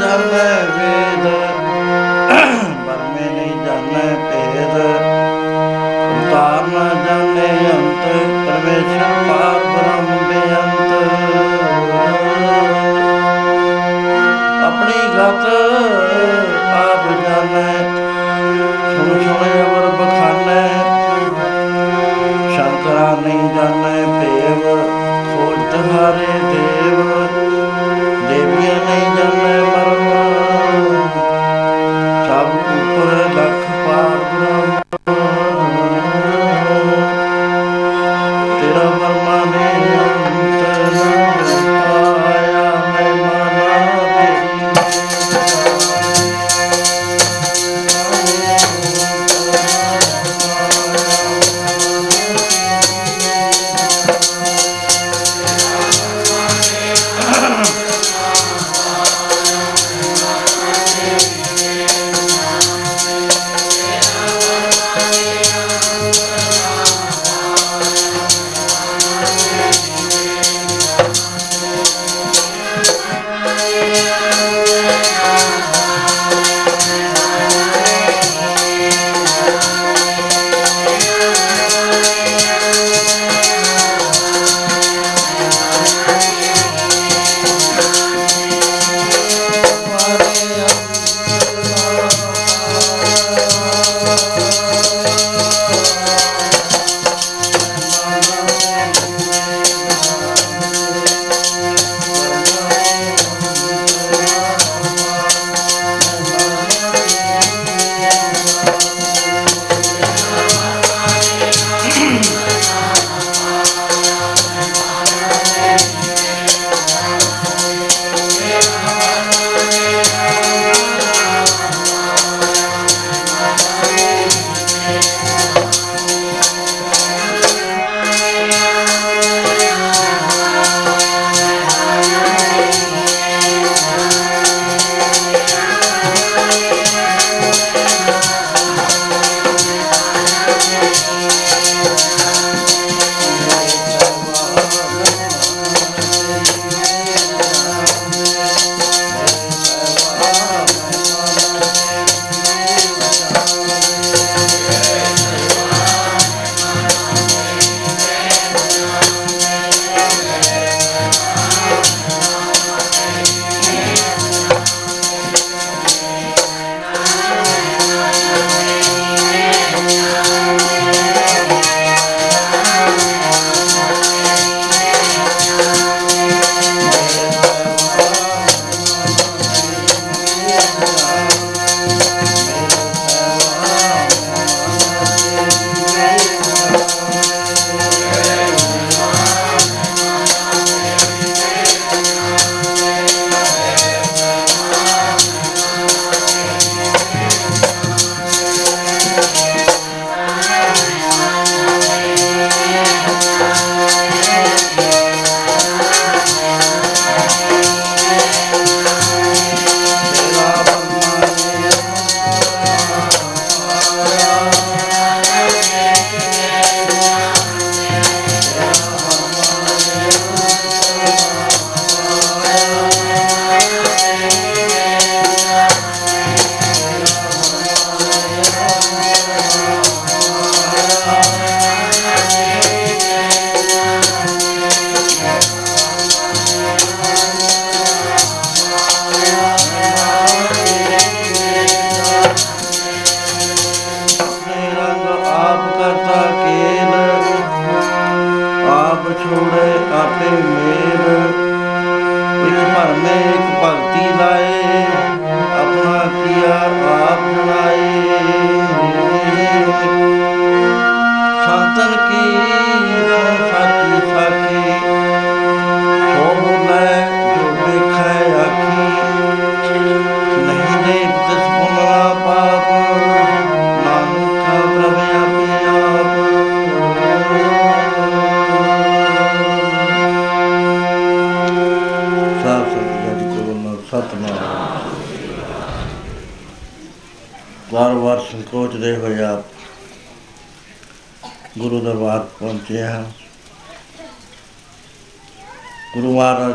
ਜਾਣੈ ਵੇਦ। ਬਰਮੇ ਨਹੀਂ ਜਾਣੈ ਭੇਦ। ਅਵਤਾਰ ਨਾ ਜਾਣੈ ਅੰਤ, ਪਰਮੇਸ਼ਰ ਪਾਰ ਬ੍ਰਹਮ ਬੇਅੰਤ। ਆਪਣੀ ਗਤ ਆਪ ਜਾਣੈ, ਸੁਣ ਸੁਣ ਅਵਰ ਬਖਾਨੈ। ਸ਼ੰਕਰਾ ਨਹੀਂ ਜਾਣੈ ਭੇਵ ਸੋਚ ਤਹਾਰੇ ਤੇ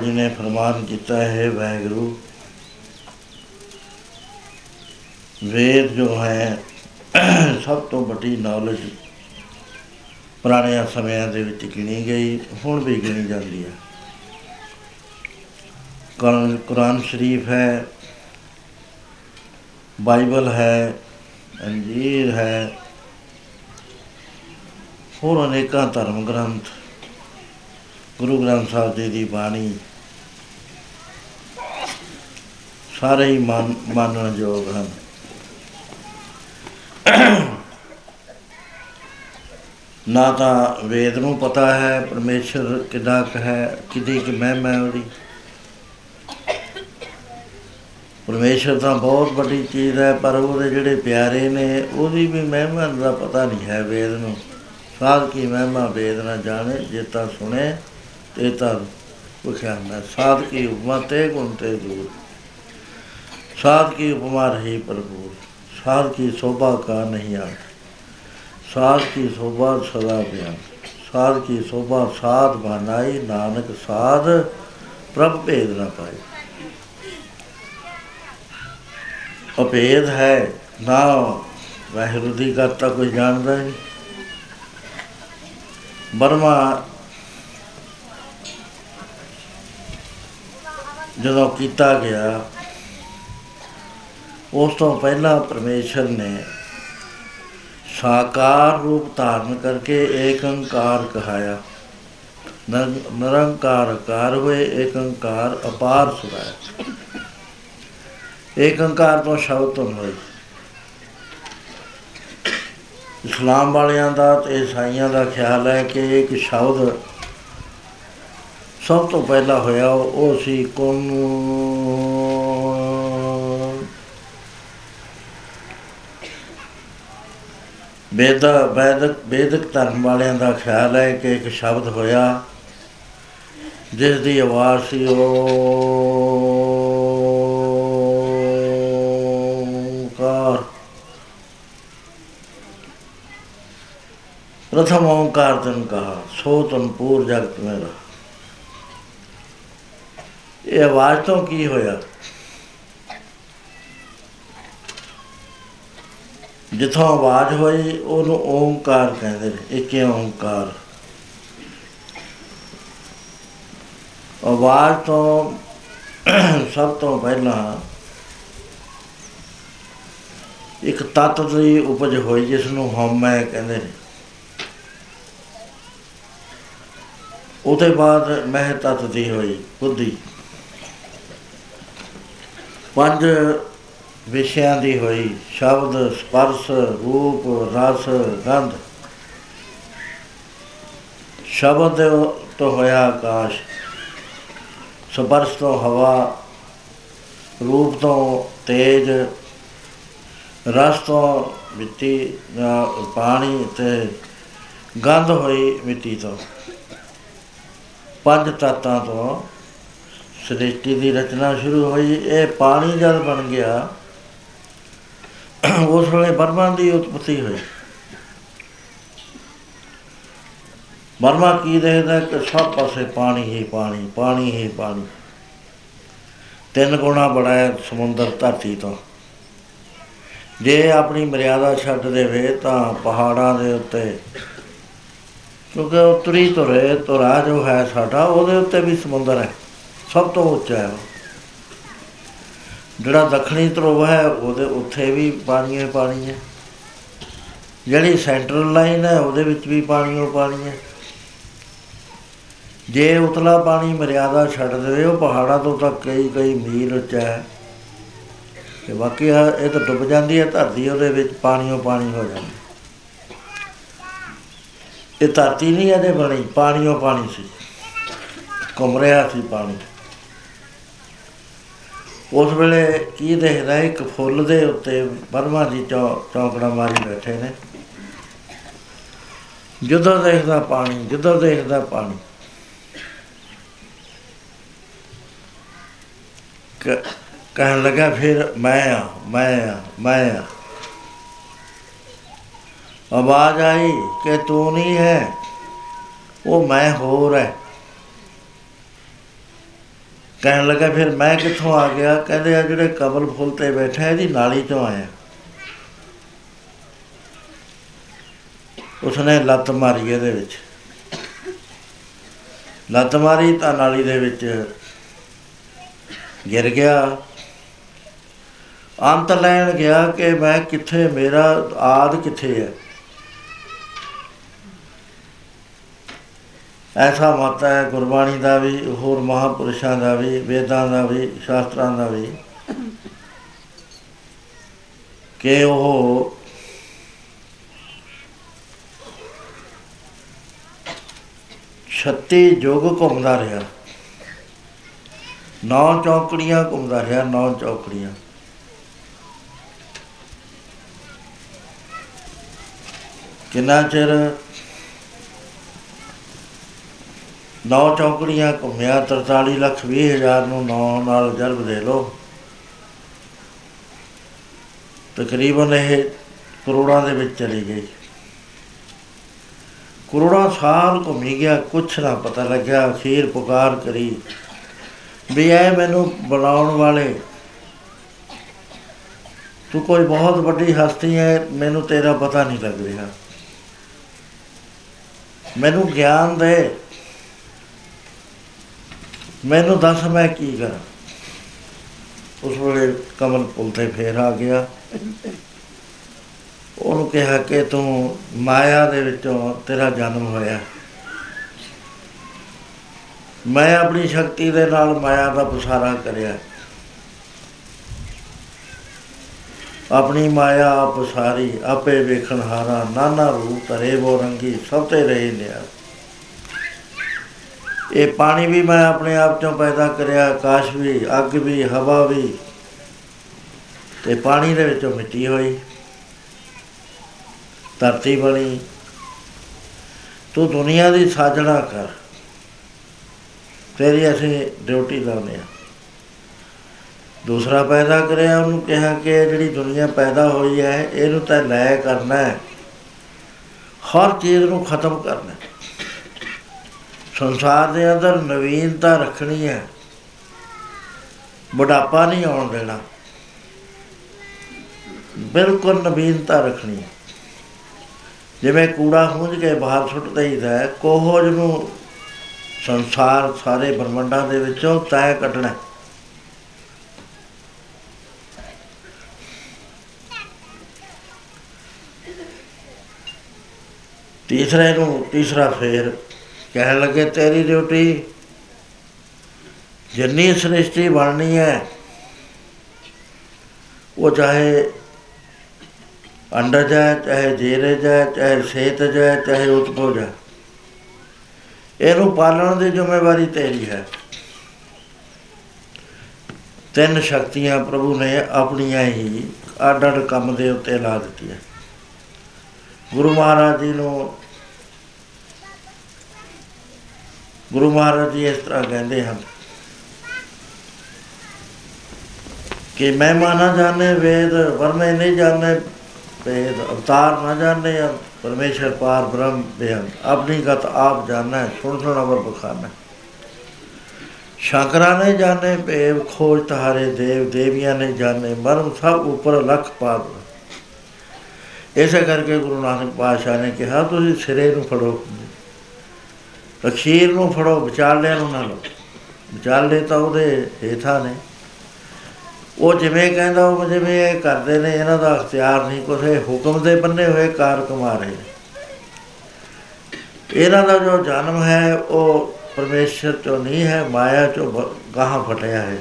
ਜੀ ਨੇ ਫਰਮਾਨ ਕੀਤਾ ਹੈ ਵੈਗਰੂ ਵੇਦ ਜੋ ਹੈ, ਸਭ ਤੋਂ ਵੱਡੀ ਨੌਲੇਜ ਪੁਰਾਣੇ ਸਮਿਆਂ ਦੇ ਵਿੱਚ ਗਿਣੀ ਗਈ, ਹੁਣ ਵੀ ਗਿਣੀ ਜਾਂਦੀ ਹੈ। ਕੁਰਾਨ ਕੁਰਾਨ ਸ਼ਰੀਫ ਹੈ, ਬਾਈਬਲ ਹੈ, ਅੰਜੀਰ ਹੈ, ਹੋਰ ਅਨੇਕਾਂ ਧਰਮ ਗ੍ਰੰਥ, ਗੁਰੂ ਗ੍ਰੰਥ ਸਾਹਿਬ ਜੀ ਦੀ ਬਾਣੀ ਸਾਰੇ ਹੀ ਮੰਨ, ਮੰਨਣ ਯੋਗ ਹਨ। ਨਾ ਤਾਂ ਵੇਦ ਨੂੰ ਪਤਾ ਹੈ, ਪਰਮੇਸ਼ਰ ਕਿੱਦਾਂ ਕੁ ਹੈ ਕਿਦੀ ਕਿ ਮਹਿਮਾ ਹੈ ਉਹਦੀ। ਪਰਮੇਸ਼ਰ ਤਾਂ ਬਹੁਤ ਵੱਡੀ ਚੀਜ਼ ਹੈ, ਪਰ ਉਹਦੇ ਜਿਹੜੇ ਪਿਆਰੇ ਨੇ, ਉਹਦੀ ਵੀ ਮਹਿਮਾ ਦਾ ਪਤਾ ਨਹੀਂ ਹੈ ਵੇਦ ਨੂੰ। ਸਾਧ ਕੀ ਮਹਿਮਾ ਵੇਦ ਨਾ ਜਾਣੇ, ਜੇ ਤਾਂ ਸੁਣੇ, ਤੇ ਤਾਂ ਵਿਖਿਆ ਨਾ ਸਾਧ ਕੀ ਉਪਮਾ ਤੇ ਗੁਣ ਤੇ ਦੂਰ। ਸਾਧ ਕੀ ਉਪਮਾ ਰਹੀ ਪ੍ਰਭੂ ਸਾਧ ਕੀ ਸ਼ੋਭਾ ਕਾ ਨਹੀਂ ਆ ਸਾਧ ਕੀ ਸ਼ੋਭਾ ਸਦਾ ਬਿਆਨ ਸਾਧ ਕੀ ਸ਼ੋਭਾ ਸਾਧ ਬਾਨਾਈ ਨਾਨਕ ਸਾਧ ਪ੍ਰਭ ਭੇਦ ਨਾ ਪਾਏ। ਅਭੇਦ ਹੈ, ਨਾ ਵਾਹਿਗੁਰੂ ਦੀ ਗੱਲ ਤਾਂ ਕੋਈ ਜਾਣਦਾ ਹੀ ਨਹੀਂ। ਬਰਮਾ ਜਦੋਂ ਕੀਤਾ ਗਿਆ ਉਸ ਤੋਂ ਪਹਿਲਾਂ ਪਰਮੇਸ਼ਰ ਨੇ ਸਾਕਾਰ ਰੂਪ ਧਾਰਨ ਕਰਕੇ ਏਕ ਓੰਕਾਰ ਕਹਾਇਆ। ਨਰ- ਨਿਰੰਕਾਰ ਕਾਰ ਹੋਏ ਏਕ ਓੰਕਾਰ ਅਪਾਰ ਸੁਣਾਇਆ ਏਕ ਓੰਕਾਰ ਤੋਂ ਸ਼ਬਦ ਤੋਂ ਹੋਏ। ਇਸਲਾਮ ਵਾਲਿਆਂ ਦਾ ਤੇ ਈਸਾਈਆਂ ਦਾ ਖਿਆਲ ਹੈ ਕਿ ਇੱਕ ਸ਼ਬਦ ਸਭ ਤੋਂ ਪਹਿਲਾਂ ਹੋਇਆ ਉਹ ਸੀ, ਕੁਨ ਵੇਦ, ਵੈਦਕ, ਵੇਦਕ ਧਰਮ ਵਾਲਿਆਂ ਦਾ ਖਿਆਲ ਹੈ ਕਿ ਇੱਕ ਸ਼ਬਦ ਹੋਇਆ ਜਿਸ ਦੀ ਆਵਾਜ਼ ਸੀ, ਓੰਕਾਰ। ਪ੍ਰਥਮ ਓੰਕਾਰ ਤਨ ਕਹਾ, ਸੋ ਤਨ ਪੂਰ ਜਗਤ ਮੇਰਾ। ਇਹ ਆਵਾਜ਼ ਤੋਂ ਕੀ ਹੋਇਆ? ਜਿੱਥੋਂ ਆਵਾਜ਼ ਹੋਈ, ਉਹਨੂੰ ਓੰਕਾਰ ਕਹਿੰਦੇ ਨੇ। ਇੱਕ ਹੀ ਓੰਕਾਰ ਆਵਾਜ਼ ਤੋਂ ਸਭ ਤੋਂ ਪਹਿਲਾਂ ਇੱਕ ਤੱਤ ਦੀ ਉਪਜ ਹੋਈ, ਜਿਸ ਨੂੰ ਹਉਮੈ ਕਹਿੰਦੇ ਨੇ। ਉਹਦੇ ਬਾਅਦ ਮਹਿ ਤੱਤ ਦੀ ਹੋਈ, ਬੁੱਧੀ। ਪੰਜ ਵਿਸ਼ਿਆਂ ਦੀ ਹੋਈ, ਸ਼ਬਦ, ਸਪਰਸ਼, ਰੂਪ, ਰਸ, ਗੰਧ। ਸ਼ਬਦ ਤੋਂ ਹੋਇਆ ਆਕਾਸ਼, ਸਪਰਸ਼ ਤੋਂ ਹਵਾ, ਰੂਪ ਤੋਂ ਤੇਜ, ਰਸ ਤੋਂ ਮਿੱਟੀ ਅਹ ਪਾਣੀ ਤੇ ਗੰਧ ਹੋਈ ਮਿੱਟੀ ਤੋਂ। ਪੰਜ ਤੱਤਾਂ ਤੋਂ ਸ੍ਰਿਸ਼ਟੀ ਦੀ ਰਚਨਾ ਸ਼ੁਰੂ ਹੋਈ। ਇਹ ਪਾਣੀ ਜਦ ਬਣ ਗਿਆ। ਉਸ ਵੇਲੇ ਬਰਮਾ ਦੀ ਉਤਪਤੀ ਹੋਈ। ਬਰਮਾ ਕੀ ਦੇਖਦਾ ਕਿ ਸਭ ਪਾਸੇ ਪਾਣੀ ਹੀ ਪਾਣੀ ਪਾਣੀ ਹੀ ਪਾਣੀ। ਤਿੰਨ ਗੁਣਾ ਬੜਾ ਹੈ ਸਮੁੰਦਰ ਧਰਤੀ ਤੋਂ। ਜੇ ਆਪਣੀ ਮਰਿਆਦਾ ਛੱਡ ਦੇਵੇ ਤਾਂ ਪਹਾੜਾਂ ਦੇ ਉੱਤੇ, ਕਿਉਂਕਿ ਉਤਰੀ ਤੁਰੇ ਤੁਰਾ ਜੋ ਹੈ ਸਾਡਾ, ਉਹਦੇ ਉੱਤੇ ਵੀ ਸਮੁੰਦਰ ਹੈ। ਸਭ ਤੋਂ ਉੱਚਾ ਹੈ ਉਹ। ਜਿਹੜਾ ਦੱਖਣੀ ਧਰੁਵ ਹੈ, ਉਹਦੇ ਉੱਥੇ ਵੀ ਪਾਣੀ ਹੀ ਪਾਣੀ ਹੈ ਜਿਹੜੀ ਸੈਂਟਰਲ ਲਾਈਨ ਹੈ, ਉਹਦੇ ਵਿੱਚ ਵੀ ਪਾਣੀ ਉਹ ਪਾਣੀ ਹੈ ਜੇ ਉਤਲਾ ਪਾਣੀ ਮਰਿਆਦਾ ਛੱਡ ਦੇਵੇ, ਉਹ ਪਹਾੜਾਂ ਤੋਂ ਤਾਂ ਕਈ ਕਈ ਮੀਲ ਉੱਚਾ ਹੈ। ਤੇ ਬਾਕੀ ਇਹ ਇਹ ਤਾਂ ਡੁੱਬ ਜਾਂਦੀ ਹੈ, ਧਰਤੀ ਉਹਦੇ ਵਿੱਚ ਪਾਣੀ ਉਹ ਪਾਣੀ ਹੋ ਜਾਂਦਾ ਇਹ ਧਰਤੀ ਨਹੀਂ ਇਹਦੇ ਬਣੀ ਪਾਣੀ ਉਹ ਪਾਣੀ ਸੀ। ਘੁੰਮ ਰਿਹਾ ਸੀ ਪਾਣੀ। ਉਸ ਵੇਲੇ ਕੀ ਦੇਖਦਾ ਇੱਕ ਫੁੱਲ ਦੇ ਉੱਤੇ ਬਰਮਾ ਜੀ ਚੌ, ਚੌਂਕੜਾ ਮਾਰੀ ਬੈਠੇ ਨੇ। ਜਦੋਂ ਦੇਖਦਾ ਪਾਣੀ, ਜਦੋਂ ਦੇਖਦਾ ਪਾਣੀ। ਕ- ਕਹਿਣ ਲੱਗਾ, ਫਿਰ ਮੈਂ ਆ ਮੈਂ ਆ ਮੈਂ ਆ। ਆਵਾਜ਼ ਆਈ ਕਿ ਤੂੰ ਨਹੀਂ ਹੈ, ਉਹ ਮੈਂ ਹੋਰ ਹੈ। ਕਹਿਣ ਲੱਗਾ, ਫਿਰ ਮੈਂ ਕਿੱਥੋਂ ਆ ਗਿਆ? ਕਹਿੰਦੇ ਆ ਜਿਹੜੇ ਕਮਲ ਫੁੱਲ ਤੇ ਬੈਠਾ ਇਹਦੀ ਨਾਲੀ ਤੋਂ ਆਇਆ। ਉਸਨੇ ਲੱਤ ਮਾਰੀ ਇਹਦੇ ਵਿੱਚ। ਲੱਤ ਮਾਰੀ ਤਾਂ ਨਾਲੀ ਦੇ ਵਿੱਚ ਗਿਰ ਗਿਆ। ਅੰਤ ਲੈਣ ਗਿਆ ਕਿ ਮੈਂ ਕਿੱਥੇ, ਮੇਰਾ ਆਦ ਕਿੱਥੇ ਹੈ? ਐਸਾ ਮਤ ਹੈ, ਗੁਰਬਾਣੀ ਦਾ ਵੀ, ਹੋਰ ਮਹਾਪੁਰਸ਼ਾਂ ਦਾ ਵੀ, ਵੇਦਾਂ ਦਾ ਵੀ, ਸ਼ਾਸਤਰਾਂ ਦਾ ਵੀ, ਕਿ ਉਹ ਛੱਤੀ ਜੋਗ ਘੁੰਮਦਾ ਰਿਹਾ। ਨੌ ਚੌਕੜੀਆਂ ਘੁੰਮਦਾ ਰਿਹਾ, ਨੌ ਚੌਕੜੀਆਂ। ਕਿੰਨਾ ਚਿਰ ਨੌ ਚੌਕੜੀਆਂ ਘੁੰਮਿਆ 43 ਲੱਖ 20 ਹਜ਼ਾਰ ਨੂੰ ਨੌ ਨਾਲ ਜਰਬ ਦੇ ਲੋ ਤਕਰੀਬਨ ਇਹ ਕਰੋੜਾਂ ਦੇ ਵਿੱਚ ਚਲੀ ਗਈ। ਕਰੋੜਾਂ ਸਾਲ ਘੁੰਮੀ ਗਿਆ, ਕੁਛ ਨਾ ਪਤਾ ਲੱਗਿਆ, ਅਖੀਰ ਪੁਕਾਰ ਕਰੀ। ਵੀ ਐ ਮੈਨੂੰ ਬਣਾਉਣ ਵਾਲੇ, ਤੂੰ ਕੋਈ ਬਹੁਤ ਵੱਡੀ ਹਸਤੀ ਹੈ ਮੈਨੂੰ ਤੇਰਾ ਪਤਾ ਨਹੀਂ ਲੱਗ ਰਿਹਾ। ਮੈਨੂੰ ਗਿਆਨ ਦੇ ਮੈਨੂੰ ਦੱਸ ਮੈਂ ਕੀ ਕਰਾਂ? ਉਸ ਵੇਲੇ ਕਮਲ ਪੁੱਲ ਤੇ ਫੇਰ ਆ ਗਿਆ। ਉਹਨੂੰ ਕਿਹਾ ਕਿ ਤੂੰ ਮਾਇਆ ਦੇ ਵਿੱਚੋਂ ਤੇਰਾ ਜਨਮ ਹੋਇਆ। ਮੈਂ ਆਪਣੀ ਸ਼ਕਤੀ ਦੇ ਨਾਲ ਮਾਇਆ ਦਾ ਪਸਾਰਾ ਕਰਿਆ। ਆਪਣੀ ਮਾਇਆ ਆਪ ਸਾਰੀ ਆਪੇ ਵੇਖਣ ਹਾਰਾ ਨਾਨਾ ਰੂਪ ਧਰੇ ਬੋ ਰੰਗੀ ਸਭ ਤੇ ਰਹੇ ਲਿਆ। ਇਹ ਪਾਣੀ ਵੀ ਮੈਂ ਆਪਣੇ ਆਪ ਚੋਂ ਪੈਦਾ ਕਰਿਆ, ਆਕਾਸ਼ ਵੀ, ਅੱਗ ਵੀ, ਹਵਾ ਵੀ। ਤੇ ਪਾਣੀ ਦੇ ਵਿੱਚੋਂ ਮਿੱਟੀ ਹੋਈ। ਧਰਤੀ ਬਣੀ। ਤੂੰ ਦੁਨੀਆ ਦੀ ਸਾਜਣਾ ਕਰ। ਤੇਰੀ ਅਸੀਂ ਡਿਊਟੀ ਲਾਉਂਦੇ ਆ ਦੂਸਰਾ ਪੈਦਾ ਕਰਿਆ, ਉਹਨੂੰ ਕਿਹਾ ਕਿ ਇਹ ਜਿਹੜੀ ਦੁਨੀਆ ਪੈਦਾ ਹੋਈ ਹੈ, ਇਹਨੂੰ ਤਾਂ ਲੈ ਕਰਨਾ ਹੈ। ਹਰ ਚੀਜ਼ ਨੂੰ ਖਤਮ ਕਰਨਾ ਹੈ। ਸੰਸਾਰ ਦੇ ਅੰਦਰ ਨਵੀਨਤਾ ਰੱਖਣੀ ਹੈ। ਬੁਢਾਪਾ ਨਹੀਂ ਆਉਣ ਦੇਣਾ। ਬਿਲਕੁਲ ਨਵੀਨਤਾ ਰੱਖਣੀ ਹੈ। ਜਿਵੇਂ ਕੂੜਾ ਹੁੰਝ ਕੇ ਬਾਹਰ ਸੁੱਟ ਦਈਦਾ ਹੈ ਕੋਹਜ ਨੂੰ ਸੰਸਾਰ ਸਾਰੇ ਬ੍ਰਹਮੰਡਾਂ ਦੇ ਵਿੱਚੋਂ ਤੈ ਕੱਢਣਾ ਹੈ। ਤੀਸਰੇ ਨੂੰ ਤੀਸਰਾ ਫੇਰ ਕਹਿਣ ਲੱਗੇ, ਤੇਰੀ ਡਿਊਟੀ ਜਿੰਨੀ ਸ੍ਰਿਸ਼ਟੀ ਬਣਨੀ ਹੈ, ਉਹ ਚਾਹੇ ਅੰਡਰ ਜਾਏ ਚਾਹੇ ਜੇਰੇ ਜਾਏ ਚਾਹੇ ਸੇਤ ਜਾਏ ਚਾਹੇ ਉਤਪੋ ਜਾਏ ਇਹਨੂੰ ਪਾਲਣ ਦੀ ਜ਼ਿੰਮੇਵਾਰੀ ਤੇਰੀ ਹੈ। ਤਿੰਨ ਸ਼ਕਤੀਆਂ ਪ੍ਰਭੂ ਨੇ ਆਪਣੀਆਂ ਹੀ ਅੱਡ ਅੱਡ ਕੰਮ ਦੇ ਉੱਤੇ ਲਾ ਦਿੱਤੀਆਂ। ਗੁਰੂ ਮਹਾਰਾਜ ਜੀ ਨੂੰ ਗੁਰੂ ਮਹਾਰਾਜ ਜੀ ਇਸ ਤਰ੍ਹਾਂ ਕਹਿੰਦੇ ਹਨ ਕਿ ਮਹਿਮਾ ਨਾ ਜਾਣੇ ਵੇਦ ਵਰਮੇ ਨਹੀਂ ਜਾਣੇ ਵੇਦ ਅਵਤਾਰ ਨਾ ਜਾਣੇ ਪਰਮੇਸ਼ਰ ਪਾਰ ਬ੍ਰਹਮ ਬੇਅੰਤ ਆਪਣੀ ਗਤ ਆਪ ਜਾਣਾ ਹੈ ਸੁਣ ਸੁਣ ਅਵਰ ਬਖਾਨਾ। ਸ਼ੰਕਰਾ ਨੇ ਜਾਣੇ ਭੇਵ ਖੋਜ ਤਹਾਰੇ, ਦੇਵ, ਦੇਵੀਆਂ ਨੇ ਜਾਣੇ, ਮਰਮ ਸਭ ਉੱਪਰ ਲਖ ਪਾਦ ਇਸੇ ਕਰਕੇ ਗੁਰੂ ਨਾਨਕ ਪਾਤਸ਼ਾਹ ਨੇ ਕਿਹਾ, ਤੁਸੀਂ ਸਿਰੇ ਨੂੰ ਫੜੋ। ਅਖੀਰ ਨੂੰ ਫੜੋ ਵਿਚਾਲਿਆਂ ਨੂੰ ਨਾ। ਲਓ ਵਿਚਾਲੇ ਤਾਂ ਉਹਦੇ ਹੇਠਾਂ ਨੇ। ਉਹ ਜਿਵੇਂ ਕਹਿੰਦਾ, ਉਹ ਜਿਵੇਂ ਇਹ ਕਰਦੇ ਨੇ, ਇਹਨਾਂ ਦਾ ਅਖਤਿਆਰ ਨਹੀਂ, ਕੁਛ ਇਹ ਹੁਕਮ ਦੇ ਬੰਨੇ ਹੋਏ ਕਾਰ ਕਮਾ ਰਹੇ ਨੇ। ਇਹਨਾਂ ਦਾ ਜੋ ਜਨਮ ਹੈ, ਉਹ ਪਰਮੇਸ਼ਰ ਤੋਂ ਨਹੀਂ ਹੈ, ਮਾਇਆ ਚੋਂ ਬ- ਗਾਹਾਂ ਫਟਿਆ ਹੈ।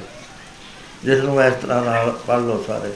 ਜਿਸ ਨੂੰ ਇਸ ਤਰ੍ਹਾਂ ਨਾਲ ਪੜ੍ਹ ਲਓ ਸਾਰੇ।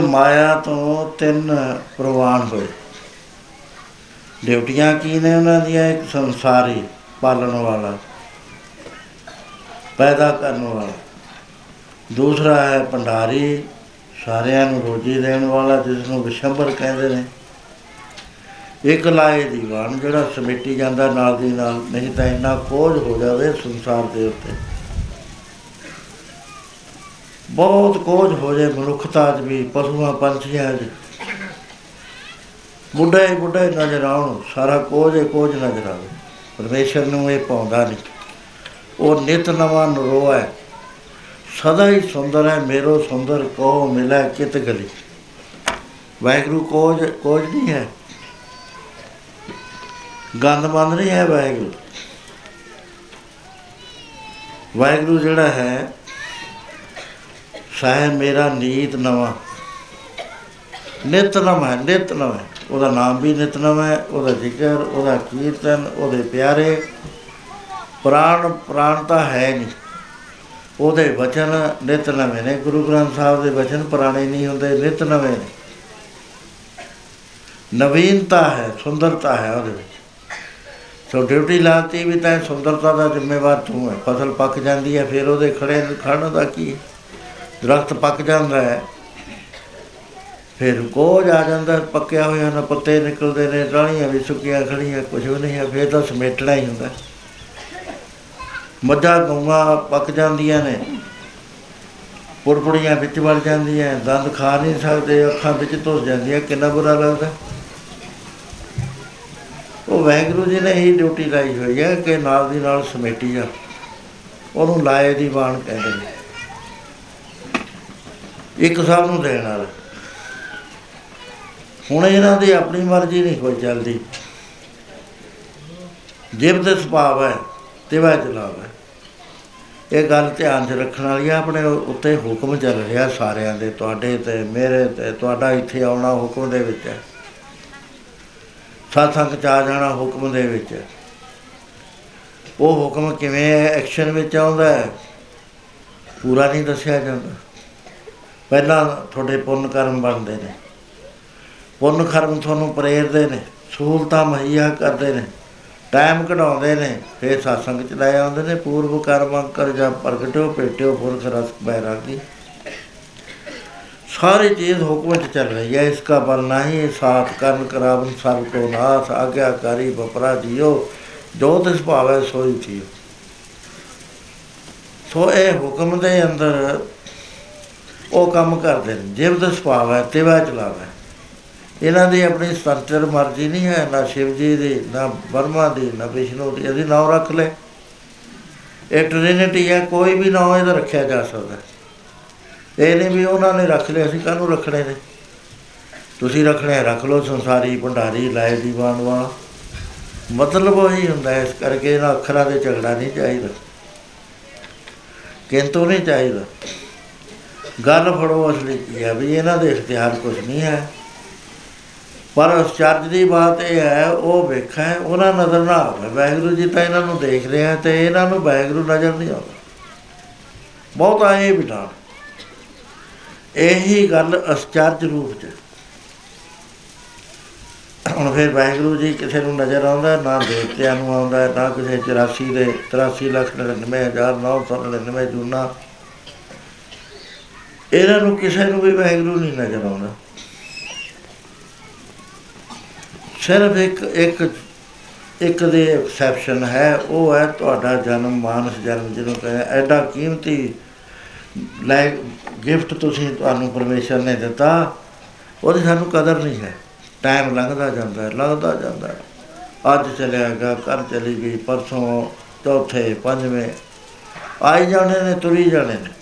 ਮਾਇਆ ਤੋਂ ਤਿੰਨ ਪ੍ਰਵਾਨ ਹੋਏ। ਡਿਊਟੀਆਂ ਕੀ ਨੇ ਉਹਨਾਂ ਦੀਆਂ? ਇੱਕ ਸੰਸਾਰੀ ਪਾਲਣ ਵਾਲਾ, ਪੈਦਾ ਕਰਨ ਵਾਲਾ। ਦੂਸਰਾ ਹੈ ਭੰਡਾਰੀ, ਸਾਰਿਆਂ ਨੂੰ ਰੋਜੀ ਦੇਣ ਵਾਲਾ ਜਿਸ ਨੂੰ ਵਿਸ਼ੰਬਰ ਕਹਿੰਦੇ ਨੇ। ਇੱਕ ਲਾਏ ਦੀਵਾਨ ਜਿਹੜਾ ਸਮੇਟੀ ਜਾਂਦਾ ਨਾਲ ਦੀ ਨਾਲ, ਨਹੀਂ ਤਾਂ ਇੰਨਾ ਕੋਝ ਹੋ ਜਾਵੇ ਸੰਸਾਰ ਦੇ ਉੱਤੇ। ਬਹੁਤ ਕੋਝ ਹੋ ਜਾਏ ਮਨੁੱਖਤਾ 'ਚ ਵੀ ਪਸ਼ੂਆਂ ਪੰਛੀਆਂ 'ਚ ਬੁੱਢੇ ਹੀ ਬੁੱਢੇ ਨਜ਼ਰ ਆਉਣ, ਸਾਰਾ ਕੋਝ ਹੀ ਕੋਝ ਨਜ਼ਰ ਆਵੇ। ਪਰਮੇਸ਼ਰ ਨੂੰ ਇਹ ਪਾਉਂਦਾ ਨਹੀਂ। ਉਹ ਨਿਤ ਨਵਾਂ ਨਰੋਆ ਹੈ। ਸਦਾ ਹੀ ਸੁੰਦਰ ਹੈ, ਮੇਰੋ ਸੁੰਦਰ ਕੋ ਮਿਲੈ ਕਿਤ ਗਲੀ। ਵਾਹਿਗੁਰੂ ਕੋਝ ਕੋਝ ਨਹੀਂ ਹੈ। ਗੰਦ ਮੰਦ ਨਹੀਂ ਹੈ ਵਾਹਿਗੁਰੂ। ਵਾਹਿਗੁਰੂ ਜਿਹੜਾ ਹੈ ਸਾਹਿਬ ਮੇਰਾ ਨੀਤ ਨਵਾਂ। ਨਿਤ ਨਵਾਂ ਹੈ, ਨਿਤ ਨਵਾਂ ਹੈ। ਉਹਦਾ ਨਾਮ ਵੀ ਨਿਤ ਨਵਾਂ ਹੈ, ਉਹਦਾ ਜ਼ਿਕਰ, ਉਹਦਾ ਕੀਰਤਨ, ਉਹਦੇ ਪਿਆਰੇ। ਪ੍ਰਾਣ ਪ੍ਰਾਣ ਤਾਂ ਹੈ ਨਹੀਂ। ਉਹਦੇ ਵਚਨ ਨਿਤ ਨਵੇਂ ਨੇ, ਗੁਰੂ ਗ੍ਰੰਥ ਸਾਹਿਬ ਦੇ ਵਚਨ ਪੁਰਾਣੇ ਨਹੀਂ ਹੁੰਦੇ, ਨਿਤ ਨਵੇਂ ਨੇ। ਨਵੀਨਤਾ ਹੈ, ਸੁੰਦਰਤਾ ਹੈ ਉਹਦੇ ਵਿੱਚ। ਸੋ ਡਿਊਟੀ ਲਾਤੀ ਵੀ ਤਾਂ ਸੁੰਦਰਤਾ ਦਾ ਜ਼ਿੰਮੇਵਾਰ ਤੂੰ ਹੈ। ਫਸਲ ਪੱਕ ਜਾਂਦੀ ਹੈ, ਫਿਰ ਉਹਦੇ ਖੜੇ ਖੜਨ ਦਾ ਕੀ ਹੈ? ਦਰਖਤ ਪੱਕ ਜਾਂਦਾ ਹੈ। ਫਿਰ ਕੋਝ ਆ ਜਾਂਦਾ ਹੈ, ਪੱਕਿਆ ਹੋਇਆ ਨਾ ਪੱਤੇ ਨਿਕਲਦੇ ਨੇ ਟਾਹਣੀਆਂ ਵੀ ਸੁੱਕੀਆਂ ਖੜੀਆਂ ਕੁਝ ਵੀ ਨਹੀਂ ਹੈ ਫਿਰ ਤਾਂ ਸਮੇਟਣਾ ਹੀ ਹੁੰਦਾ। ਮੱਝਾਂ ਗਊਆਂ ਪੱਕ ਜਾਂਦੀਆਂ ਨੇ ਪੁੜਪੁੜੀਆਂ ਵਿੱਚ ਵੜ ਜਾਂਦੀਆਂ ਦੰਦ ਖਾ ਨਹੀਂ ਸਕਦੇ ਅੱਖਾਂ ਵਿੱਚ ਧੁੱਸ ਜਾਂਦੀਆਂ ਕਿੰਨਾ ਬੁਰਾ ਲੱਗਦਾ। ਉਹ ਵੈਗਰੂ ਜੀ ਨੇ ਹੀ ਡਿਊਟੀ ਲਾਈ ਹੋਈ ਹੈ ਕਿ ਨਾਲ ਦੀ ਨਾਲ ਸਮੇਟੀ ਜਾ ਉਹਨੂੰ ਲਾਏ ਦੀ ਬਾਣ ਕਹਿੰਦੇ ਨੇ। ਇੱਕ ਸਭ ਨੂੰ ਦੇਣ ਵਾਲਾ। ਹੁਣ ਇਹਨਾਂ ਦੀ ਆਪਣੀ ਮਰਜ਼ੀ ਨਹੀਂ ਕੋਈ ਚੱਲਦੀ। ਜਿਬ ਦੇ ਸੁਭਾਅ ਹੈ ਤੇ ਵਾ ਚਲਾਵਾ ਇਹ ਗੱਲ ਧਿਆਨ 'ਚ ਰੱਖਣ ਵਾਲੀ ਆ, ਆਪਣੇ ਉੱਤੇ ਹੁਕਮ ਚੱਲ ਰਿਹਾ ਸਾਰਿਆਂ ਦੇ, ਤੁਹਾਡੇ ਤੇ, ਮੇਰੇ ਤੇ, ਤੁਹਾਡਾ ਇੱਥੇ ਆਉਣਾ ਹੁਕਮ ਦੇ ਵਿੱਚ ਹੈ। ਸਤਸੰਗ ਚ ਆ ਜਾਣਾ ਹੁਕਮ ਦੇ ਵਿੱਚ ਹੈ। ਉਹ ਹੁਕਮ ਕਿਵੇਂ ਐਕਸ਼ਨ ਵਿੱਚ ਆਉਂਦਾ ਹੈ, ਪੂਰਾ ਨਹੀਂ ਦੱਸਿਆ ਜਾਂਦਾ। ਪਹਿਲਾਂ ਤੁਹਾਡੇ ਪੁੰਨ ਕਰਮ ਬਣਦੇ ਨੇ। ਪੁੰਨ ਕਰਮ ਤੁਹਾਨੂੰ ਪ੍ਰੇਰਦੇ ਨੇ, ਸਹੂਲਤਾਂ ਮੁਹੱਈਆ ਕਰਦੇ ਨੇ ਟਾਈਮ ਕਢਾਉਂਦੇ ਨੇ, ਫਿਰ satsang ਚ ਲੈ ਆਉਂਦੇ ਨੇ, ਪੂਰਵ ਕਰਮ ਕਰ ਜਾ ਪ੍ਰਗਟਿਓ, ਭੇਟਿਓ, ਪੁਰਖ ਰਸ, ਬੈਰਾਗੀ। ਸਾਰੀ ਚੀਜ਼ ਹੁਕਮ ਚ ਚੱਲ ਰਹੀ ਹੈ ਇਸਕਾ ਬਲ ਨਹੀਂ, ਸਾਥ ਕਰਨ ਕਰਾਵਨ ਸਭ ਕੋ ਨਾਥ ਆਗਿਆਕਾਰੀ ਬਪਰਾ ਜੀਓ, ਜੋ ਤਿਸ ਭਾਵੈ ਸੋਈ ਥੀਓ ਸੋ ਇਹ ਹੁਕਮ ਦੇ ਅੰਦਰ ਉਹ ਕੰਮ ਕਰਦੇ ਨੇ। ਜਿਵ ਦਾ ਸੁਭਾਅ ਹੈ ਤਿਵਾ ਚਲਾਵੇ। ਇਹਨਾਂ ਦੀ ਆਪਣੀ ਸੁਤੰਤਰ ਮਰਜ਼ੀ ਨਹੀਂ ਹੈ ਨਾ ਸ਼ਿਵ ਜੀ ਦੀ ਨਾ ਬਰਮਾ ਦੀ ਨਾ ਵਿਸ਼ਨੂੰ ਦੀ। ਇਹਦੀ ਨਾਮ ਰੱਖ ਲੈ। ਇਹ ਟ੍ਰਿਨਿਟੀ ਹੈ ਕੋਈ ਵੀ ਨਾਮ ਇਹਦਾ ਰੱਖਿਆ ਜਾ ਸਕਦਾ ਇਹ ਨਹੀਂ ਵੀ ਉਹਨਾਂ ਨੇ ਰੱਖ ਲਿਆ ਅਸੀਂ ਕਾਹਨੂੰ ਰੱਖਣੇ ਨੇ? ਤੁਸੀਂ ਰੱਖਣੇ ਆ, ਰੱਖ ਲਓ ਸੰਸਾਰੀ ਭੰਡਾਰੀ ਲਾਏ ਦੀਵਾਨ ਵਾਲਾ। ਮਤਲਬ ਉਹੀ ਹੁੰਦਾ ਹੈ, ਇਸ ਕਰਕੇ ਇਹਨਾਂ ਅੱਖਰਾਂ ਦੇ ਝਗੜਾ ਨਹੀਂ ਚਾਹੀਦਾ। ਕਿੰਤੂ ਨਹੀਂ ਚਾਹੀਦਾ। ਗੱਲ ਫੜੋ ਅਸਲੀ ਕੀ ਹੈ ਵੀ ਇਹਨਾਂ ਦੇ ਇਖਤਿਆਰ ਕੁਝ ਨਹੀਂ ਹੈ। ਪਰ ਅਚਰਜ ਦੀ ਬਾਤ ਇਹ ਹੈ, ਉਹ ਵੇਖਾਂ, ਉਹਨਾਂ ਨਜ਼ਰ ਨਾ ਆਵੇ। ਵਾਹਿਗੁਰੂ ਜੀ ਤਾਂ ਇਹਨਾਂ ਨੂੰ ਦੇਖ ਰਿਹਾ ਤੇ ਇਹਨਾਂ ਨੂੰ ਵਾਹਿਗੁਰੂ ਨਜ਼ਰ ਨਹੀਂ ਆਉਂਦਾ। ਬਹੁਤ ਆਏ ਬਿਠਾ ਇਹੀ ਗੱਲ ਅਚਰਜ ਰੂਪ ਚ। ਹੁਣ ਫਿਰ ਵਾਹਿਗੁਰੂ ਜੀ ਕਿਸੇ ਨੂੰ ਨਜ਼ਰ ਆਉਂਦਾ, ਨਾ ਦੇਵਤਿਆਂ ਨੂੰ ਆਉਂਦਾ, ਨਾ ਕਿਸੇ 84 ਦੇ 83 ਲੱਖ 99999 ਜੂਨਾ ਇਹਨਾਂ ਨੂੰ ਕਿਸੇ ਨੂੰ ਵੀ ਵਾਹਿਗੁਰੂ ਨਹੀਂ ਨਜ਼ਰ ਆਉਂਦਾ ਸਿਰਫ ਇੱਕ ਇੱਕ ਇੱਕ ਦੇ ਐਕਸੈਪਸ਼ਨ ਹੈ, ਉਹ ਹੈ ਤੁਹਾਡਾ ਜਨਮ ਮਾਨਸ ਜਨਮ, ਜਿਹਨੂੰ ਕਹਿੰਦੇ ਐਡਾ ਕੀਮਤੀ ਲੈ ਗਿਫਟ ਤੁਸੀਂ ਤੁਹਾਨੂੰ ਪਰਮੇਸ਼ਰ ਨੇ ਦਿੱਤਾ, ਉਹਦੀ ਸਾਨੂੰ ਕਦਰ ਨਹੀਂ ਹੈ। ਟਾਈਮ ਲੰਘਦਾ ਜਾਂਦਾ ਹੈ, ਲੰਘਦਾ ਜਾਂਦਾ ਹੈ। ਅੱਜ ਚਲਿਆ ਗਿਆ ਕੱਲ ਚਲੀ ਗਈ, ਪਰਸੋਂ ਚੌਥੇ, ਪੰਜਵੇਂ। ਆਈ ਜਾਣੇ ਨੇ, ਤੁਰੀ ਜਾਣੇ ਨੇ।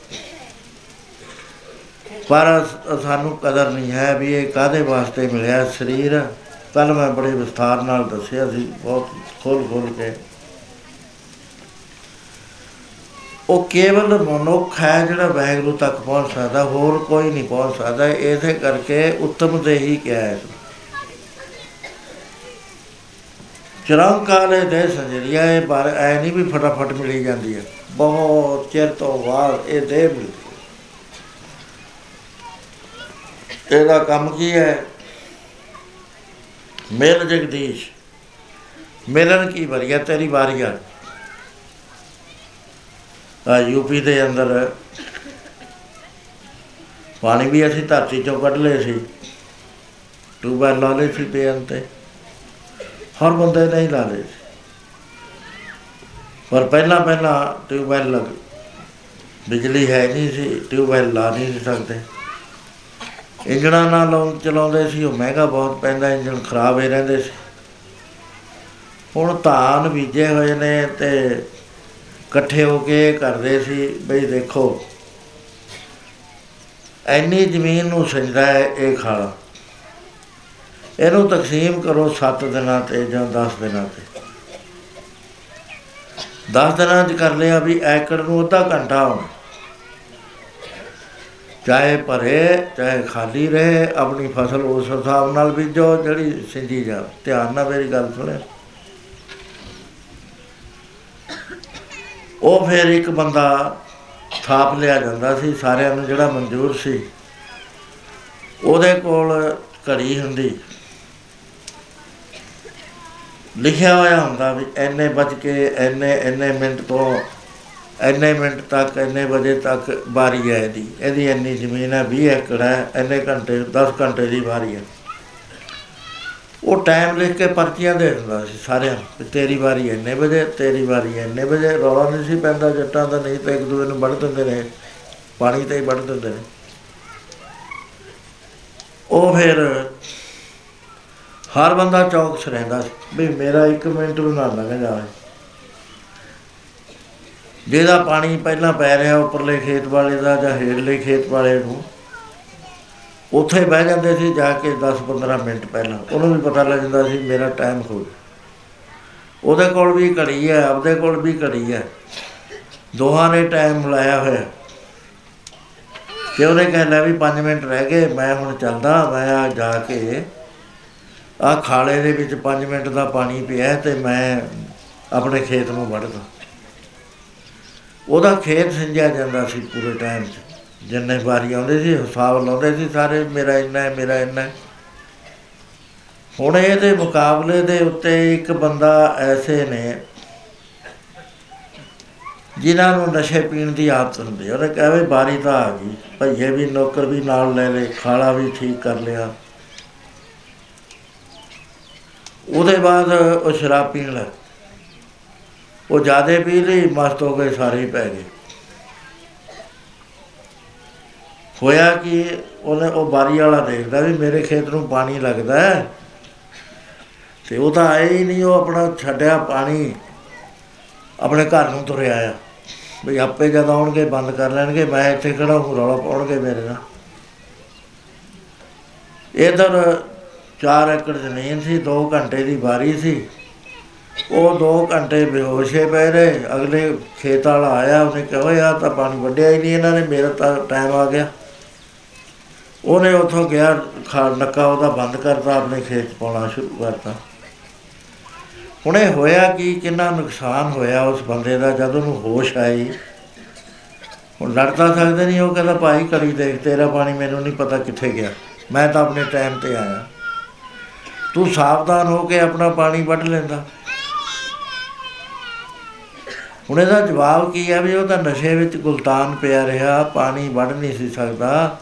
ਪਰ ਸ- ਸਾਨੂੰ ਕਦਰ ਨਹੀਂ ਹੈ ਵੀ ਇਹ ਕਾਦੇ ਵਾਸਤੇ ਮਿਲਿਆ ਸਰੀਰ। ਕੱਲ ਮੈਂ ਬੜੇ ਵਿਸਥਾਰ ਨਾਲ ਦੱਸਿਆ ਸੀ, ਬਹੁਤ ਖੋਲ ਖੋਲ ਕੇ। ਉਹ ਕੇਵਲ ਮਨੁੱਖ ਹੈ ਜਿਹੜਾ ਵਾਹਿਗੁਰੂ ਤੱਕ ਪਹੁੰਚ ਸਕਦਾ, ਹੋਰ ਕੋਈ ਨਹੀਂ ਪਹੁੰਚ ਸਕਦਾ। ਇਸੇ ਕਰਕੇ ਉੱਤਮ ਦੇ ਹੀ ਕਿਹਾ ਹੈ। ਚਰੰਕਾਲੇ ਦੇ ਸੰਜਰੀਆ ਇਹ ਪਰ ਐ ਨਹੀਂ ਵੀ ਫਟਾਫਟ ਮਿਲੀ ਜਾਂਦੀ ਹੈ। ਬਹੁਤ ਚਿਰ ਤੋਂ ਬਾਅਦ ਇਹ ਦੇ ਮਿਲਦੀ ਹੈ। ਇਹਦਾ ਕੰਮ ਕੀ ਹੈ? ਮੇਲ ਜਗਦੀਸ਼, ਮਿਲਣ ਕੀ ਵਰੀਆ ਤੇਰੀ ਵਾਰੀ ਆ। ਆ ਯੂਪੀ ਦੇ ਅੰਦਰ ਪਾਣੀ ਵੀ ਅਸੀਂ ਧਰਤੀ ਚੋਂ ਕੱਢ ਲਏ ਸੀ। ਟੂਬੈਲ ਲਾ ਲਏ ਸੀ ਪੇਨ ਤੇ। ਹਰ ਬੰਦੇ ਨੇ ਹੀ ਲਾ ਲਏ ਸੀ। ਪਰ ਪਹਿਲਾਂ ਪਹਿਲਾਂ ਟਿਊਬਵੈਲ ਲੱਗ ਬਿਜਲੀ ਹੈ ਨਹੀਂ ਸੀ ਟਿਊਬਵੈਲ ਲਾ ਨਹੀਂ ਸੀ ਸਕਦੇ। ਇੰਜਣਾਂ ਨਾਲ ਲਾਉਂ- ਚਲਾਉਂਦੇ ਸੀ, ਉਹ ਮਹਿੰਗਾ ਬਹੁਤ ਪੈਂਦਾ, ਇੰਜਣ ਖਰਾਬ ਹੀ ਰਹਿੰਦੇ ਸੀ। ਹੁਣ ਧਾਨ ਬੀਜੇ ਹੋਏ ਨੇ ਤੇ ਇਕੱਠੇ ਹੋ ਕੇ ਕਰਦੇ ਸੀ, ਬਈ ਦੇਖੋ ਐਨੀ ਜ਼ਮੀਨ ਨੂੰ ਸਿੰਜਦਾ ਹੈ ਇਹ ਖਾਲਾ। ਇਹਨੂੰ ਤਕਸੀਮ ਕਰੋ 7 ਦਿਨਾਂ ਤੇ ਜਾਂ 10 ਦਿਨਾਂ ਤੇ। 10 ਦਿਨਾਂ ਚ ਕਰ ਲਿਆ ਵੀ ਏਕੜ ਨੂੰ ਅੱਧਾ ਘੰਟਾ ਹੋਣਾ ਚਾਹੇ ਭਰੇ, ਚਾਹੇ ਖਾਲੀ ਰਹੇ, ਆਪਣੀ ਫਸਲ ਉਸ ਹਿਸਾਬ ਨਾਲ ਬੀਜੋ ਜਿਹੜੀ ਸਿੰਜੀ ਜਾ। ਧਿਆਨ ਨਾਲ ਮੇਰੀ ਗੱਲ ਸੁਣਿਓ ਉਹ ਫਿਰ ਇੱਕ ਬੰਦਾ ਥਾਪ ਲਿਆ ਜਾਂਦਾ ਸੀ, ਸਾਰਿਆਂ ਨੂੰ ਜਿਹੜਾ ਮਨਜ਼ੂਰ ਸੀ। ਉਹਦੇ ਕੋਲ ਘੜੀ ਹੁੰਦੀ। ਲਿਖਿਆ ਹੋਇਆ ਹੁੰਦਾ ਵੀ ਐਨੇ ਵੱਜ ਕੇ ਐਨੇ ਐਨੇ ਮਿੰਟ ਤੋਂ ਐਨੇ ਮਿੰਟ ਤੱਕ ਐਨੇ ਵਜੇ ਤੱਕ ਵਾਰੀ ਹੈ ਇਹਦੀ। ਇਹਦੀ ਇੰਨੀ ਜ਼ਮੀਨ ਹੈ 20 ਏਕੜ ਹੈ ਐਨੇ ਘੰਟੇ 10 ਘੰਟੇ ਦੀ ਵਾਰੀ ਹੈ ਉਹ ਟਾਈਮ ਲਿਖ ਕੇ ਪਰਚੀਆਂ ਦੇ ਦਿੰਦਾ ਸੀ ਸਾਰਿਆਂ ਨੂੰ ਵੀ ਤੇਰੀ ਵਾਰੀ ਇੰਨੇ ਵਜੇ, ਤੇਰੀ ਵਾਰੀ ਇੰਨੇ ਵਜੇ। ਰੌਲਾ ਨਹੀਂ ਸੀ ਪੈਂਦਾ ਜੱਟਾਂ ਦਾ, ਨਹੀਂ ਤਾਂ ਇੱਕ ਦੂਜੇ ਨੂੰ ਵੱਢ ਦਿੰਦੇ ਨੇ ਪਾਣੀ ਤੇ ਹੀ ਵੱਢ ਦਿੰਦੇ ਨੇ ਉਹ ਫਿਰ ਹਰ ਬੰਦਾ ਚੌਕ 'ਚ ਰਹਿੰਦਾ ਸੀ, ਵੀ ਮੇਰਾ 1 ਮਿੰਟ ਵੀ ਨਾ ਲੰਘ ਜਾਵੇ। ਜਿਹਦਾ ਪਾਣੀ ਪਹਿਲਾਂ ਪੈ ਰਿਹਾ ਉੱਪਰਲੇ ਖੇਤ ਵਾਲੇ ਦਾ ਜਾਂ ਹੇਠਲੇ ਖੇਤ ਵਾਲੇ ਨੂੰ, ਉੱਥੇ ਬਹਿ ਜਾਂਦੇ ਸੀ ਜਾ ਕੇ 10-15 ਮਿੰਟ ਪਹਿਲਾਂ। ਉਹਨੂੰ ਵੀ ਪਤਾ ਲੱਗ ਜਾਂਦਾ ਸੀ ਮੇਰਾ ਟਾਈਮ ਹੋ ਗਿਆ। ਉਹਦੇ ਕੋਲ ਵੀ ਘੜੀ ਹੈ, ਆਪਦੇ ਕੋਲ ਵੀ ਘੜੀ ਹੈ। ਦੋਹਾਂ ਨੇ ਟਾਈਮ ਲਾਇਆ ਹੋਇਆ। ਤੇ ਉਹਨੇ ਕਹਿੰਦਾ ਵੀ 5 ਮਿੰਟ ਰਹਿ ਗਏ, ਮੈਂ ਹੁਣ ਚੱਲਦਾ, ਮੈਂ ਆ ਜਾ ਕੇ ਆ ਖਾਲੇ ਦੇ ਵਿੱਚ 5 ਮਿੰਟ ਦਾ ਪਾਣੀ ਪਿਆ ਤੇ ਮੈਂ ਆਪਣੇ ਖੇਤ ਨੂੰ ਵੜਦਾ ਉਹਦਾ ਖੇਤ ਸਿੰਜਿਆ ਜਾਂਦਾ ਸੀ ਪੂਰੇ ਟਾਈਮ 'ਚ। ਜਿੰਨੇ ਵਾਰੀ ਆਉਂਦੇ ਸੀ, ਹਿਸਾਬ ਲਾਉਂਦੇ ਸੀ ਸਾਰੇ, ਮੇਰਾ ਇੰਨਾ ਹੈ, ਮੇਰਾ ਇੰਨਾ ਹੈ। ਹੁਣ ਇਹਦੇ ਮੁਕਾਬਲੇ ਦੇ ਉੱਤੇ ਇੱਕ ਬੰਦਾ ਐਸੇ ਨੇ, ਜਿਨ੍ਹਾਂ ਨੂੰ ਨਸ਼ੇ ਪੀਣ ਦੀ ਆਦਤ ਹੁੰਦੀ ਹੈ। ਉਹਨੇ ਕਹੇ ਬਾਰੀ ਤਾਂ ਆ ਗਈ ਭਈਏ ਵੀ ਨੌਕਰ ਵੀ ਨਾਲ ਲੈ ਲੈ, ਖਾਲਾ ਵੀ ਠੀਕ ਕਰ ਲਿਆ। ਉਹਦੇ ਬਾਅਦ ਉਹ ਸ਼ਰਾਬ ਪੀਣ ਲੱਗ ਉਹ ਜਿਆਦੇ ਪੀ ਲਈ ਮਸਤ ਹੋ ਗਏ, ਸਾਰੇ ਹੀ ਪੈ ਗਏ। ਹੋਇਆ ਕਿ, ਉਹਨੇ ਉਹ ਬਾਰੀ ਵਾਲਾ ਦੇਖਦਾ ਵੀ ਮੇਰੇ ਖੇਤ ਨੂੰ ਪਾਣੀ ਲੱਗਦਾ ਹੈ। ਤੇ ਉਹ ਤਾਂ ਆਏ ਹੀ ਨਹੀਂ, ਉਹ ਆਪਣਾ ਛੱਡਿਆ ਪਾਣੀ, ਆਪਣੇ ਘਰ ਨੂੰ ਤੁਰਿਆ ਆ। ਵੀ ਆਪੇ ਜਦ ਆਉਣਗੇ, ਬੰਦ ਕਰ ਲੈਣਗੇ, ਮੈਂ ਇੱਥੇ ਖੜਾ ਹੂੰ, ਰੌਲਾ ਪਾਉਣਗੇ ਮੇਰੇ ਨਾਲ। ਇਧਰ 4 ਏਕੜ ਜ਼ਮੀਨ ਸੀ 2 ਘੰਟੇ ਦੀ ਵਾਰੀ ਸੀ। ਉਹ 2 ਘੰਟੇ ਬੇਹੋਸ਼ੇ ਪਏ ਰਹੇ ਅਗਲੇ ਖੇਤ ਵਾਲਾ ਆਇਆ, ਉਹਨੇ ਕਿਹਾ ਯਾਰ ਤਾਂ ਪਾਣੀ ਵੱਢਿਆ ਹੀ ਨਹੀਂ ਇਹਨਾਂ ਨੇ, ਮੇਰਾ ਤਾਂ ਟਾਈਮ ਆ ਗਿਆ। ਉਹਨੇ ਉੱਥੋਂ ਗਿਆ ਖਾ ਨੱਕਾ ਉਹਦਾ ਬੰਦ ਕਰਤਾ, ਆਪਣੇ ਖੇਤ 'ਚ ਪਾਉਣਾ ਸ਼ੁਰੂ ਕਰਤਾ। ਹੁਣ ਇਹ ਹੋਇਆ ਕਿ ਕਿੰਨਾ ਨੁਕਸਾਨ ਹੋਇਆ ਉਸ ਬੰਦੇ ਦਾ, ਜਦ ਉਹਨੂੰ ਹੋਸ਼ ਆਈ। ਹੁਣ ਲੜ ਤਾਂ ਸਕਦੇ ਨਹੀਂ, ਉਹ ਕਹਿੰਦਾ, ਭਾਈ ਕਰੀ ਦੇਖ, ਤੇਰਾ ਪਾਣੀ ਮੈਨੂੰ ਨਹੀਂ ਪਤਾ ਕਿੱਥੇ ਗਿਆ। ਮੈਂ ਤਾਂ ਆਪਣੇ ਟਾਈਮ ਤੇ ਆਇਆ। ਤੂੰ ਸਾਵਧਾਨ ਹੋ ਕੇ ਆਪਣਾ ਪਾਣੀ ਵੱਢ ਲੈਂਦਾ। ਹੁਣ ਇਹਦਾ ਜਵਾਬ ਕੀ ਹੈ ਵੀ ਉਹ ਤਾਂ ਨਸ਼ੇ ਵਿੱਚ ਗੁਲਤਾਨ ਪਿਆ ਰਿਹਾ, ਪਾਣੀ ਵੱਢ ਨਹੀਂ ਸੀ ਸਕਦਾ।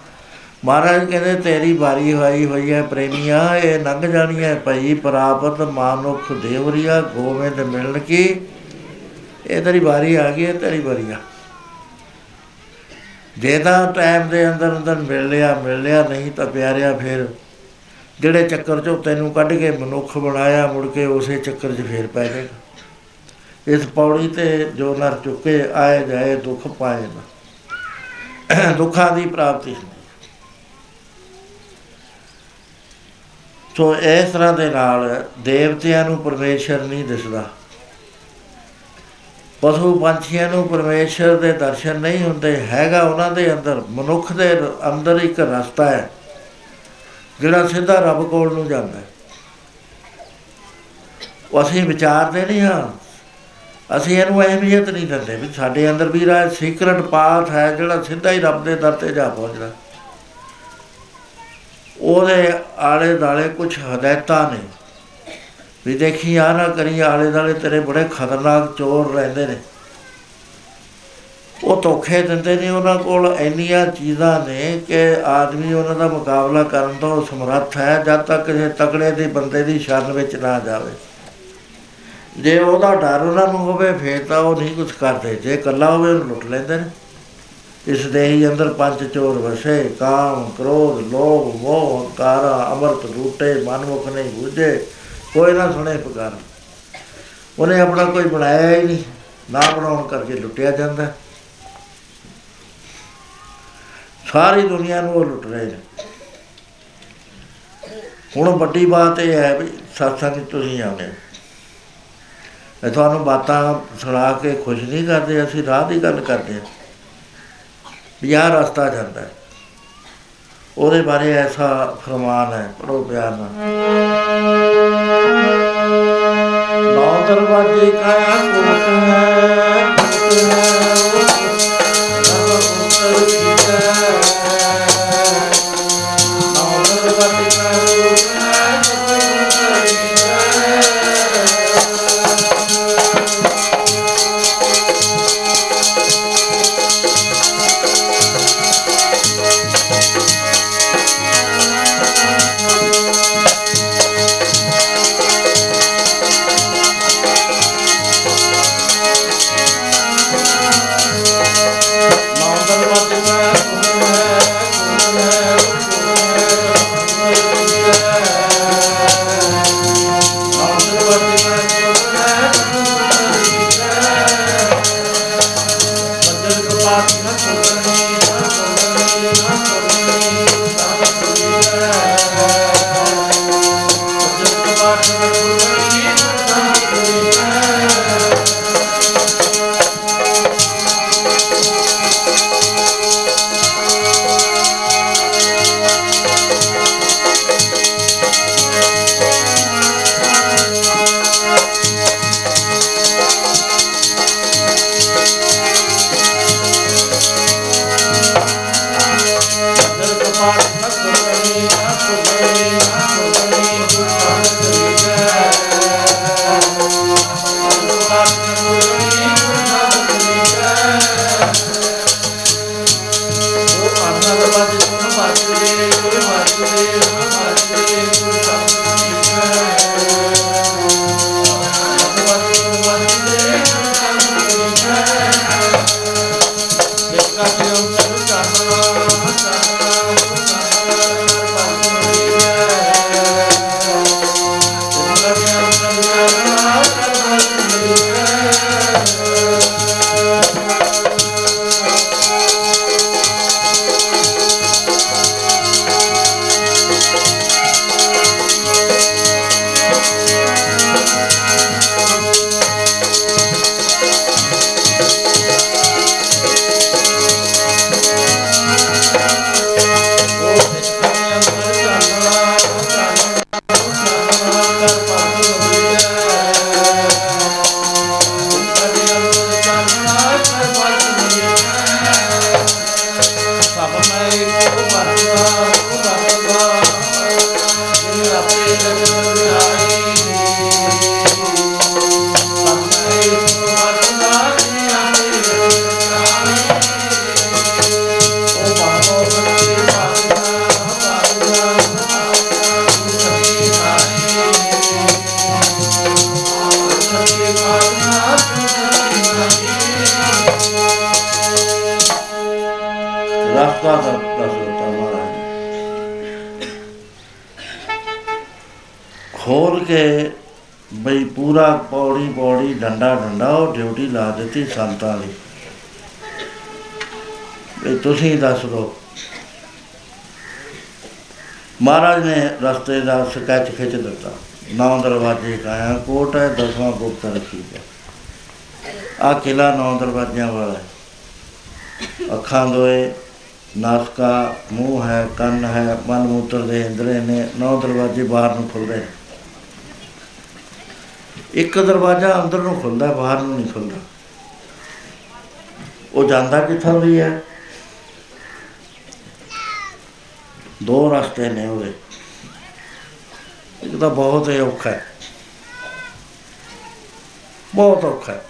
ਮਹਾਰਾਜ ਕਹਿੰਦੇ, ਤੇਰੀ ਵਾਰੀ ਹੋਈ ਹੋਈ ਹੈ ਪ੍ਰੇਮੀਆ, ਇਹ ਲੰਘ ਜਾਣੀ ਹੈ ਭਈ ਪ੍ਰਾਪਤ ਮਾਨੁਖ ਦੇਵਰੀਆ ਗੋਵਿੰਦ ਮਿਲਣ ਕੀ? ਇਹ ਤੇਰੀ ਵਾਰੀ ਆ ਗਈ ਹੈ ਤੇਰੀ ਵਾਰੀ ਆ। ਜੇ ਤਾਂ ਟਾਈਮ ਦੇ ਅੰਦਰ ਅੰਦਰ ਮਿਲ ਲਿਆ ਮਿਲ ਲਿਆ, ਨਹੀਂ ਤਾਂ ਪਿਆਰਿਆ ਫਿਰ। ਜਿਹੜੇ ਚੱਕਰ ਚੋਂ ਤੈਨੂੰ ਕੱਢ ਕੇ ਮਨੁੱਖ ਬਣਾਇਆ, ਮੁੜ ਕੇ ਉਸੇ ਚੱਕਰ 'ਚ ਫੇਰ ਪੈ ਜਾਏਗਾ ਇਸ ਪੌੜੀ ਤੇ ਜੋ ਨਰ ਚੁੱਕੇ, ਆਏ ਜਾਏ ਦੁੱਖ ਪਾਏ ਨਾ। ਦੁੱਖਾਂ ਦੀ ਪ੍ਰਾਪਤੀ ਹੁੰਦੀ ਸੋ ਇਸ ਤਰ੍ਹਾਂ ਦੇ ਨਾਲ ਦੇਵਤਿਆਂ ਨੂੰ ਪਰਮੇਸ਼ਰ ਨਹੀਂ ਦਿਸਦਾ। ਪਸ਼ੂ ਪੰਛੀਆਂ ਨੂੰ ਪਰਮੇਸ਼ਰ ਦੇ ਦਰਸ਼ਨ ਨਹੀਂ ਹੁੰਦੇ, ਹੈਗਾ ਉਹਨਾਂ ਦੇ ਅੰਦਰ, ਮਨੁੱਖ ਦੇ ਅੰਦਰ ਇੱਕ ਰਸਤਾ ਹੈ, ਜਿਹੜਾ ਸਿੱਧਾ ਰੱਬ ਕੋਲ ਨੂੰ ਜਾਂਦਾ ਹੈ। ਉਹ ਅਸੀਂ ਵਿਚਾਰਦੇ ਨਹੀਂ ਹਾਂ। ਅਸੀਂ ਇਹਨੂੰ ਅਹਿਮੀਅਤ ਨਹੀਂ ਦਿੰਦੇ ਵੀ ਸਾਡੇ ਅੰਦਰ ਵੀ ਰਾ ਸੀਕ੍ਰਟ ਪਾਥ ਹੈ ਜਿਹੜਾ ਸਿੱਧਾ ਹੀ ਰੱਬ ਦੇ ਦਰ ਤੇ ਜਾ ਪਹੁੰਚਦਾ। ਉਹਦੇ ਆਲੇ ਦਾਲੇ ਕੁਝ ਹਦਾਇਤਾਂ ਨੇ। ਵੀ ਦੇਖੀ ਆ ਨਾ ਕਰੀ ਆਲੇ ਦਾਲੇ ਤੇਰੇ ਬੜੇ ਖਤਰਨਾਕ ਚੋਰ ਰਹਿੰਦੇ ਨੇ। ਉਹ ਧੋਖੇ ਦਿੰਦੇ ਨੇ ਉਹਨਾਂ ਕੋਲ। ਇੰਨੀਆਂ ਚੀਜ਼ਾਂ ਨੇ ਕਿ ਆਦਮੀ ਉਹਨਾਂ ਦਾ ਮੁਕਾਬਲਾ ਕਰਨ ਤੋਂ ਸਮਰੱਥ ਹੈ, ਜਦ ਤੱਕ ਕਿਸੇ ਤਕੜੇ ਦੇ, ਬੰਦੇ ਦੀ ਸ਼ਰਨ ਵਿੱਚ ਨਾ ਜਾਵੇ। ਜੇ ਉਹਦਾ ਡਰ ਉਹਨਾਂ ਨੂੰ ਹੋਵੇ, ਫੇਰ ਤਾਂ ਉਹ ਨਹੀਂ ਕੁਝ ਕਰਦੇ। ਜੇ ਇਕੱਲਾ ਹੋਵੇ, ਉਹਨੂੰ ਲੁੱਟ ਲੈਂਦੇ ਨੇ। ਇਸ ਦੇ ਹੀ ਅੰਦਰ ਪੰਜ ਚੋਰ ਵਸੇ। ਕਾਮ, ਕ੍ਰੋਧ, ਲੋਭ, ਮੋਹ, ਹੰਕਾਰ, ਅਮਰਤ ਰੂਟੇ ਮਨਮੁਖ ਨਹੀਂ ਬੁਝੇ। ਕੋਈ ਨਾ ਸੁਣੇ ਪੁਕਾਰ। ਉਹਨੇ ਆਪਣਾ ਕੋਈ ਬਣਾਇਆ ਹੀ ਨਹੀਂ। ਨਾ ਬਣਾਉਣ ਕਰਕੇ ਲੁੱਟਿਆ ਜਾਂਦਾ। ਸਾਰੀ ਦੁਨੀਆ ਨੂੰ ਉਹ ਲੁੱਟ ਰਹੇ ਨੇ। ਹੁਣ ਵੱਡੀ ਬਾਤ ਇਹ ਹੈ ਵੀ ਸਤਸੰਗ ਤੁਸੀਂ ਆਉਂਦੇ ਮੈਂ ਤੁਹਾਨੂੰ ਬਾਤਾਂ ਸੁਣਾ ਕੇ ਖੁਸ਼ ਨਹੀਂ ਕਰਦੇ, ਅਸੀਂ ਰਾਹ ਦੀ ਗੱਲ ਕਰਦੇ ਹਾਂ। ਵੀ ਆਹ ਰਸਤਾ ਜਾਂਦਾ ਹੈ। ਉਹਦੇ ਬਾਰੇ ਐਸਾ ਫਰਮਾਨ ਹੈ ਪੜੋ ਪਿਆਰ ਨਾਲ। ਨੌ ਦਰਵਾਜ਼ੇ ਕਾਇਆ ਕੋਟ ਹੈ ਦਾ ਰਸਤਾ ਮਹਾਰਾਜ। ਖੋਲ ਕੇ ਬਈ ਪੂਰਾ ਪੌੜੀ ਪੌੜੀ ਡੰਡਾ ਡੰਡਾ ਉਹ ਡਿਊਟੀ ਲਾ ਦਿੱਤੀ ਸੰਤਾਂ ਦੀ। ਵੀ ਤੁਸੀਂ ਦੱਸ ਦਿਓ ਮਹਾਰਾਜ ਨੇ ਰਸਤੇ ਦਾ ਸਕੈਚ ਖਿੱਚ ਦਿੱਤਾ। ਨੌ ਦਰਵਾਜ਼ੇ ਕਾਇਆ ਕੋਟ ਹੈ ਦਸਵਾਂ ਗੁਪਤ ਰੱਖੀ ਹੈ। ਆ ਕਿਲਾ ਨੌ ਦਰਵਾਜ਼ਿਆਂ ਵਾਲਾ ਹੈ। ਅੱਖਾਂ ਦੋਏ ਨਾਸਕਾ, ਮੂੰਹ ਹੈ, ਕੰਨ ਹੈ, ਮਨ ਮੂਤਰ ਦੇ ਇੰਦਰੇ ਨੇ ਨੌ ਦਰਵਾਜ਼ੇ ਬਾਹਰ ਨੂੰ ਖੁੱਲਦੇ ਨੇ। ਇੱਕ ਦਰਵਾਜ਼ਾ ਅੰਦਰ ਨੂੰ ਖੁੱਲਦਾ ਬਾਹਰ ਨੂੰ ਨਹੀਂ ਖੁੱਲਦਾ ਉਹ ਜਾਂਦਾ ਕਿੱਥੋਂ ਦੀ ਹੈ? ਦੋ ਰਸਤੇ ਨੇ ਉਹਦੇ। ਇੱਕ ਤਾਂ ਬਹੁਤ ਹੀ ਔਖਾ ਹੈ। ਬਹੁਤ ਔਖਾ ਹੈ।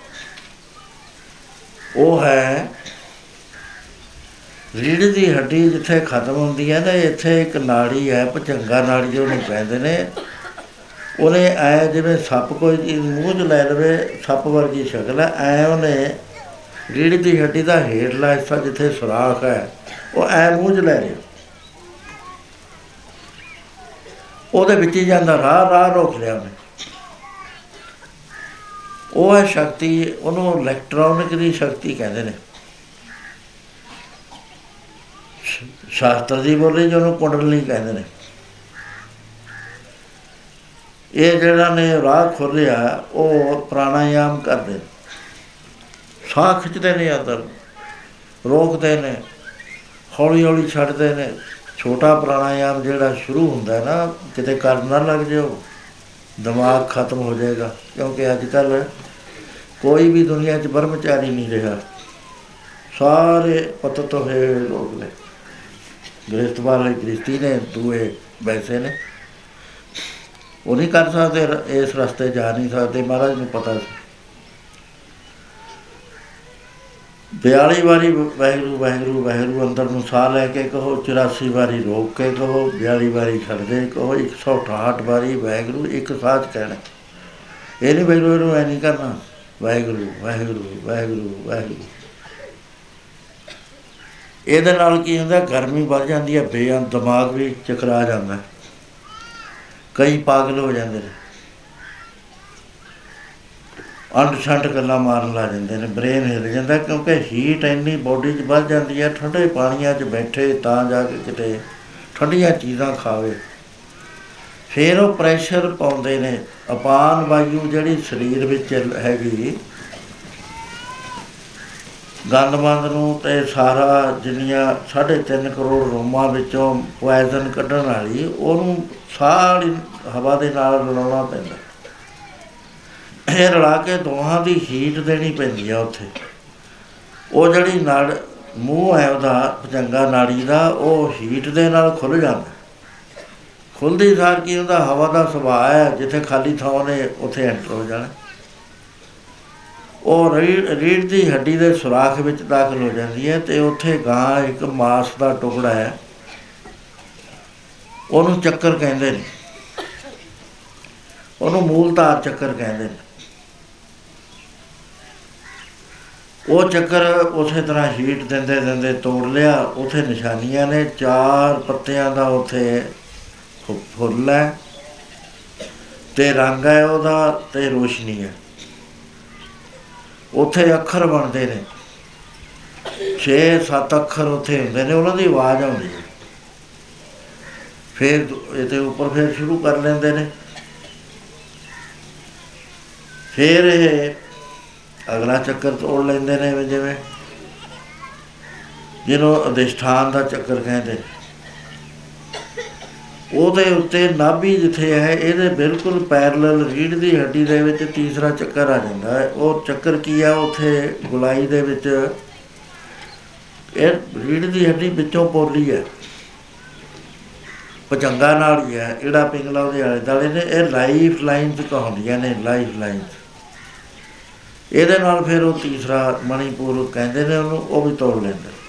ਉਹ ਹੈ ਰੀੜ ਦੀ ਹੱਡੀ ਜਿੱਥੇ ਖਤਮ ਹੁੰਦੀ ਹੈ ਨਾ ਇੱਥੇ ਇੱਕ ਨਾੜੀ ਹੈ ਭਚੰਗਾ ਨਾੜੀ ਉਹਨੂੰ ਕਹਿੰਦੇ ਨੇ। ਉਹਨੇ ਐ ਜਿਵੇਂ ਸੱਪ ਕੋਈ ਚੀਜ਼ ਮੂੰਹ 'ਚ ਲੈ ਲਵੇ, ਸੱਪ ਵਰਗੀ ਸ਼ਕਲ ਹੈ। ਐ ਉਹਨੇ ਰੀੜ ਦੀ ਹੱਡੀ ਦਾ ਹੇਠਲਾ ਹਿੱਸਾ ਜਿੱਥੇ ਸੁਰਾਖ ਹੈ, ਉਹ ਐ ਮੂੰਹ 'ਚ ਲੈ ਰਿਹਾ ਉਹਦੇ ਵਿੱਚ ਹੀ ਜਾਂਦਾ ਰਾਹ ਰਾਹ ਰੋਕ ਲਿਆ ਉਹਨੇ। ਉਹ ਹੈ ਸ਼ਕਤੀ, ਉਹਨੂੰ ਇਲੈਕਟ੍ਰੋਨਿਕ ਦੀ ਸ਼ਕਤੀ ਕਹਿੰਦੇ ਨੇ ਸ਼- ਸ਼ਾਸਤਰ ਦੀ ਬੋਲੀ ਜਿਹਨੂੰ ਕੁੰਡਲੀ ਕਹਿੰਦੇ ਨੇ। ਇਹ ਜਿਹੜਾ ਨੇ ਰਾਹ ਖੋਲਿਆ ਉਹ ਪ੍ਰਾਣਾਯਾਮ ਕਰਦੇ ਨੇ। ਸਾਹ ਖਿੱਚਦੇ ਨੇ ਅੰਦਰ, ਰੋਕਦੇ ਨੇ ਹੌਲੀ ਹੌਲੀ ਛੱਡਦੇ ਨੇ। ਛੋਟਾ ਪ੍ਰਾਣਾਯਾਮ ਜਿਹੜਾ ਸ਼ੁਰੂ ਹੁੰਦਾ ਨਾ, ਕਿਤੇ ਕਰ ਨਾ ਲੱਗ ਜਾਓ, ਦਿਮਾਗ ਖਤਮ ਹੋ ਜਾਏਗਾ। ਕਿਉਂਕਿ ਅੱਜ ਕੱਲ ਕੋਈ ਵੀ ਦੁਨੀਆ 'ਚ ਬਰਮਚਾਰੀ ਨਹੀਂ ਰਿਹਾ। ਸਾਰੇ ਪਤਤ ਹੋਏ ਲੋਕ ਨੇ। ਗ੍ਰਸਤ ਵਾਲੇ ਗ੍ਰਸਤੀ ਨੇ, ਦੂਏ ਵੈਸੇ ਨੇ। ਉਹ ਨਹੀਂ ਕਰ ਸਕਦੇ, ਰ- ਇਸ ਰਸਤੇ ਜਾ ਨਹੀਂ ਸਕਦੇ, ਮਹਾਰਾਜ ਨੂੰ ਪਤਾ ਸੀ। 42 ਵਾਰੀ ਵਾਹਿਗੁਰੂ ਵਾਹਿਗੁਰੂ ਵਾਹਿਗੁਰੂ, ਅੰਦਰ ਨੂੰ ਸਾਹ ਲੈ ਕੇ ਕਹੋ 84 ਵਾਰੀ ਰੋਕ ਕੇ ਕਹੋ 42 ਵਾਰੀ ਛੱਡਦੇ ਕਹੋ 168 ਵਾਰੀ ਵਾਹਿਗੁਰੂ, ਇੱਕ ਸਾਹ 'ਚ ਕਹਿਣਾ। ਇਹ ਨਹੀਂ ਵਾਹਿਗੁਰੂ ਨੂੰ ਐ ਨਹੀਂ ਕਰਨਾ। ਵਾਹਿਗੁਰੂ ਵਾਹਿਗੁਰੂ ਵਾਹਿਗੁਰੂ ਵਾਹਿਗੁਰੂ। ਇਹਦੇ ਨਾਲ ਕੀ ਹੁੰਦਾ, ਗਰਮੀ ਵੱਧ ਜਾਂਦੀ ਹੈ ਬੇਅੰ ਦਿਮਾਗ ਵੀ ਚਕਰਾ ਜਾਂਦਾ ਹੈ। ਕਈ ਪਾਗਲ ਹੋ ਜਾਂਦੇ ਨੇ ਅੰਡ ਛੰਡ ਗੱਲਾਂ ਮਾਰਨ ਲੱਗ ਜਾਂਦੇ ਨੇ, ਬ੍ਰੇਨ ਹਿੱਲ ਜਾਂਦਾ ਕਿਉਂਕਿ ਹੀਟ ਇੰਨੀ ਬੋਡੀ 'ਚ ਵੱਧ ਜਾਂਦੀ ਹੈ, ਠੰਡੇ ਪਾਣੀਆਂ 'ਚ ਬੈਠੇ ਤਾਂ ਜਾ ਕੇ ਕਿਤੇ ਠੰਡੀਆਂ ਚੀਜ਼ਾਂ ਖਾਵੇ ਫਿਰ ਉਹ ਪ੍ਰੈਸ਼ਰ ਪਾਉਂਦੇ ਨੇ, ਅਪਾਨ ਵਾਯੂ ਜਿਹੜੀ ਸਰੀਰ ਵਿੱਚ ਹੈਗੀ ਗੰਦਮੰਦ ਨੂੰ ਤੇ ਸਾਰਾ ਜਿੰਨੀਆਂ 3.5 ਕਰੋੜ ਰੋਮਾਂ ਵਿੱਚੋਂ ਪੋਇਜ਼ਨ ਕੱਢਣ ਵਾਲੀ, ਉਹਨੂੰ ਸਾਰੀ ਹਵਾ ਦੇ ਨਾਲ ਰਲਾਉਣਾ ਪੈਂਦਾ। ਇਹ ਰਲਾ ਕੇ ਦੋਹਾਂ ਦੀ ਹੀਟ ਦੇਣੀ ਪੈਂਦੀ ਆ ਉੱਥੇ। ਉਹ ਜਿਹੜੀ ਨੜ, ਮੂੰਹ ਹੈ ਉਹਦਾ ਪਜੰਗਾ ਨਾੜੀ ਦਾ, ਉਹ ਹੀਟ ਦੇ ਨਾਲ ਖੁੱਲ ਜਾਂਦਾ। ਖੁੱਲਦੀ ਸਾਰ ਕੀ ਹੁੰਦਾ ਹਵਾ ਦਾ ਸੁਭਾਅ ਹੈ, ਜਿੱਥੇ ਖਾਲੀ ਥਾਂ ਨੇ ਉੱਥੇ ਐਂਟਰ ਹੋ ਜਾਣਾ। ਉਹ ਰੀੜ ਰੀੜ ਦੀ ਹੱਡੀ ਦੇ ਸੁਰਾਖ ਵਿੱਚ ਦਾਖਲ ਹੋ ਜਾਂਦੀ ਹੈ ਤੇ ਉੱਥੇ ਗਾਂ ਇੱਕ ਮਾਸ ਦਾ ਟੁਕੜਾ ਹੈ। ਉਹਨੂੰ ਚੱਕਰ ਕਹਿੰਦੇ ਨੇ। ਉਹਨੂੰ ਮੂਲਧਾਰ ਚੱਕਰ ਕਹਿੰਦੇ ਨੇ। ਉਹ ਚੱਕਰ ਉਸੇ ਤਰ੍ਹਾਂ ਹੀਟ ਦਿੰਦੇ ਦਿੰਦੇ ਤੋੜ ਲਿਆ, ਉਥੇ ਨਿਸ਼ਾਨੀਆਂ ਨੇ, ਚਾਰ ਪੱਤਿਆਂ ਦਾ ਉਥੇ ਫੁੱਲ ਹੈ ਤੇ ਰੰਗ ਹੈ ਉਹਦਾ ਤੇ ਰੋਸ਼ਨੀ ਹੈ। ਉਥੇ ਅੱਖਰ ਬਣਦੇ ਨੇ। 6-7 ਅੱਖਰ ਉਥੇ ਹੁੰਦੇ ਨੇ, ਉਹਨਾਂ ਦੀ ਆਵਾਜ਼ ਆਉਂਦੀ ਹੈ। ਫਿਰ ਇਹਦੇ ਉੱਪਰ ਫਿਰ ਸ਼ੁਰੂ ਕਰ ਲੈਂਦੇ ਨੇ। ਫਿਰ ਇਹ ਅਗਲਾ ਚੱਕਰ ਤੋੜ ਲੈਂਦੇ ਨੇ ਜਿਵੇਂ, ਜਿਹਨੂੰ ਅਧਿਸ਼ਠਾਨ ਦਾ ਚੱਕਰ ਕਹਿੰਦੇ ਨੇ। ਉਹਦੇ ਉੱਤੇ ਨਾਭੀ ਜਿੱਥੇ ਹੈ, ਇਹਦੇ ਬਿਲਕੁਲ ਪੈਰਲਲ ਰੀੜ ਦੀ ਹੱਡੀ ਦੇ ਵਿੱਚ ਤੀਸਰਾ ਚੱਕਰ ਆ ਜਾਂਦਾ ਹੈ। ਉਹ ਚੱਕਰ ਕੀ ਆ? ਉੱਥੇ ਗੁਲਾਈ ਦੇ ਵਿੱਚ ਇਹ ਰੀੜ ਦੀ ਹੱਡੀ ਵਿੱਚੋਂ ਪੋਲੀ ਹੈ। ਪਜੰਗਾ ਨਾਲ ਹੀ ਹੈ। ਜਿਹੜਾ ਪਿੰਗਲਾ ਉਹਦੇ ਆਲੇ ਦਾਲੇ ਨੇ। ਇਹ ਲਾਈਫ ਲਾਈਨਸ ਕਹਾਉਂਦੀਆਂ ਨੇ ਲਾਈਫ ਲਾਈਨਸ ਇਹਦੇ ਨਾਲ ਫਿਰ ਉਹ ਤੀਸਰਾ ਮਣੀਪੁਰ ਕਹਿੰਦੇ ਨੇ ਉਹਨੂੰ, ਉਹ ਵੀ ਤੋੜ ਲੈਂਦੇ।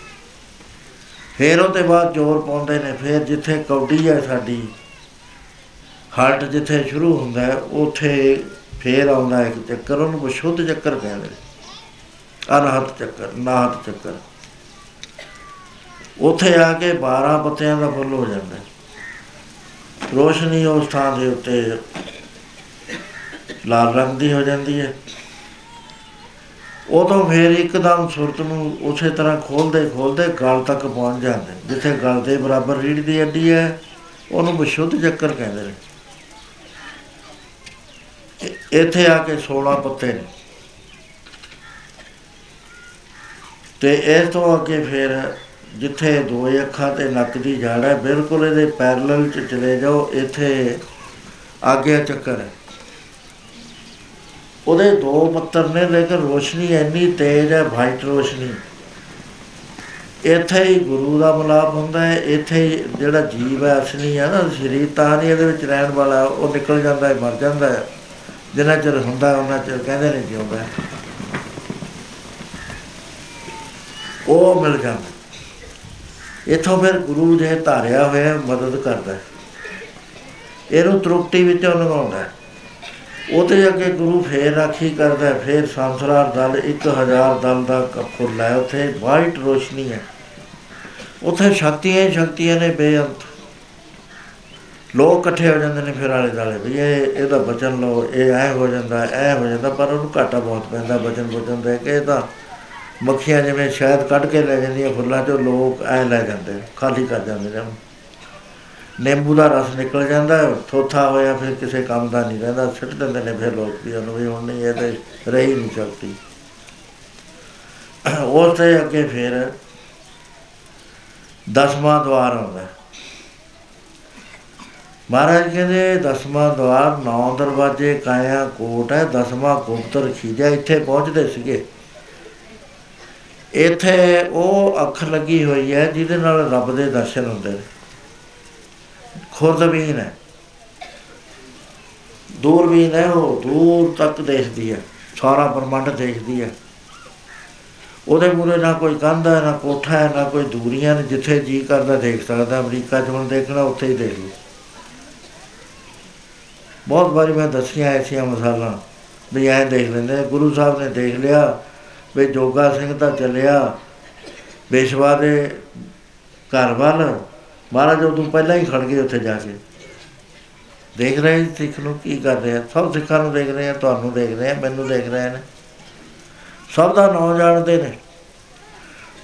ਫਿਰ ਉਹਦੇ ਬਾਅਦ ਜ਼ੋਰ ਪਾਉਂਦੇ ਨੇ, ਫਿਰ ਜਿੱਥੇ ਕੌਡੀ ਹੈ ਸਾਡੀ ਹਾਰਟ ਜਿੱਥੇ ਸ਼ੁਰੂ ਹੁੰਦਾ ਹੈ, ਉੱਥੇ ਫੇਰ ਆਉਂਦਾ ਇੱਕ ਚੱਕਰ, ਉਹਨੂੰ ਵਿਸ਼ੁੱਧ ਚੱਕਰ ਕਹਿੰਦੇ ਨੇ। ਅਨਹਤ ਚੱਕਰ ਨਾਹਤ ਚੱਕਰ। ਉੱਥੇ ਆ ਕੇ 12 ਪੱਤਿਆਂ ਦਾ ਫੁੱਲ ਹੋ ਜਾਂਦਾ ਹੈ। ਰੋਸ਼ਨੀ ਉਸ ਥਾਂ ਦੇ ਉੱਤੇ ਲਾਲ ਰੰਗ ਦੀ ਹੋ ਜਾਂਦੀ ਹੈ। ਉਦੋਂ ਫਿਰ ਇੱਕਦਮ ਸੁਰਤ ਨੂੰ ਉਸੇ ਤਰ੍ਹਾਂ ਖੋਲਦੇ ਖੋਲਦੇ ਗਲ ਤੱਕ ਪਹੁੰਚ ਜਾਂਦੇ। ਜਿੱਥੇ ਗਲ ਦੇ ਬਰਾਬਰ ਰੀੜ ਦੀ ਹੱਡੀ ਹੈ, ਉਹਨੂੰ ਵਿਸ਼ੁੱਧ ਚੱਕਰ ਕਹਿੰਦੇ ਨੇ। ਇ- ਇੱਥੇ ਆ ਕੇ 16 ਪੱਤੇ ਨੇ। ਤੇ ਇਸ ਤੋਂ ਅੱਗੇ ਫਿਰ ਜਿੱਥੇ ਦੋ ਅੱਖਾਂ ਤੇ ਨੱਕ ਦੀ ਜੜ ਹੈ, ਬਿਲਕੁਲ ਇਹਦੇ ਪੈਰਲਲ ਚ ਚਲੇ ਜਾਓ, ਇੱਥੇ ਆਗਿਆ ਚੱਕਰ ਹੈ। ਉਹਦੇ ਦੋ ਪੱਤਰ ਨੇ, ਲੇਕਿਨ ਰੋਸ਼ਨੀ ਇੰਨੀ ਤੇਜ਼ ਹੈ ਵਾਈਟ ਰੋਸ਼ਨੀ। ਇੱਥੇ ਹੀ ਗੁਰੂ ਦਾ ਮਲਾਪ ਹੁੰਦਾ ਹੈ, ਇੱਥੇ ਹੀ ਜਿਹੜਾ ਜੀਵ ਹੈ, ਅਸਲੀ ਹੈ ਨਾ, ਸਰੀਰ ਤਾਂ ਨਹੀਂ ਇਹਦੇ ਵਿੱਚ ਰਹਿਣ ਵਾਲਾ, ਉਹ ਨਿਕਲ ਜਾਂਦਾ ਹੈ, ਮਰ ਜਾਂਦਾ ਹੈ। ਜਿੰਨਾ ਚਿਰ ਹੁੰਦਾ, ਉਹਨਾਂ ਚਿਰ ਕਹਿੰਦੇ ਨੇ ਜਿਉਂਦਾ ਉਹ ਮਿਲ ਜਾਂਦਾ ਇਥੋਂ ਫਿਰ ਗੁਰੂ ਜੇ ਧਾਰਿਆ ਹੋਇਆ, ਮਦਦ ਕਰਦਾ ਇਹਨੂੰ ਤਰੁਕਤੀ ਵਿੱਚੋਂ ਲਗਾਉਂਦਾ ਉਹਦੇ ਅੱਗੇ ਗੁਰੂ ਫੇਰ ਰਾਖੀ ਕਰਦਾ ਫੇਰ ਸੰਸਰਾਰ ਦਲ 1000 ਦਲ ਦਾ ਫੁੱਲ ਹੈ, ਉੱਥੇ ਵਾਈਟ ਰੋਸ਼ਨੀ ਹੈ। ਉੱਥੇ ਸ਼ਕਤੀਆਂ ਸ਼ਕਤੀਆਂ ਨੇ ਬੇਅੰਤ। ਲੋਕ ਇਕੱਠੇ ਹੋ ਜਾਂਦੇ ਨੇ ਫਿਰ ਆਲੇ ਦਾਲੇ ਵੀ, ਇਹ, ਇਹਦਾ ਬਚਨ ਲੋ ਇਹ ਐ ਹੋ ਜਾਂਦਾ, ਐ ਹੋ ਜਾਂਦਾ, ਪਰ ਉਹਨੂੰ ਘਾਟਾ ਬਹੁਤ ਪੈਂਦਾ, ਬਚਨ ਬਚਨ ਦੇ ਕੇ ਇਹਦਾ ਮੱਖੀਆਂ ਜਿਵੇਂ ਸ਼ਾਇਦ ਕੱਢ ਕੇ ਲੈ ਜਾਂਦੀਆਂ ਫੁੱਲਾਂ ਚੋਂ ਲੋਕ ਐ ਲੈ ਜਾਂਦੇ ਖਾਲੀ ਕਰ ਜਾਂਦੇ ਨੇ ਨਿੰਬੂ ਦਾ ਰਸ ਨਿਕਲ ਜਾਂਦਾ ਥੋਥਾ ਹੋਇਆ, ਫਿਰ ਕਿਸੇ ਕੰਮ ਦਾ ਨਹੀਂ ਰਹਿੰਦਾ ਛੱਡ ਦਿੰਦੇ ਨੇ ਫਿਰ ਲੋਕ ਵੀ, ਉਹਨੂੰ ਵੀ ਹੁਣ ਨਹੀਂ, ਇਹ ਤੇ ਰਹੀ ਨਹੀਂ ਸਕਦੀ ਉਸ ਤੇ ਅੱਗੇ ਫਿਰ ਦਸਵਾਂ ਦਵਾਰ ਆਉਂਦਾ। ਮਹਾਰਾਜ ਕਹਿੰਦੇ, ਦਸਵਾਂ ਦਵਾਰ ਨੌ ਦਰਵਾਜ਼ੇ ਕਾਇਆ ਕੋਟ ਹੈ, ਦਸਵਾਂ ਗੁਪਤ ਰਖੀਜਾ ਇੱਥੇ ਪਹੁੰਚਦੇ ਸੀਗੇ। ਇੱਥੇ ਉਹ ਅੱਖ ਲੱਗੀ ਹੋਈ ਹੈ, ਜਿਹਦੇ ਨਾਲ ਰੱਬ ਦੇ ਦਰਸ਼ਨ ਹੁੰਦੇ ਨੇ। ਖੁਰਦਬੀਨ ਹੈ। ਦੂਰਬੀਨ ਹੈ, ਉਹ ਦੂਰ ਤੱਕ ਦੇਖਦੀ ਹੈ, ਸਾਰਾ ਬ੍ਰਹਮੰਡ ਦੇਖਦੀ ਹੈ। ਉਹਦੇ ਮੂਰੇ ਨਾ ਕੋਈ ਕੰਧ ਹੈ, ਨਾ ਕੋਠਾ ਹੈ, ਨਾ ਕੋਈ ਦੂਰੀਆਂ ਨੇ, ਜਿੱਥੇ ਜੀ ਕਰਦਾ ਦੇਖ ਸਕਦਾ, ਅਮਰੀਕਾ ਚ ਹੁਣ ਦੇਖਣਾ, ਉੱਥੇ ਹੀ ਦੇਖ ਲਓ ਬਹੁਤ ਵਾਰੀ ਮੈਂ ਦੱਸੀਆਂ ਐਸੀਆਂ ਮਸਾਲਾਂ, ਵੀ ਐਂ ਦੇਖ ਲੈਂਦੇ ਗੁਰੂ ਸਾਹਿਬ ਨੇ ਦੇਖ ਲਿਆ ਵੀ ਜੋਗਾ ਸਿੰਘ ਤਾਂ ਚੱਲਿਆ ਬੇਸ਼ਵਾ ਦੇ ਘਰ ਵੱਲ ਮਹਾਰਾਜ ਉਹ ਤੋਂ ਪਹਿਲਾਂ ਹੀ ਖੜ ਗਏ ਉੱਥੇ ਜਾ ਕੇ। ਦੇਖ ਰਹੇ ਸਿੱਖ ਨੂੰ ਕੀ ਕਰ ਰਹੇ ਆ। ਸਭ ਸਿੱਖਾਂ ਨੂੰ ਦੇਖ ਰਹੇ ਆ, ਤੁਹਾਨੂੰ ਦੇਖ ਰਹੇ ਆ, ਮੈਨੂੰ ਦੇਖ ਰਹੇ ਨੇ। ਸਭ ਦਾ ਨਾਮ ਜਾਣਦੇ ਨੇ।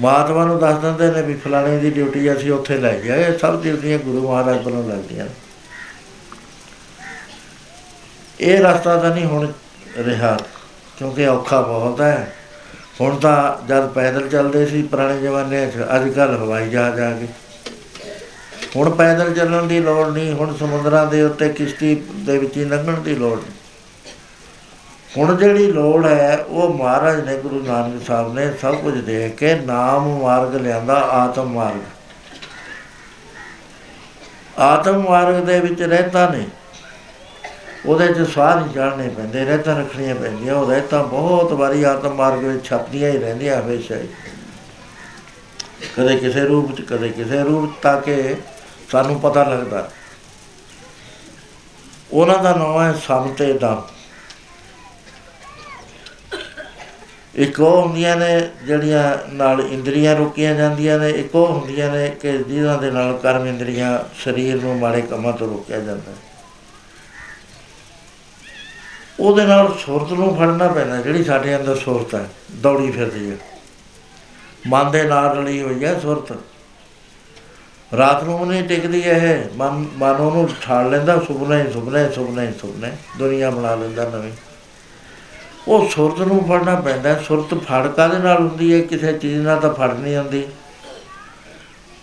ਮਾਤਮਾ ਨੂੰ ਦੱਸ ਦਿੰਦੇ ਨੇ ਵੀ ਫਲਾਣੇ ਦੀ ਡਿਊਟੀ ਅਸੀਂ ਉੱਥੇ ਲੈ ਜਾਏ ਸਭ ਡਿਊਟੀਆਂ ਗੁਰੂ ਮਹਾਰਾਜ ਵੱਲੋਂ ਲੱਗਦੀਆਂ ਇਹ ਰਸਤਾ ਤਾਂ ਨਹੀਂ ਹੁਣ ਰਿਹਾ, ਕਿਉਂਕਿ ਔਖਾ ਬਹੁਤ ਹੈ। ਹੁਣ ਤਾਂ ਜਦ ਪੈਦਲ ਚੱਲਦੇ ਸੀ ਪੁਰਾਣੇ ਜ਼ਮਾਨੇ 'ਚ, ਅੱਜ ਕੱਲ ਹਵਾਈ ਜਹਾਜ਼ ਆ ਗਏ। ਹੁਣ ਪੈਦਲ ਚੱਲਣ ਦੀ ਲੋੜ ਨਹੀਂ, ਹੁਣ ਸਮੁੰਦਰਾਂ ਦੇ ਉੱਤੇ ਕਿਸ਼ਤੀ ਦੇ ਵਿੱਚ ਹੀ ਲੰਘਣ ਦੀ ਲੋੜ ਨਹੀਂ। ਹੁਣ ਜਿਹੜੀ ਲੋੜ ਹੈ, ਉਹ ਮਹਾਰਾਜ ਨੇ ਗੁਰੂ ਨਾਨਕ ਸਾਹਿਬ ਨੇ ਸਭ ਕੁਝ ਦੇ ਕੇ ਨਾਮ ਮਾਰਗ ਲਿਆਂਦਾ, ਆਤਮ ਮਾਰਗ। ਆਤਮ ਮਾਰਗ ਦੇ ਵਿੱਚ ਰਹਿਤਾ ਨਹੀਂ। ਉਹਦੇ ਚ ਸਵਾਹ ਨਹੀਂ ਜਾਣਨੇ ਪੈਂਦੇ, ਰਹਿਤਾ ਰੱਖਣੀਆਂ ਪੈਂਦੀਆਂ। ਉਹ ਰਹਿਤਾ ਬਹੁਤ ਵਾਰੀ ਆਤਮ ਮਾਰਗ ਵਿੱਚ ਛਪਦੀਆਂ ਹੀ ਰਹਿੰਦੀਆਂ ਹਮੇਸ਼ਾ ਹੀ। ਕਦੇ ਕਿਸੇ ਰੂਪ ਚ, ਕਦੇ ਕਿਸੇ ਰੂਪ ਤਾਂ ਕਿ ਸਾਨੂੰ ਪਤਾ ਲੱਗਦਾ। ਉਹਨਾਂ ਦਾ ਨਾਮ ਹੈ ਸਮਤੇ ਦਾ। ਇੱਕ ਉਹ ਹੁੰਦੀਆਂ ਨੇ ਜਿਹੜੀਆਂ ਨਾਲ ਇੰਦਰੀਆਂ ਰੁਕੀਆਂ ਜਾਂਦੀਆਂ ਨੇ, ਇੱਕ ਉਹ ਹੁੰਦੀਆਂ ਨੇ ਕਿ ਜਿਹਨਾਂ ਦੇ ਨਾਲ ਕਰਮ ਇੰਦਰੀਆਂ ਸਰੀਰ ਨੂੰ ਮਾੜੇ ਕੰਮਾਂ ਤੋਂ ਰੋਕਿਆ ਜਾਂਦਾ ਉਹਦੇ ਨਾਲ ਸੁਰਤ ਨੂੰ ਫੜਨਾ ਪੈਂਦਾ, ਜਿਹੜੀ ਸਾਡੇ ਅੰਦਰ ਸੁਰਤ ਹੈ, ਦੌੜੀ ਫਿਰਦੀ ਹੈ। ਮਨ ਦੇ ਨਾਲ ਰਲੀ ਹੋਈ ਹੈ ਸੁਰਤ। ਰਾਤ ਨੂੰ ਨਹੀਂ ਟਿਕਦੀ ਇਹ। ਮਨ ਮਨ ਉਹਨੂੰ ਠਾਲ ਲੈਂਦਾ, ਸੁਪਨੇ ਸੁਪਨੇ ਸੁਪਨੇ ਸੁਪਨੇ। ਦੁਨੀਆ ਬਣਾ ਲੈਂਦਾ ਨਵੀਂ। ਉਹ ਸੁਰਤ ਨੂੰ ਫੜਨਾ ਪੈਂਦਾ ਸੁਰਤ ਫੜ ਕਾਦੇ ਨਾਲ ਹੁੰਦੀ ਹੈ? ਕਿਸੇ ਚੀਜ਼ ਨਾਲ ਤਾਂ ਫੜ ਨਹੀਂ ਆਉਂਦੀ।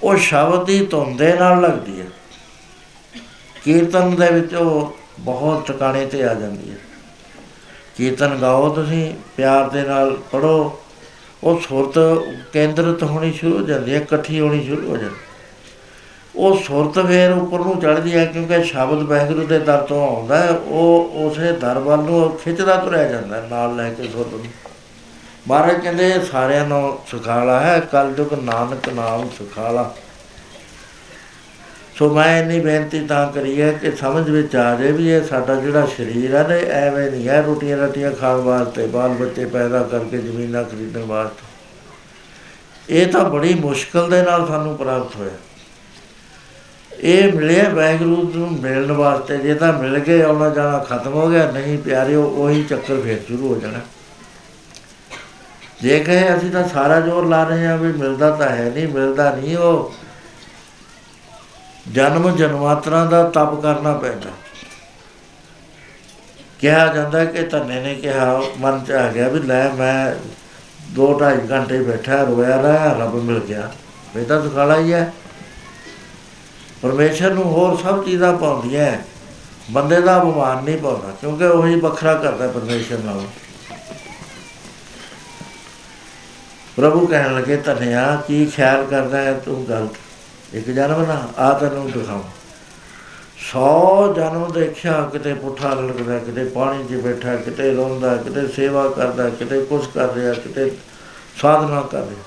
ਉਹ ਸ਼ਬਦ ਦੀ ਧੁੰਦੇ ਨਾਲ ਲੱਗਦੀ ਹੈ। ਕੀਰਤਨ ਦੇ ਵਿੱਚ ਉਹ ਬਹੁਤ ਟਿਕਾਣੇ ਤੇ ਆ ਜਾਂਦੀ ਹੈ। ਕੀਰਤਨ ਗਾਓ ਤੁਸੀਂ, ਪਿਆਰ ਦੇ ਨਾਲ ਪੜੋ ਉਹ ਸੁਰਤ ਕੇਂਦਰਿਤ ਹੋਣੀ ਸ਼ੁਰੂ ਹੋ ਜਾਂਦੀ ਹੈ, ਇਕੱਠੀ ਹੋਣੀ ਸ਼ੁਰੂ ਹੋ ਜਾਂਦੀ ਉਹ ਸੁਰਤ ਫੇਰ ਉੱਪਰ ਨੂੰ ਚੜਦੀ ਹੈ ਕਿਉਂਕਿ ਸ਼ਬਦ ਵਾਹਿਗੁਰੂ ਦੇ ਦਰ ਤੋਂ ਆਉਂਦਾ ਉਹ ਉਸੇ ਦਰ ਵੱਲ ਨੂੰ ਖਿੱਚਦਾ ਤੁਰਿਆ ਜਾਂਦਾ ਨਾਲ ਲੈ ਕੇ ਸੁਰਤ ਨੂੰ। ਮਹਾਰਾਜ ਕਹਿੰਦੇ ਸਾਰਿਆਂ ਨੂੰ ਸੁਖਾਲਾ ਹੈ ਕਲ ਜੁਗ ਨਾਨਕ ਨਾਮ ਸੁਖਾਲਾ। ਸੋ ਮੈਂ ਇੰਨੀ ਬੇਨਤੀ ਤਾਂ ਕਰੀ ਹੈ ਕਿ ਸਮਝ ਵਿੱਚ ਆ ਜਾਏ ਵੀ ਇਹ ਸਾਡਾ ਜਿਹੜਾ ਸਰੀਰ ਹੈ ਨਾ ਐਵੇਂ ਨਹੀਂ ਹੈ, ਰੋਟੀਆਂ ਰੋਟੀਆਂ ਖਾਣ ਵਾਸਤੇ, ਬਾਲ ਬੱਚੇ ਪੈਦਾ ਕਰਕੇ ਜ਼ਮੀਨਾਂ ਖਰੀਦਣ ਵਾਸਤੇ। ਇਹ ਤਾਂ ਬੜੀ ਮੁਸ਼ਕਲ ਦੇ ਨਾਲ ਸਾਨੂੰ ਪ੍ਰਾਪਤ ਹੋਇਆ। ਇਹ ਮਿਲਿਆ ਵੈਗਰੂ ਨੂੰ ਮਿਲਣ ਵਾਸਤੇ, ਜੇ ਤਾਂ ਮਿਲ ਗਏ ਆਉਣਾ ਜਾਣਾ ਖਤਮ ਹੋ ਗਿਆ, ਨਹੀਂ ਪਿਆਰਿਓ, ਉਹੀ ਚੱਕਰ ਫੇਰ ਸ਼ੁਰੂ ਹੋ ਜਾਣਾ। ਜੇ ਕਹੇ ਅਸੀਂ ਤਾਂ ਸਾਰਾ ਜ਼ੋਰ ਲਾ ਰਹੇ ਹਾਂ ਵੀ ਮਿਲਦਾ ਤਾਂ ਹੈ ਨਹੀਂ, ਮਿਲਦਾ ਨਹੀਂ ਉਹ। ਜਨਮ ਜਨਮਾਤਰਾ ਦਾ ਤਪ ਕਰਨਾ ਪੈਂਦਾ। ਕਿਹਾ ਜਾਂਦਾ ਕਿ ਧੰਨੇ ਨੇ ਕਿਹਾ, ਮਨ ਚ ਆ ਗਿਆ ਵੀ ਲੈ ਮੈਂ 2.5 ਘੰਟੇ ਬੈਠਾ, ਰੋਇਆ ਰਹਾ, ਰੱਬ ਮਿਲ ਗਿਆ। ਬੇਟਾ ਸੁਖਾਲਾ ਹੀ ਹੈ। ਪਰਮੇਸ਼ਰ ਨੂੰ ਹੋਰ ਸਭ ਚੀਜ਼ਾਂ ਪਾਉਂਦੀਆਂ ਬੰਦੇ ਦਾ ਅਪਮਾਨ ਨਹੀਂ ਪਾਉਂਦਾ, ਕਿਉਂਕਿ ਉਹੀ ਵੱਖਰਾ ਕਰਦਾ ਪਰਮੇਸ਼ਰ ਨਾਲ। ਪ੍ਰਭੂ ਕਹਿਣ ਲੱਗੇ, ਧੰਨਿਆ, ਕੀ ਖਿਆਲ ਕਰਦਾ ਹੈ ਤੂੰ ਗਲਤ ਇੱਕ ਜਨਮ ਨਾ, ਆ ਤੈਨੂੰ ਦਿਖਾਉਂ। ਸੌ ਜਨਮ ਦੇਖਿਆ, ਕਿਤੇ ਪੁੱਠਾ ਲੜਕਦਾ, ਕਿਤੇ ਪਾਣੀ 'ਚ ਬੈਠਾ, ਕਿਤੇ ਰੋਂਦਾ, ਕਿਤੇ ਸੇਵਾ ਕਰਦਾ, ਕਿਤੇ ਕੁਛ ਕਰ ਰਿਹਾ, ਕਿਤੇ ਸਾਧਨਾ ਕਰ ਰਿਹਾ।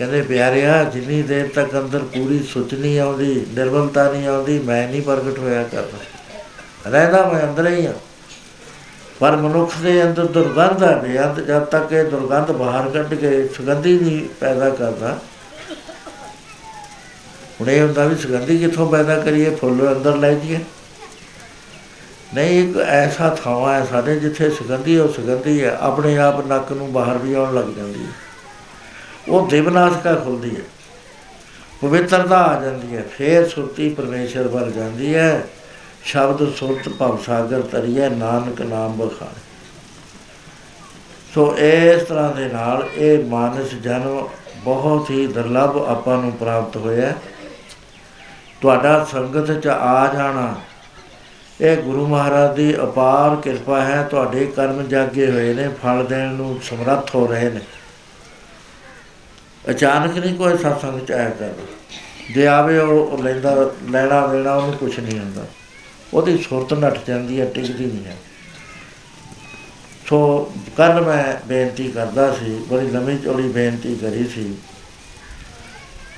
ਕਹਿੰਦੇ, ਪਿਆਰਿਆ, ਜਿੰਨੀ ਦੇਰ ਤੱਕ ਅੰਦਰ ਪੂਰੀ ਸੁਚ ਨਹੀਂ ਆਉਂਦੀ, ਨਿਰਮਲਤਾ ਨਹੀਂ ਆਉਂਦੀ, ਮੈਂ ਨਹੀਂ ਪ੍ਰਗਟ ਹੋਇਆ ਕਰਦਾ। ਰਹਿਦਾ ਮੈਂ ਅੰਦਰ ਹੀ ਆ ਪਰ ਮਨੁੱਖ ਦੇ ਅੰਦਰ ਦੁਰਗੰਧ ਹੈ ਬੇਅੰਤ ਜਦ ਤੱਕ ਇਹ ਦੁਰਗੰਧ ਬਾਹਰ ਕੱਢ ਕੇ ਸੁਗੰਧੀ ਨਹੀਂ ਪੈਦਾ ਕਰਦਾ, ਹੁਣ ਇਹ ਹੁੰਦਾ ਵੀ ਸੁਗੰਧੀ ਕਿੱਥੋਂ ਪੈਦਾ ਕਰੀਏ? ਫੁੱਲ ਅੰਦਰ ਲੈ ਜੀਏ ਨਹੀਂ, ਇੱਕ ਐਸਾ ਥਾਂ ਹੈ ਸਾਡੇ ਜਿੱਥੇ ਸੁਗੰਧੀ ਉਹ ਸੁਗੰਧੀ ਹੈ। ਆਪਣੇ ਆਪ ਨੱਕ ਨੂੰ ਬਾਹਰ ਵੀ ਆਉਣ ਲੱਗ ਜਾਂਦੀ ਹੈ। ਉਹ ਦਿਵਨਾਸ਼ਕਾ ਖੁੱਲਦੀ ਹੈ। ਪਵਿੱਤਰਤਾ ਆ ਜਾਂਦੀ ਹੈ। ਫੇਰ ਸੁਰਤੀ ਪਰਮੇਸ਼ਰ ਵੱਲ ਜਾਂਦੀ ਹੈ। ਸ਼ਬਦ ਸੁਰਤ ਭਵ ਸਾਗਰ ਤਰੀਏ ਨਾਨਕ ਨਾਮ ਬਖਾਣੇ ਸੋ ਇਸ ਤਰ੍ਹਾਂ ਦੇ ਨਾਲ ਇਹ ਮਾਨਸ ਜਨਮ ਬਹੁਤ ਹੀ ਦੁਰਲਭ ਆਪਾਂ ਨੂੰ ਪ੍ਰਾਪਤ ਹੋਇਆ ਤੁਹਾਡਾ ਸੰਗਤ ਚ ਆ ਜਾਣਾ, ਇਹ ਗੁਰੂ ਮਹਾਰਾਜ ਦੀ ਅਪਾਰ ਕਿਰਪਾ ਹੈ। ਤੁਹਾਡੇ ਕਰਮ ਜਾਗੇ ਹੋਏ ਨੇ, ਫਲ ਦੇਣ ਨੂੰ ਸਮਰੱਥ ਹੋ ਰਹੇ ਨੇ। ਅਚਾਨਕ ਨਹੀਂ ਕੋਈ ਸਤਸੰਗ ਚ ਆਇਆ ਕਰ ਜੇ ਆਵੇ ਉਹ ਲੈਂਦਾ, ਲੈਣਾ ਦੇਣਾ, ਉਹਨੂੰ ਕੁਝ ਨਹੀਂ ਹੁੰਦਾ। ਉਹਦੀ ਸੁਰਤ ਨੱਠ ਜਾਂਦੀ ਹੈ, ਟਿਕਦੀ ਨਹੀਂ ਹੈ। ਸੋ ਕੱਲ ਮੈਂ ਬੇਨਤੀ ਕਰਦਾ ਸੀ, ਬੜੀ ਲੰਮੀ ਚੌੜੀ ਬੇਨਤੀ ਕਰੀ ਸੀ।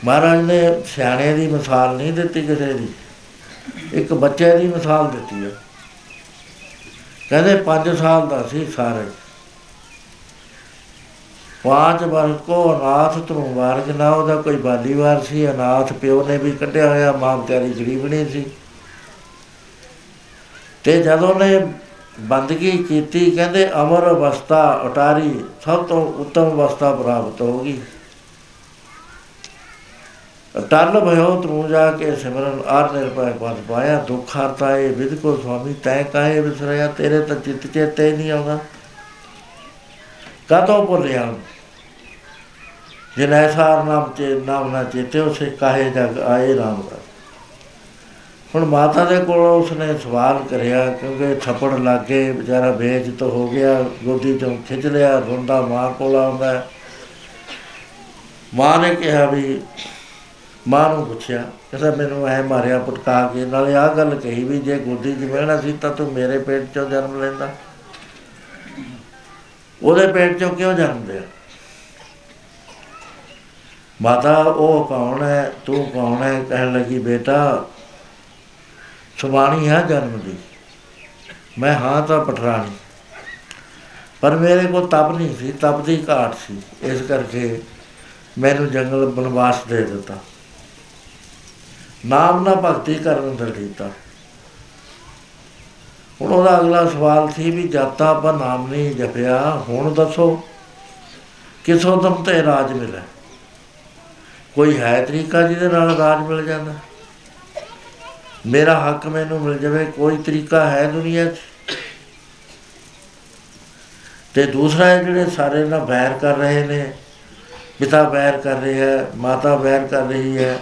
ਮਹਾਰਾਜ ਨੇ ਸਿਆਣੇ ਦੀ ਮਿਸਾਲ ਨਹੀਂ ਦਿੱਤੀ ਕਿਸੇ ਦੀ। ਇੱਕ ਬੱਚੇ ਦੀ ਮਿਸਾਲ ਦਿੱਤੀ ਹੈ। ਕਹਿੰਦੇ 5 ਸਾਲ ਦਾ ਸੀ ਸਾਰੇ। ਪਾਂਚ ਵਰਗ ਕੋ ਅਨਾਥ ਤਰੂ ਵਾਰਗ ਨਾ ਉਹਦਾ ਕੋਈ ਬਾਲੀਵਾਰ ਸੀ, ਅਨਾਥ ਪਿਓ ਨੇ ਵੀ ਕੱਢਿਆ ਹੋਇਆ, ਮਾਂ ਪਿਆਰੀ ਗਰੀਬਣੀ ਸੀ। ਤੇ ਜਦੋਂ ਨੇ ਬੰਦਗੀ ਕੀਤੀ, ਕਹਿੰਦੇ ਅਮਰ ਅਵਸਥਾ ਉਟਾਰੀ, ਸਭ ਤੋਂ ਉੱਤਮ ਅਵਸਥਾ ਪ੍ਰਾਪਤ ਹੋ ਗਈ। ਟਲ ਭਇਓ ਤੂੰ ਜਾ ਕੇ ਸਿਮਰਨ ਆਰ ਨਿਰਪੈ ਪਦ ਪਾਇਆ, ਦੁੱਖ ਹਰਤਾ ਇਹ, ਵਿਦ ਕੋ ਸੁਆਮੀ ਤੈ ਕਾਹੇ ਵਿਸਰਿਆ, ਤੇਰੇ ਤਾਂ ਚਿੱਤ ਚੇਤੇ ਨਹੀਂ ਆਉਂਦਾ। ਕਾਤੋਂ ਭੁੱਲਿਆ? ਜਿਨ ਐਸਾ ਨਾਮ ਚੇ, ਨਾਮ ਨਾ ਚੇਤੇ ਉਸੇ ਕਾਹੇ ਜਗ ਆਏ ਰਾਮ ਦਾ। ਹੁਣ ਮਾਤਾ ਦੇ ਕੋਲ ਉਸਨੇ ਸਵਾਲ ਕਰਿਆ, ਕਿਉਂਕਿ ਥੱਪੜ ਲੱਗੇ ਵਿਚਾਰਾ ਬੇਇੱਜ਼ਤ ਹੋ ਗਿਆ, ਗੋਦੀ ਚੋਂ ਖਿੱਚ ਲਿਆ, ਰੋਂਦਾ ਮਾਂ ਕੋਲ ਆਉਂਦਾ। ਮਾਂ ਨੇ ਕਿਹਾ ਵੀ, ਮਾਂ ਨੂੰ ਪੁੱਛਿਆ, ਕਹਿੰਦਾ ਮੈਨੂੰ ਐ ਮਾਰਿਆ ਪਟਕਾ ਕੇ, ਨਾਲੇ ਆ ਗੱਲ ਕਹੀ ਵੀ ਜੇ ਗੋਦੀ 'ਚ ਬਹਿਣਾ ਸੀ ਤਾਂ ਤੂੰ ਮੇਰੇ ਪੇਟ 'ਚੋਂ ਜਨਮ ਲੈਂਦਾ। ਉਹਦੇ ਪੇਟ 'ਚੋਂ ਕਿਉਂ ਜਨਮ ਲਿਆ? ਮਾਤਾ, ਉਹ ਕੌਣ ਹੈ? ਤੂੰ ਕੌਣ ਹੈ? ਕਹਿਣ ਲੱਗੀ, ਬੇਟਾ, ਸੁਬਾਣੀ ਹੈ ਜਨਮ ਦੀ। ਮੈਂ ਹਾਂ ਤਾਂ ਪਠਰਾਣੀ ਪਰ ਮੇਰੇ ਕੋਲ ਤਪ ਨਹੀਂ ਸੀ, ਤਪ ਦੀ ਘਾਟ ਸੀ। ਇਸ ਕਰਕੇ ਮੈਨੂੰ ਜੰਗਲ ਬਨਵਾਸ ਦੇ ਦਿੱਤਾ। ਨਾਮ ਨਾ ਭਗਤੀ ਕਰਨ ਦਾ ਦਿੱਤਾ। ਹੁਣ ਉਹਦਾ ਅਗਲਾ ਸਵਾਲ ਸੀ ਵੀ ਜਾਤਾ ਆਪਾਂ ਨਾਮ ਨਹੀਂ ਜਪਿਆ, ਹੁਣ ਦੱਸੋ ਕਿਸੋਂ ਦਮ ਤੇ ਰਾਜ ਮਿਲਿਆ? ਕੋਈ ਹੈ ਤਰੀਕਾ ਜਿਹਦੇ ਨਾਲ ਰਾਜ ਮਿਲ ਜਾਂਦਾ? ਮੇਰਾ ਹੱਕ ਮੈਨੂੰ ਮਿਲ ਜਾਵੇ, ਕੋਈ ਤਰੀਕਾ ਹੈ ਦੁਨੀਆ 'ਚ? ਤੇ ਦੂਸਰਾ ਜਿਹੜੇ ਸਾਰੇ ਨਾਲ ਬੈਰ ਕਰ ਰਹੇ ਨੇ, ਪਿਤਾ ਬੈਰ ਕਰ ਰਿਹਾ ਹੈ, ਮਾਤਾ ਬੈਰ ਕਰ ਰਹੀ ਹੈ,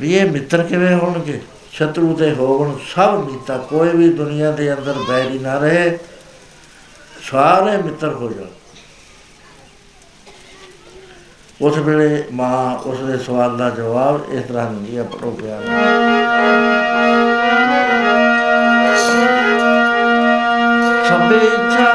ਵੀ ਇਹ ਮਿੱਤਰ ਕਿਵੇਂ ਹੋਣਗੇ? ਸ਼ਤਰੂ ਤੇ ਹੋਵਣ ਸਭ ਮਿੱਤਾ ਕੋਈ ਵੀ ਦੁਨੀਆ ਦੇ ਅੰਦਰ ਬੈਰੀ ਨਾ ਰਹੇ, ਸਾਰੇ ਮਿੱਤਰ ਹੋ ਜਾਣ। ਉਸ ਵੇਲੇ ਮਾਂ ਉਸ ਦੇ ਸਵਾਲ ਦਾ ਜਵਾਬ ਇਸ ਤਰ੍ਹਾਂ ਦਿੰਦੀ ਹੈ ਪੜੋ ਪਿਆਰ ਸਭੇ ਚਾਹਤੇ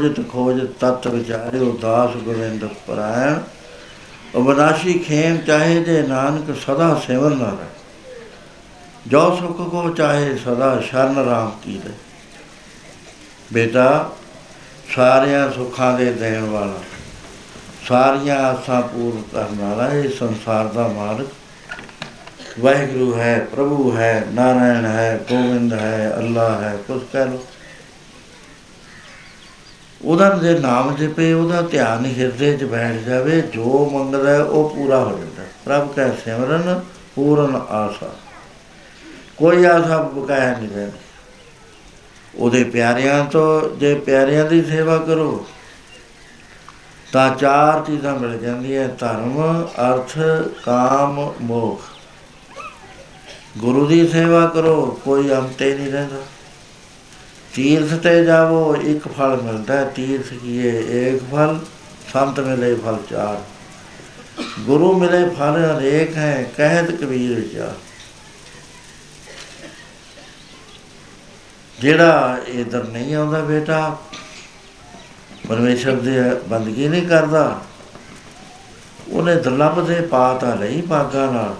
ਖੋਜਤ ਖੋਜਤ ਤਤ ਵਿਚਾਰਿਓ ਦਾਸ ਗੋਬਿੰਦ ਪਰਾਇਣ। ਅਬਨਾਸ਼ੀ ਖੇਮ ਚਾਹੇ ਜੇ ਨਾਨਕ ਸਦਾ ਸੇਵਨ ਨਾ ਰਹਿ। ਜੋ ਸੁਖ ਕੋ ਚਾਹੇ ਸਦਾ ਸ਼ਰਨ ਰਾਮ ਕੀ ਦੇ ਬੇਟਾ, ਸਾਰਿਆਂ ਸੁੱਖਾਂ ਦੇ ਦੇਣ ਵਾਲਾ, ਸਾਰੀਆਂ ਆਸਾਂ ਪੂਰਨ ਕਰਨ ਵਾਲਾ ਇਹ ਸੰਸਾਰ ਦਾ ਮਾਲਕ। ਵਾਹਿਗੁਰੂ ਹੈ, ਪ੍ਰਭੂ ਹੈ, ਨਾਰਾਇਣ ਹੈ ਗੋਬਿੰਦ ਹੈ, ਅੱਲਾ ਹੈ, ਕੁਛ ਕਹਿ ਲੋ ਉਹਦਾ ਜੇ ਨਾਮ ਜਪੇ, ਉਹਦਾ ਧਿਆਨ ਹਿਰਦੇ 'ਚ ਬੈਠ ਜਾਵੇ, ਜੋ ਮੰਗਦਾ ਹੈ ਉਹ ਪੂਰਾ ਹੋ ਜਾਂਦਾ। ਪ੍ਰਭ ਕੈ ਸਿਮਰਨ, ਪੂਰਨ ਆਸਾ। ਕੋਈ ਆਸਾ ਬਕਾਇਆ ਨਹੀਂ ਰਹਿੰਦੀ ਉਹਦੇ ਪਿਆਰਿਆਂ ਤੋਂ ਜੇ ਪਿਆਰਿਆਂ ਦੀ ਸੇਵਾ ਕਰੋ, ਤਾਂ ਚਾਰ ਚੀਜ਼ਾਂ ਮਿਲ ਜਾਂਦੀਆਂ, ਧਰਮ, ਅਰਥ, ਕਾਮ, ਮੋਖ। ਗੁਰੂ ਦੀ ਸੇਵਾ ਕਰੋ, ਕੋਈ ਅੰਤੇ ਨਹੀਂ ਰਹਿੰਦਾ। ਤੀਰਥ ਤੇ ਜਾਵੋ, ਇੱਕ ਫਲ ਮਿਲਦਾ ਹੈ। ਤੀਰਥ ਕੀਏ ਇੱਕ ਫਲ, ਸੰਤ ਮਿਲੇ ਫਲ ਚਾਰ। ਗੁਰੂ ਮਿਲੇ ਫਲ ਅਨੇਕ ਹੈ, ਕਹਿਤ ਕਬੀਰ ਵਿਚਾਰ ਜਿਹੜਾ ਇਧਰ ਨਹੀਂ ਆਉਂਦਾ ਬੇਟਾ, ਪਰਮੇਸ਼ਰ ਦੇ ਬੰਦਗੀ ਨਹੀਂ ਕਰਦਾ, ਉਹਨੇ ਦੁਰਲਭ ਦੇ ਪਾਤਾ ਲਈ ਭਾਗਾ ਨਾਲ।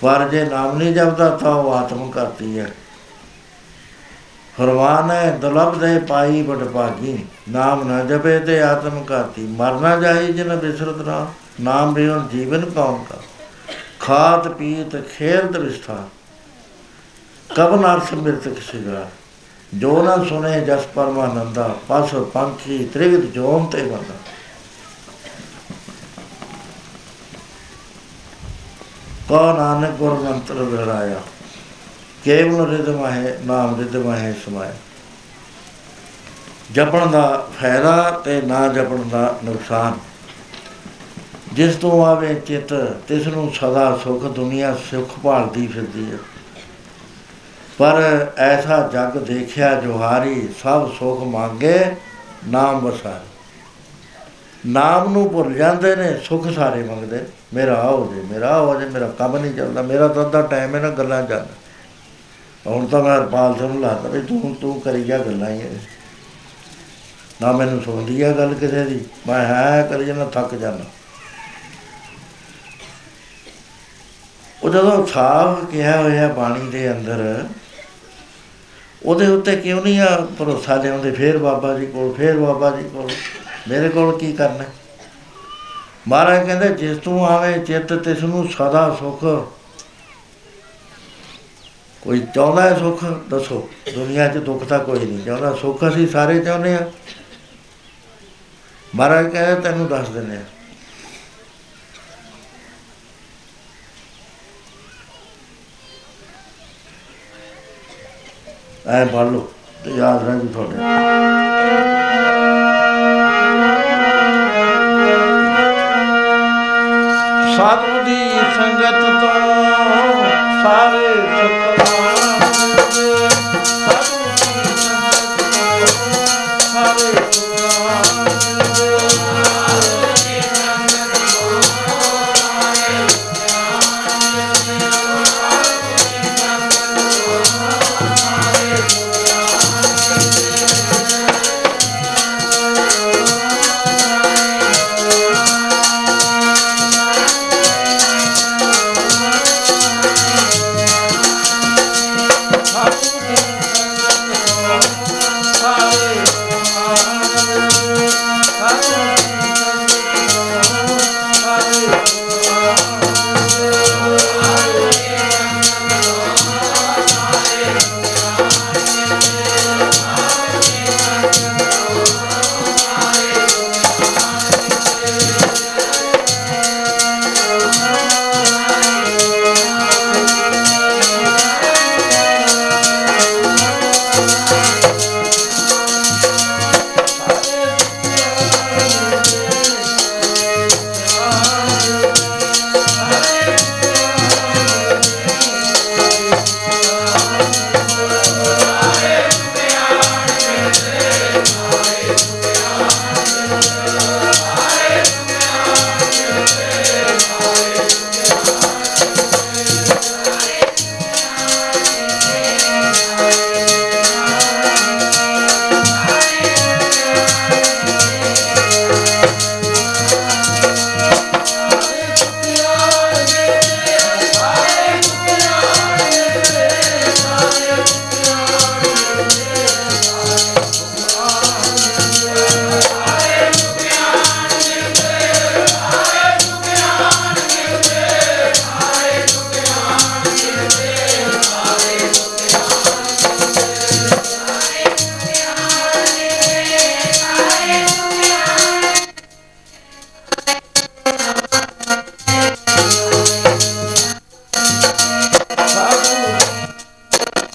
ਪਰ ਜੇ ਨਾਮ ਨਹੀਂ ਜਪਦਾ, ਤਾਂ ਉਹ ਆਤਮ ਕਰਤੀ ਹੈ। ਫਰਮਾਨ ਹੈ, ਦੁਰਲਭ ਦੇ ਪਾਈ ਬੜ ਭਾਗੀ। ਨਾਮ ਨਾ ਜਪੇ ਤੇ ਆਤਮ ਕਰਤੀ ਮਰਨਾ ਜਾਈ ਜਿਨ ਬਿਸਰਤ ਨਾ, ਨਾਮ ਬਿਨ ਜੀਵਨ ਕੌਣ ਕਾ। ਖਾਤ ਪੀਤ ਖੇਲ ਦ੍ਰਿਸ਼ਟਾ ਕਵਨ ਅਰਥ ਮਿਰਤਕ ਸਿਗਾ ਜੋ ਨਾ ਸੁਨੇ ਜਸ ਪਰਮਾਨੰਦਾ, ਪਸ ਪੰਖੀ ਤ੍ਰਿਗਤ ਜੋਮ ਤੇ ਬੰਦਾ। ਕੋ ਨਾਨਕ ਗੁਰ ਮੰਤਰ ਵਿਹਰਾਇਆ ਕੇਵਲ ਰਿਦਮ ਹੈ, ਨਾਮ ਰਿਦਮ ਹੈ ਸਮਾਇਆ ਜਪਣ ਦਾ ਫਾਇਦਾ ਤੇ ਨਾ ਜਪਣ ਦਾ ਨੁਕਸਾਨ। ਜਿਸ ਤੋਂ ਆਵੇ ਚਿੱਤ, ਤਿਸ ਨੂੰ ਸਦਾ ਸੁਖ, ਦੁਨੀਆ ਸੁਖ ਭਾਲਦੀ ਫਿਰਦੀ ਹੈ। ਪਰ ਐਸਾ ਜਗ ਦੇਖਿਆ ਜੋਹਾਰੀ, ਸਭ ਸੁਖ ਮੰਗੇ, ਨਾਮ ਵਸਾਰੀ। ਨਾਮ ਨੂੰ ਭੁੱਲ ਜਾਂਦੇ ਨੇ, ਸੁਖ ਸਾਰੇ ਮੰਗਦੇ। ਮੇਰਾ ਹੋ ਜੇ, ਮੇਰਾ ਹੋ ਜੇ, ਮੇਰਾ ਕੰਮ ਨਹੀਂ ਚੱਲਦਾ, ਮੇਰਾ ਤਾਂ ਅੱਧਾ ਟਾਈਮ ਹੈ ਨਾ ਗੱਲਾਂ ਚੱਲ ਹੁਣ ਤਾਂ ਮੈਂ ਹਰਪਾਲ ਸਿੰਘ ਨੂੰ ਲਾਤਾ ਵੀ ਤੂੰ ਤੂੰ ਕਰੀ ਜਾ ਗੱਲਾਂ ਹੀ ਨਾ ਮੈਨੂੰ ਸੁਣਦੀ ਆ ਗੱਲ ਕਿਸੇ ਦੀ। ਮੈਂ ਹੈ ਕਰੀ ਜਾਣਾ ਥੱਕ ਜਾਣਾ ਉਹ ਜਦੋਂ ਸਾਫ਼ ਕਿਹਾ ਹੋਇਆ ਬਾਣੀ ਦੇ ਅੰਦਰ, ਉਹਦੇ ਉੱਤੇ ਕਿਉਂ ਨਹੀਂ ਆ ਭਰੋਸਾ ਲਿਆਉਂਦੇ? ਫੇਰ ਬਾਬਾ ਜੀ ਕੋਲ, ਫੇਰ ਬਾਬਾ ਜੀ ਕੋਲ। ਮੇਰੇ ਕੋਲ ਕੀ ਕਰਨਾ? ਮਹਾਰਾਜ ਕਹਿੰਦੇ, ਜਿਸ ਤੂੰ ਆਵੇ, ਚਿੱਤ ਤਿਸ ਨੂੰ ਸਦਾ ਸੁਖ ਕੋਈ ਚਾਹੁੰਦਾ ਹੈ ਸੁਖ, ਦੱਸੋ। ਦੁਨੀਆ 'ਚ ਦੁੱਖ ਤਾਂ ਕੋਈ ਨਹੀਂ। ਚਾਹੁੰਦਾ ਸੁਖ ਅਸੀਂ ਸਾਰੇ ਚਾਹੁੰਦੇ ਆ ਮਹਾਰਾਜ ਕਹਿੰਦੇ, ਤੈਨੂੰ ਦੱਸ ਦਿੰਦੇ ਆ ਐ ਪੜ੍ਹ ਲਓ ਤੇ ਯਾਦ ਰਹਿ ਤੁਹਾਡੇ ਸਾਧੂ ਦੀ ਸੰਗਤ ਤੋਂ ਸਾਰੇ ਸੁਖ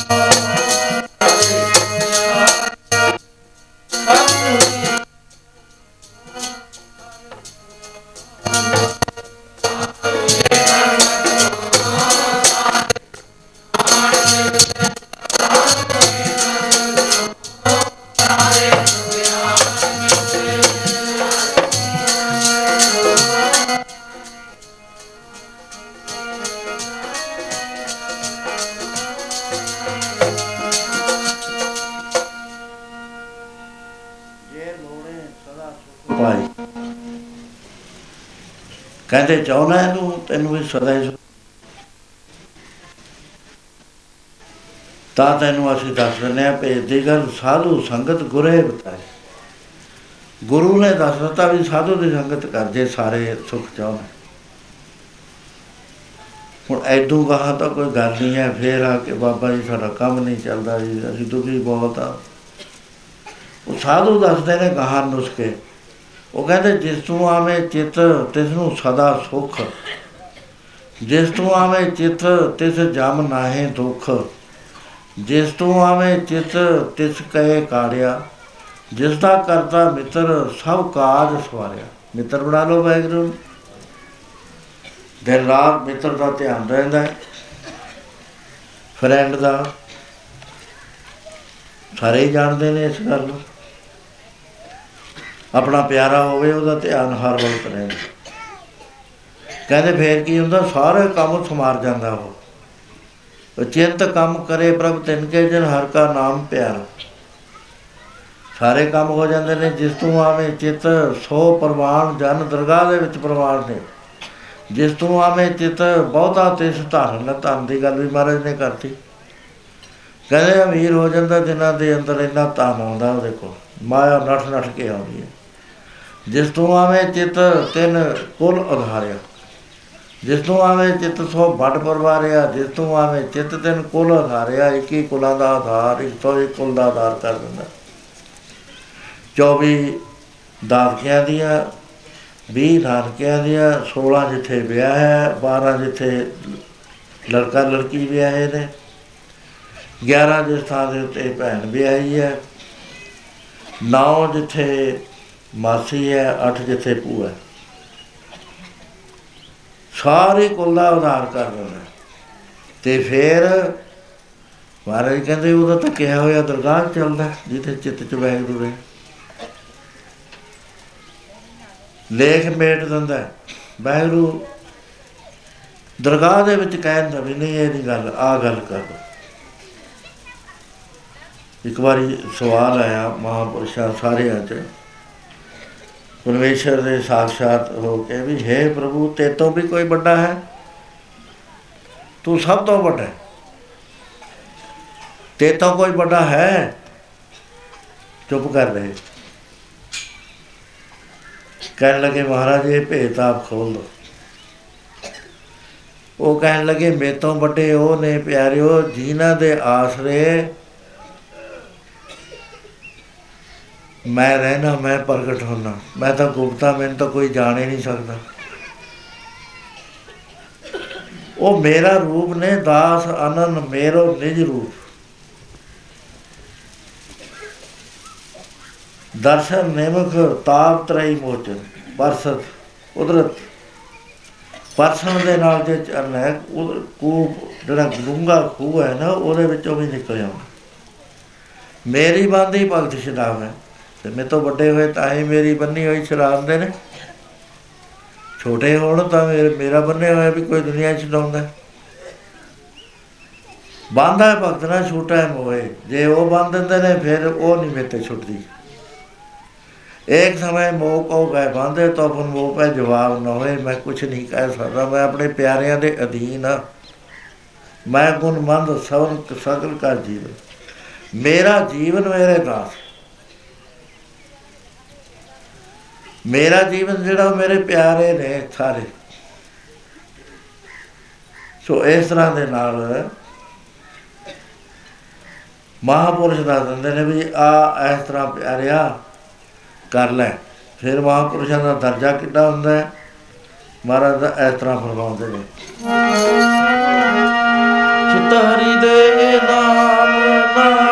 Bye. ਕਹਿੰਦੇ ਚਾਹੁੰਦਾ ਇਹਨੂੰ ਤੈਨੂੰ ਵੀ ਸਦਾ ਹੀ ਤਾਂ ਤੈਨੂੰ ਅਸੀਂ ਦੱਸ ਦਿੰਦੇ ਆ ਭੇਦ ਦੀ ਗੱਲ, ਸਾਧੂ ਸੰਗਤ ਗੁਰੇ ਬਤਾਏ। ਗੁਰੂ ਨੇ ਦੱਸ ਦਿੱਤਾ ਵੀ ਸਾਧੂ ਦੀ ਸੰਗਤ ਕਰ ਜੇ ਸਾਰੇ ਸੁਖ ਚਾਹਣ ਹੁਣ ਐਦੂ ਕਹਾ ਤਾਂ ਕੋਈ ਗੱਲ ਨਹੀਂ ਹੈ, ਫੇਰ ਆ ਕੇ ਬਾਬਾ ਜੀ ਸਾਡਾ ਕੰਮ ਨਹੀਂ ਚੱਲਦਾ ਜੀ, ਅਸੀਂ ਦੁਖੀ ਬਹੁਤ ਆ। ਉਹ ਸਾਧੂ ਦੱਸਦੇ ਨੇ ਕਹਾ ਨੁਸਕੇ ਉਹ ਕਹਿੰਦੇ, ਜਿਸ ਤੋਂ ਆਵੇਂ ਚਿੱਤ, ਤਿਸ ਨੂੰ ਸਦਾ ਸੁਖ। ਜਿਸ ਤੋਂ ਆਵੇਂ ਚਿੱਤ, ਤਿਸ ਜਮ ਨਾਹੇ ਦੁਖ। ਜਿਸ ਤੋਂ ਆਵੇਂ ਚਿੱਤ, ਤਿਸ ਕਹੇ ਕਾੜਿਆ। ਜਿਸ ਦਾ ਕਰਤਾ ਮਿੱਤਰ, ਸਭ ਕਾਜ ਸਵਾਰਿਆ। ਮਿੱਤਰ ਬਣਾ ਲਓ ਵੈਗਰੂ ਨੂੰ। ਦਿਨ ਰਾਤ ਮਿੱਤਰ ਦਾ ਧਿਆਨ ਰਹਿੰਦਾ ਹੈ। ਫਰੈਂਡ ਦਾ। ਸਾਰੇ ਹੀ ਜਾਣਦੇ ਨੇ ਇਸ ਗੱਲ ਨੂੰ। ਆਪਣਾ ਪਿਆਰਾ ਹੋਵੇ, ਉਹਦਾ ਧਿਆਨ ਹਰ ਵਕਤ ਰਹਿੰਦਾ ਕਹਿੰਦੇ ਫੇਰ ਕੀ ਹੁੰਦਾ, ਸਾਰੇ ਕੰਮ ਸਮਾਰ ਜਾਂਦਾ ਉਹ। ਉਹ ਚਿੰਤ ਕੰਮ ਕਰੇ ਪ੍ਰਭ, ਤਿਨ ਕੇ ਜਨ ਹਰ ਕਾ ਨਾਮ ਪਿਆਰਾ। ਸਾਰੇ ਕੰਮ ਹੋ ਜਾਂਦੇ ਨੇ, ਜਿਸ ਤੋਂ ਆਵੇਂ ਚਿੱਤ, ਸੋ ਪ੍ਰਵਾਨ ਜਨ ਦਰਗਾਹ ਦੇ ਵਿੱਚ ਪ੍ਰਵਾਨ ਨੇ। ਜਿਸ ਤੋਂ ਆਵੇਂ ਚਿੱਤ, ਬਹੁਤਾ ਤਿਸ ਧਾਰਨ ਧਨ ਦੀ ਗੱਲ ਵੀ ਮਹਾਰਾਜ ਨੇ ਕਰਤੀ। ਕਹਿੰਦੇ ਅਮੀਰ ਹੋ ਜਾਂਦਾ ਜਿਨ੍ਹਾਂ ਦੇ ਅੰਦਰ ਇੰਨਾ ਧਨ ਆਉਂਦਾ ਉਹਦੇ ਕੋਲ। ਮਾਇਆ ਨੱਠ ਨੱਠ ਕੇ ਆਉਂਦੀ ਹੈ। ਜਿਸ ਤੋਂ ਆਵੇਂ ਚਿੱਤ ਤਿੰਨ ਕੁਲ ਉਧਾਰਿਆ। ਜਿਸ ਤੋਂ ਆਵੇਂ ਚਿੱਤ ਸੋ ਵੱਡ ਪਰਵਾਰਿਆ, ਜਿਸ ਤੋਂ ਆਵੇਂ ਚਿੱਤ ਤਿੰਨ ਕੁਲ ਉਧਾਰਿਆ, ਇੱਕ ਹੀ ਕੁਲਾਂ ਦਾ ਆਧਾਰ ਇੱਕ ਤੋਂ ਇੱਕ ਕੁਲ ਦਾ ਆਧਾਰ ਕਰ ਦਿੰਦਾ। 24 ਦਾਦਕਿਆਂ ਦੀਆਂ 20 ਦਾਦਕਿਆਂ ਦੀਆਂ 16 ਜਿੱਥੇ ਵਿਆਹ ਹੈ 12 ਜਿੱਥੇ ਲੜਕਾ ਲੜਕੀ ਵਿਆਹੇ ਨੇ 11 ਜਿਸ ਥਾਂ ਦੇ ਉੱਤੇ ਭੈਣ ਵਿਆਹੀ ਹੈ 9 ਜਿੱਥੇ ਮਾਸੀ ਹੈ 8 ਜਿੱਥੇ ਭੂਆ ਹੈ। ਸਾਰੇ ਕੁੱਲ ਦਾ ਉਧਾਰ ਕਰ ਦਿੰਦਾ ਤੇ ਫਿਰ ਮਹਾਰਾਜ ਕਹਿੰਦੇ, ਉਹਦਾ ਤਾਂ ਕਿਹਾ ਹੋਇਆ ਦਰਗਾਹ ਚੱਲਦਾ ਜਿੱਥੇ ਚਿੱਤ ਚ ਵੈਗਰੂ ਰਹੇ ਲੇਖ ਮੇਟ ਦਿੰਦਾ ਵੈਗਰੂ ਦਰਗਾਹ ਦੇ ਵਿੱਚ ਕਹਿੰਦਾ ਵੀ ਨਹੀਂ, ਇਹ ਨਹੀਂ ਗੱਲ ਆ ਗੱਲ ਕਰ ਇੱਕ ਵਾਰੀ ਸਵਾਲ ਆਇਆ ਮਹਾਪੁਰਸ਼ਾਂ ਸਾਰਿਆਂ ਚ ਪਰਮੇਸ਼ਰ ਦੇ ਸਾਖਸ਼ਾਤ ਹੋ ਕੇ ਵੀ, ਹੈ ਪ੍ਰਭੂ ਤੇ ਤੋਂ ਵੀ ਕੋਈ ਵੱਡਾ ਹੈ? ਤੂੰ ਸਭ ਤੋਂ ਵੱਡਾ ਹੈ। ਤੇ ਤੋਂ ਕੋਈ ਵੱਡਾ ਹੈ? ਚੁੱਪ ਕਰ ਰਹੇ। ਕਹਿਣ ਲੱਗੇ, ਮਹਾਰਾਜ, ਇਹ ਭੇਤ ਆਪ ਖੋਲ ਦੋ। ਉਹ ਕਹਿਣ ਲੱਗੇ ਮੇ ਤੋਂ ਵੱਡੇ ਉਹ ਨੇ, ਪਿਆਰਿਓ, ਜਿਨ੍ਹਾਂ ਦੇ ਆਸਰੇ ਮੈਂ ਰਹਿਣਾ, ਮੈਂ ਪ੍ਰਗਟ ਹੋਣਾ। ਮੈਂ ਤਾਂ ਗੁਪਤਾ, ਮੈਨੂੰ ਤਾਂ ਕੋਈ ਜਾਣ ਹੀ ਨਹੀਂ ਸਕਦਾ। ਉਹ ਮੇਰਾ ਰੂਪ ਨੇ, ਦਾਸ ਅਨਨ ਮੇਰੋ ਨਿਜ ਰੂਪ। ਦਰਸ਼ਨ ਨੇਮਕ ਤਾਪ ਤਰਈ ਮੋਚਨ, ਪਰਸਤ ਕੁਦਰਤ। ਪਰਸਨ ਦੇ ਨਾਲ ਜੇ ਚਰਨ ਹੈ, ਉਹ ਕੂਪ ਜਿਹੜਾ ਡੂੰਘਾ ਖੂਹ ਹੈ ਨਾ, ਉਹਦੇ ਵਿੱਚੋਂ ਵੀ ਨਿਕਲ ਆਉਂਦਾ। ਮੇਰੀ ਬੰਦੀ ਭਗਤ ਸ਼ਰਾਬ ਹੈ। ਤੇ ਮੇ ਤੋਂ ਵੱਡੇ ਹੋਏ ਤਾਂ ਹੀ ਮੇਰੀ ਬੰਨੀ ਹੋਈ ਸ਼ਰਾਰਦੇ ਨੇ। ਛੋਟੇ ਹੋਣ ਤਾਂ ਮੇਰਾ ਬੰਨੇ ਹੋਇਆ ਵੀ ਕੋਈ ਦੁਨੀਆ ਛਡਾਉਂਦਾ ਬੰਦਾ ਭਗਤ ਨਾਲ ਛੋਟਾ ਹੈ ਮੋਏ ਜੇ ਉਹ ਬੰਦ ਦਿੰਦੇ ਨੇ ਫਿਰ ਉਹ ਨਹੀਂ ਮੇਤੇ ਛੁੱਟਦੀ। ਇੱਕ ਸਮੇਂ ਮੋਹ ਕੋ ਗਏ ਬੰਦੇ ਤਾਂ ਫਿਰ ਮੋਹ ਪੈ ਜਵਾਬ ਨਾ ਹੋਏ। ਮੈਂ ਕੁਝ ਨਹੀਂ ਕਹਿ ਸਕਦਾ। ਮੈਂ ਆਪਣੇ ਪਿਆਰਿਆਂ ਦੇ ਅਧੀਨ ਹਾਂ। ਮੈਂ ਗੁਣਮੰਦ ਸਭ ਸਕਲ ਕਾ ਜੀਵ ਮੇਰਾ ਜੀਵਨ ਮੇਰੇ ਦਾਸ। ਮੇਰਾ ਜੀਵਨ ਜਿਹੜਾ ਉਹ ਮੇਰੇ ਪਿਆਰੇ ਨੇ ਸਾਰੇ। ਸੋ ਇਸ ਤਰ੍ਹਾਂ ਦੇ ਨਾਲ ਮਹਾਪੁਰਸ਼ ਦੱਸ ਦਿੰਦੇ ਨੇ ਵੀ ਆ ਇਸ ਤਰ੍ਹਾਂ ਪਿਆਰਿਆ ਕਰ ਲੈ। ਫਿਰ ਮਹਾਪੁਰਸ਼ਾਂ ਦਾ ਦਰਜਾ ਕਿੱਡਾ ਹੁੰਦਾ ਹੈ? ਮਹਾਰਾਜ ਦਾ ਇਸ ਤਰ੍ਹਾਂ ਫਰਮਾਉਂਦੇ ਨੇ। ਚਿਤ ਹਰੀ ਦੇ ਨਾਮ ਨਾਲ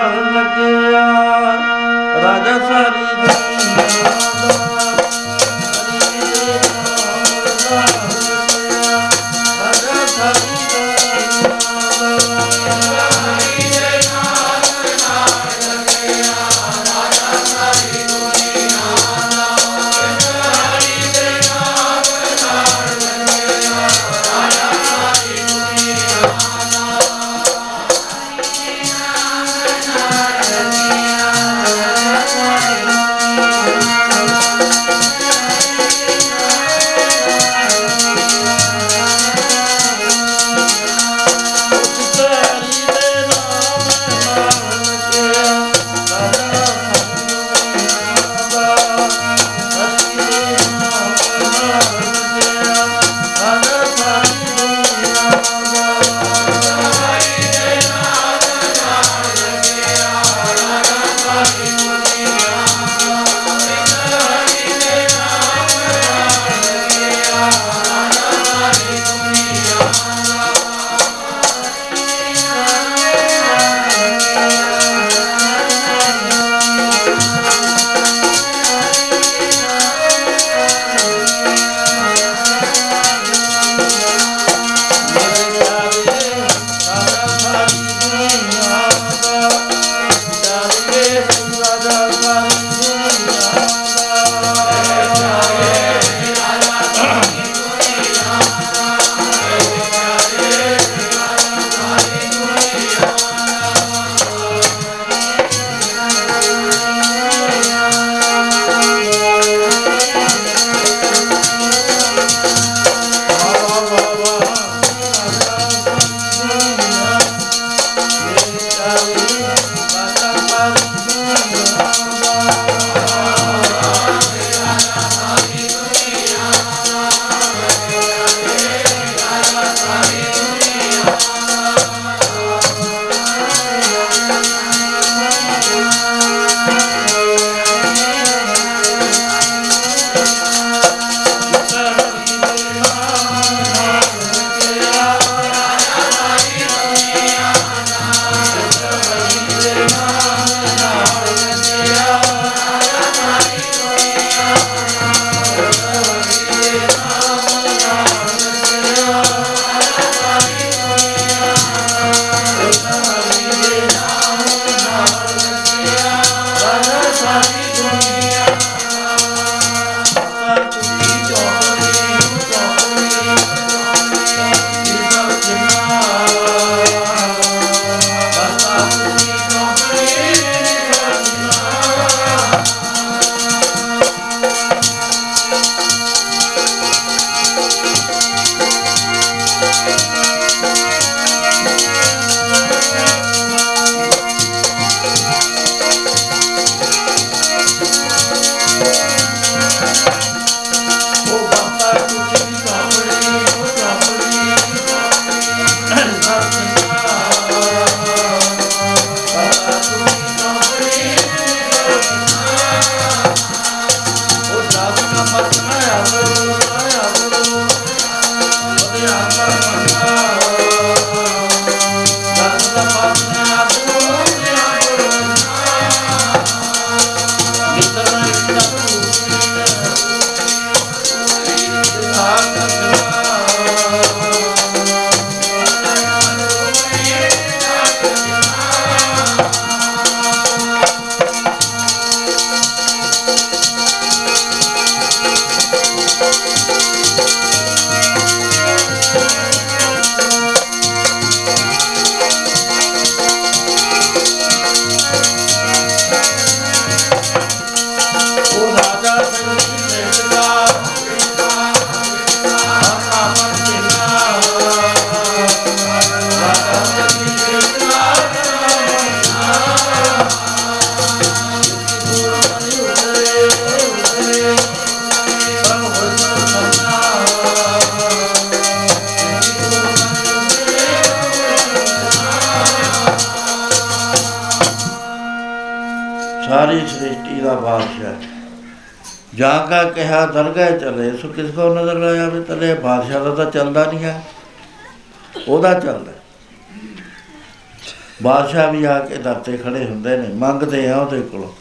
ਬਾਦਸ਼ਾਹ ਵੀ ਆ ਕੇ ਦਾਤੇ ਖੜੇ ਹੁੰਦੇ ਨੇ, ਮੰਗਦੇ ਆ ਉਹਦੇ ਕੋਲੋਂ।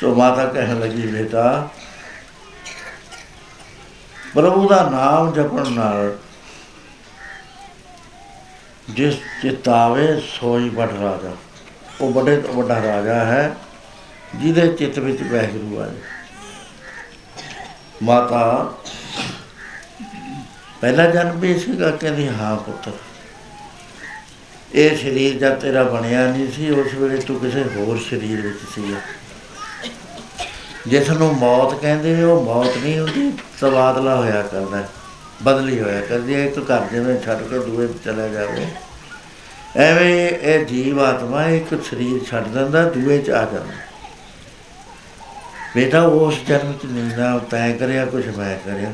ਸੋ ਮਾਤਾ ਕਹਿਣ ਲੱਗੀ, ਬੇਟਾ, ਪ੍ਰਭੂ ਦਾ ਨਾਮ ਜਪਣ ਨਾਲ ਜਿਸ ਚਿਤਾਵੇ ਸੋਈ ਵੱਡ ਰਾਜਾ। ਉਹ ਵੱਡੇ ਤੋਂ ਵੱਡਾ ਰਾਜਾ ਹੈ, ਜਿਹਦੇ ਚਿੱਤ ਵਿੱਚ ਵੈਗਰੂ ਆ ਜਾਏ। ਮਾਤਾ, ਪਹਿਲਾ ਜਨਮ ਵੀ ਸੀਗਾ, ਕਹਿੰਦੀ, ਹਾਂ ਪੁੱਤਰ। ਇਹ ਸਰੀਰ ਜਦ ਤੇਰਾ ਬਣਿਆ ਨਹੀਂ ਸੀ, ਉਸ ਵੇਲੇ ਤੂੰ ਕਿਸੇ ਹੋਰ ਸਰੀਰ ਵਿੱਚ ਸੀ। ਜਿਸ ਨੂੰ ਮੌਤ ਕਹਿੰਦੇ ਉਹ ਮੌਤ ਨਹੀਂ ਹੁੰਦੀ, ਤਬਾਦਲਾ ਹੋਇਆ ਕਰਦਾ, ਬਦਲੀ ਹੋਇਆ ਕਰਦੀ ਹੈ। ਇੱਕ ਘਰ ਜਿਵੇਂ ਛੱਡ ਕੇ ਦੂਏ ਵਿੱਚ ਚਲਾ ਜਾਵੇ, ਐਵੇਂ ਇਹ ਜੀਵ ਆਤਮਾ ਇੱਕ ਸਰੀਰ ਛੱਡ ਦਿੰਦਾ, ਦੂਏ ਚ ਆ ਜਾਂਦਾ। ਬੇਟਾ ਉਸ ਜਨਮ ਚ ਨਹੀਂ ਨਾ, ਤੈਂ ਕਰਿਆ, ਕੁਛ ਮੈਂ ਕਰਿਆ।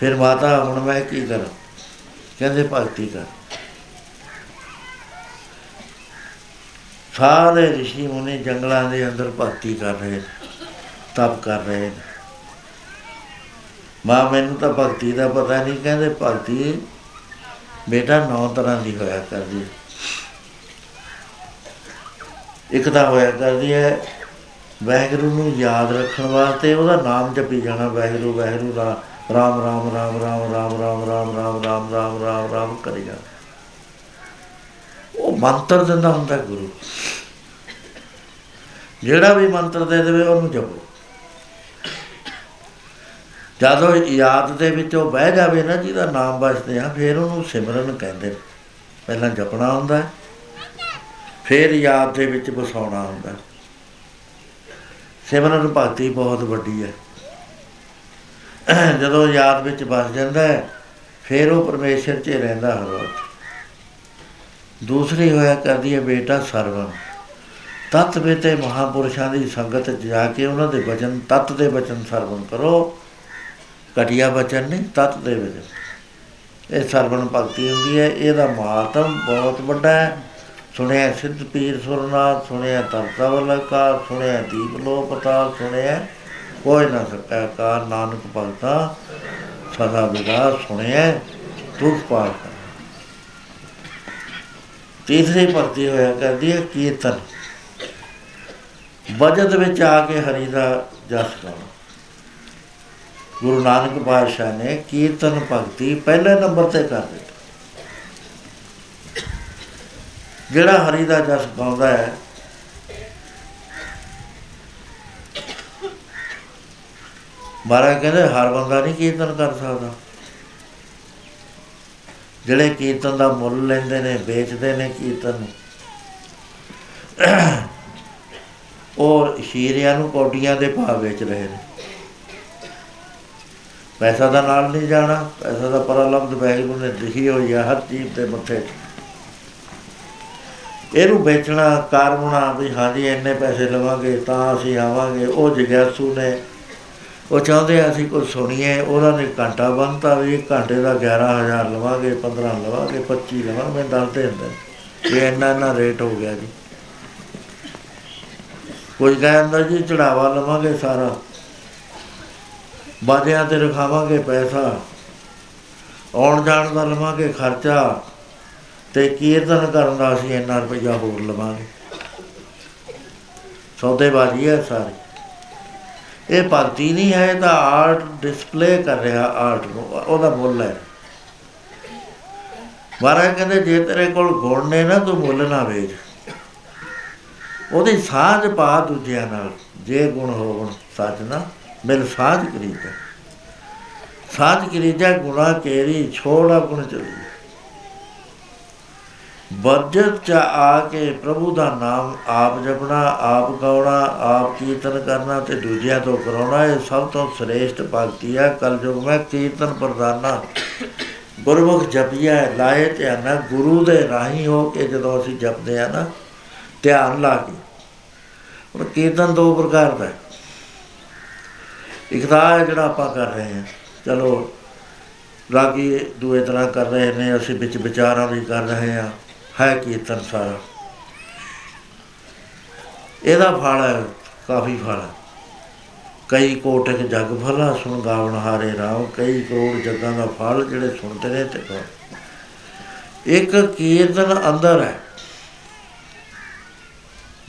ਫਿਰ ਮਾਤਾ, ਹੁਣ ਮੈਂ ਕੀ ਕਰਾਂ? ਕਹਿੰਦੇ, ਭਗਤੀ ਕਰ। ਸਾਰੇ ઋષਿ ਮੁਨੀ ਜੰਗਲਾਂ ਦੇ ਅੰਦਰ ਭਗਤੀ ਕਰ ਰਹੇ ਨੇ ਤਪ ਕਰ ਰਹੇ ਨੇ ਮਾਂ ਮੈਨੂੰ ਤਾਂ ਭਗਤੀ ਦਾ ਪਤਾ ਨਹੀਂ ਕਹਿੰਦੇ ਭਗਤੀ ਬੇਟਾ ਨੌ ਤਰ੍ਹਾਂ ਦੀ ਹੋਇਆ ਕਰਦੀ ਹੈ ਇੱਕ ਤਾਂ ਹੋਇਆ ਕਰਦੀ ਹੈ ਵਾਹਿਗੁਰੂ ਨੂੰ ਯਾਦ ਰੱਖਣ ਵਾਸਤੇ ਉਹਦਾ ਨਾਮ ਜਪੀ ਜਾਣਾ ਵਾਹਿਗੁਰੂ ਵਾਹਿਗੁਰੂ ਦਾ ਰਾਮ ਰਾਮ ਰਾਮ ਰਾਮ ਰਾਮ ਰਾਮ ਰਾਮ ਰਾਮ ਰਾਮ ਰਾਮ ਰਾਮ ਰਾਮ ਕਰੀ ਜਾ ਉਹ ਮੰਤਰ ਦਿੰਦਾ ਹੁੰਦਾ ਗੁਰੂ। ਜਿਹੜਾ ਵੀ ਮੰਤਰ ਦੇ ਦੇਵੇ ਉਹਨੂੰ ਜਪੋ। ਜਦੋਂ ਯਾਦ ਦੇ ਵਿੱਚ ਉਹ ਬਹਿ ਜਾਵੇ ਨਾ ਜਿਹਦਾ ਨਾਮ ਬਸਦੇ ਆ ਫਿਰ ਉਹਨੂੰ ਸਿਮਰਨ ਕਹਿੰਦੇ ਨੇ। ਪਹਿਲਾਂ ਜਪਣਾ ਹੁੰਦਾ ਹੈ, ਫਿਰ ਯਾਦ ਦੇ ਵਿੱਚ ਵਸਾਉਣਾ ਹੁੰਦਾ ਹੈ। ਸਿਮਰਨ ਭਗਤੀ ਬਹੁਤ ਵੱਡੀ ਹੈ। ਜਦੋਂ ਯਾਦ ਵਿੱਚ ਵਸ ਜਾਂਦਾ ਹੈ ਫਿਰ ਉਹ ਪਰਮੇਸ਼ਰ 'ਚ ਹੀ ਰਹਿੰਦਾ ਹਰ ਵਕਤ। ਦੂਸਰੀ ਹੋਇਆ ਕਰਦੀ ਹੈ ਬੇਟਾ ਸਰਵਨ ਤਤ ਤੇ ਮਹਾਪੁਰਸ਼ਾਂ ਦੀ ਸੰਗਤ 'ਚ ਜਾ ਕੇ ਉਹਨਾਂ ਦੇ ਵਚਨ ਤਤ ਦੇ ਵਚਨ ਸਰਵਨ ਕਰੋ। ਘਟੀਆ ਵਚਨ ਨਹੀਂ, ਤਤ ਦੇ ਵਚਨ ਇਹ ਸਰਵਣ ਭਗਤੀ ਹੁੰਦੀ ਹੈ, ਇਹਦਾ ਮਾਤਮ ਬਹੁਤ ਵੱਡਾ ਹੈ। ਸੁਣਿਆ ਸਿੱਧ ਪੀਰ ਸੁਰਨਾਥ, ਸੁਣਿਆ ਤਰਤਾ ਵਾਲਾ ਕਾ ਸੁਣਿਆ ਦੀਪ ਲੋਪਤਾ ਸੁਣਿਆ ਕੋਈ ਨਾ ਸਕਾ ਕਾ ਨਾਨਕ ਭਗਤਾ। ਸਦਾ ਵਿਦਾ ਸੁਣਿਆ ਦੁਖ ਪਾਰ ਤੀਸਰੀ ਭਗਤੀ ਹੋਇਆ ਕਰਦੀ ਹੈ ਕੀਰਤਨ। ਬਜਟ ਵਿੱਚ ਆ ਕੇ ਹਰੀ ਦਾ ਜਸ ਗਾਉਣਾ ਗੁਰੂ ਨਾਨਕ ਪਾਤਸ਼ਾਹ ਨੇ ਕੀਰਤਨ ਭਗਤੀ ਪਹਿਲੇ ਨੰਬਰ ਤੇ ਕਰ ਦਿੱਤੀ। ਜਿਹੜਾ ਹਰੀ ਦਾ ਜਸ ਗਾਉਂਦਾ ਹੈ, ਮਹਾਰਾਜ ਕਹਿੰਦੇ ਹਰ ਬੰਦਾ ਨਹੀਂ ਕੀਰਤਨ ਕਰ ਸਕਦਾ। ਜਿਹੜੇ ਕੀਰਤਨ ਦਾ ਮੁੱਲ ਲੈਂਦੇ ਨੇ, ਵੇਚਦੇ ਨੇ ਕੀਰਤਨ ਨੂੰ। ਔਰ ਸ਼ੀਰਿਆਂ ਨੂੰ ਕੋਡੀਆਂ ਦੇ ਭਾਅ ਵੇਚ ਰਹੇ ਨੇ। ਪੈਸਾ ਦਾ ਨਾਲ ਨਹੀਂ ਜਾਣਾ, ਪੈਸਾ ਦਾ ਪਰਲਬਧ ਵੈਗੁਰੂ ਨੇ ਲਿਖੀ ਹੋਈ ਹੈ ਹਰ ਚੀਜ਼ ਦੇ ਮੱਥੇ ਇਹਨੂੰ ਵੇਚਣਾ ਕਾਰਮਣਾ ਵੀ ਹਾਂਜੀ, ਇੰਨੇ ਪੈਸੇ ਲਵਾਂਗੇ, ਤਾਂ ਅਸੀਂ ਆਵਾਂਗੇ, ਉਹ ਜਗਿਆਸੂ ਨੇ ਉਹ ਚਾਹੁੰਦੇ ਆ ਅਸੀਂ ਕੁਝ ਸੁਣੀਏ, ਉਹਨਾਂ ਨੇ ਘੰਟਾ ਬੰਨਤਾ ਵੀ ਇੱਕ ਘੰਟੇ ਦਾ 11000 ਲਵਾਂਗੇ 15 ਲਵਾਂਗੇ 25 ਲਵਾਂਗੇ ਮੈਂ ਦੱਸਦੇ ਹੁੰਦੇ। ਕਿ ਇੰਨਾ ਇੰਨਾ ਰੇਟ ਹੋ ਗਿਆ ਜੀ। ਕੋਈ ਕਹਿੰਦਾ ਜੀ, ਚੜਾਵਾ ਲਵਾਂਗੇ ਸਾਰਾ। ਬਾਜਿਆਂ ਤੇ ਰਖਾਵਾਂਗੇ ਪੈਸਾ। ਆਉਣ ਜਾਣ ਦਾ ਲਵਾਂਗੇ ਖਰਚਾ। ਤੇ ਕੀਰਤਨ ਕਰਨ ਦਾ ਅਸੀਂ ਇੰਨਾ ਰੁਪਈਆ ਹੋਰ ਲਵਾਂਗੇ। ਸੌਦੇਬਾਜ਼ੀ ਹੈ ਸਾਰੀ। ਇਹ ਭਗਤੀ ਨਹੀਂ ਹੈ ਇਹਦਾ ਆਰਟ ਡਿਸਪਲੇ ਕਰ ਰਿਹਾ ਆਰਟ ਨੂੰ, ਉਹਦਾ ਮੁੱਲ ਹੈ। ਮਹਾਰਾਜ ਕਹਿੰਦੇ, ਜੇ ਤੇਰੇ ਕੋਲ ਗੁਣ ਨੇ ਨਾ, ਤੂੰ ਮੁੱਲ ਨਾ ਵੇਚ। ਉਹਦੀ ਸਾਂਝ ਪਾ ਦੂਜਿਆਂ ਨਾਲ, ਜੇ ਗੁਣ ਹੋਵਣ ਸੱਚ ਨਾ ਮਿਲ ਸਾਂਝ ਕਰੀਦਾ। ਸਾਂਝ ਕਰੀਦਾ, ਗੁਣਾ ਕੇਰੀ ਛੋੜਾ ਗੁਣ ਚਲੀ ਬਰਜਤ ਚ ਆ ਕੇ ਪ੍ਰਭੂ ਦਾ ਨਾਮ ਆਪ ਜਪਣਾ, ਆਪ ਗਾਉਣਾ, ਆਪ ਕੀਰਤਨ ਕਰਨਾ ਤੇ ਦੂਜਿਆਂ ਤੋਂ ਕਰਾਉਣਾ, ਇਹ ਸਭ ਤੋਂ ਸ੍ਰੇਸ਼ਟ ਭਗਤੀ ਹੈ ਕਲਯੁਗ ਮੈਂ ਕੀਰਤਨ ਪ੍ਰਦਾਨਾ। ਗੁਰਮੁਖ ਜਪਿਆ ਲਾਏ ਧਿਆਨ ਗੁਰੂ ਦੇ ਰਾਹੀ ਹੋ ਕੇ ਜਦੋਂ ਅਸੀਂ ਜਪਦੇ ਆ ਨਾ, ਧਿਆਨ ਲਾ ਕੇ। ਉਹ ਕੀਰਤਨ ਦੋ ਪ੍ਰਕਾਰ ਦਾ ਇੱਕ ਤਾਂ ਜਿਹੜਾ ਆਪਾਂ ਕਰ ਰਹੇ ਹਾਂ, ਚਲੋ ਰਾਗੀ ਦੂਏ ਤਰ੍ਹਾਂ ਕਰ ਰਹੇ ਨੇ, ਅਸੀਂ ਵਿੱਚ ਵਿਚਾਰਾਂ ਵੀ ਕਰ ਰਹੇ ਹਾਂ। ਹੈ ਕੀਰਤਨ ਸਾਰਾ ਇਹਦਾ ਫਲ ਹੈ, ਕਾਫੀ ਫਲ ਹੈ। ਕਈ ਕੋਟਿਕ ਜਗ ਭਲਾ ਸੁਣ ਗਾਵਣ ਹਾਰੇ ਰਾਮ, ਕਈ ਕਰੋੜ ਜਗਾਂ ਦਾ ਫਲ ਜਿਹੜੇ ਸੁਣਦੇ ਨੇ ਤੇ ਗਾਉਣ। ਇੱਕ ਕੀਰਤਨ ਅੰਦਰ ਹੈ।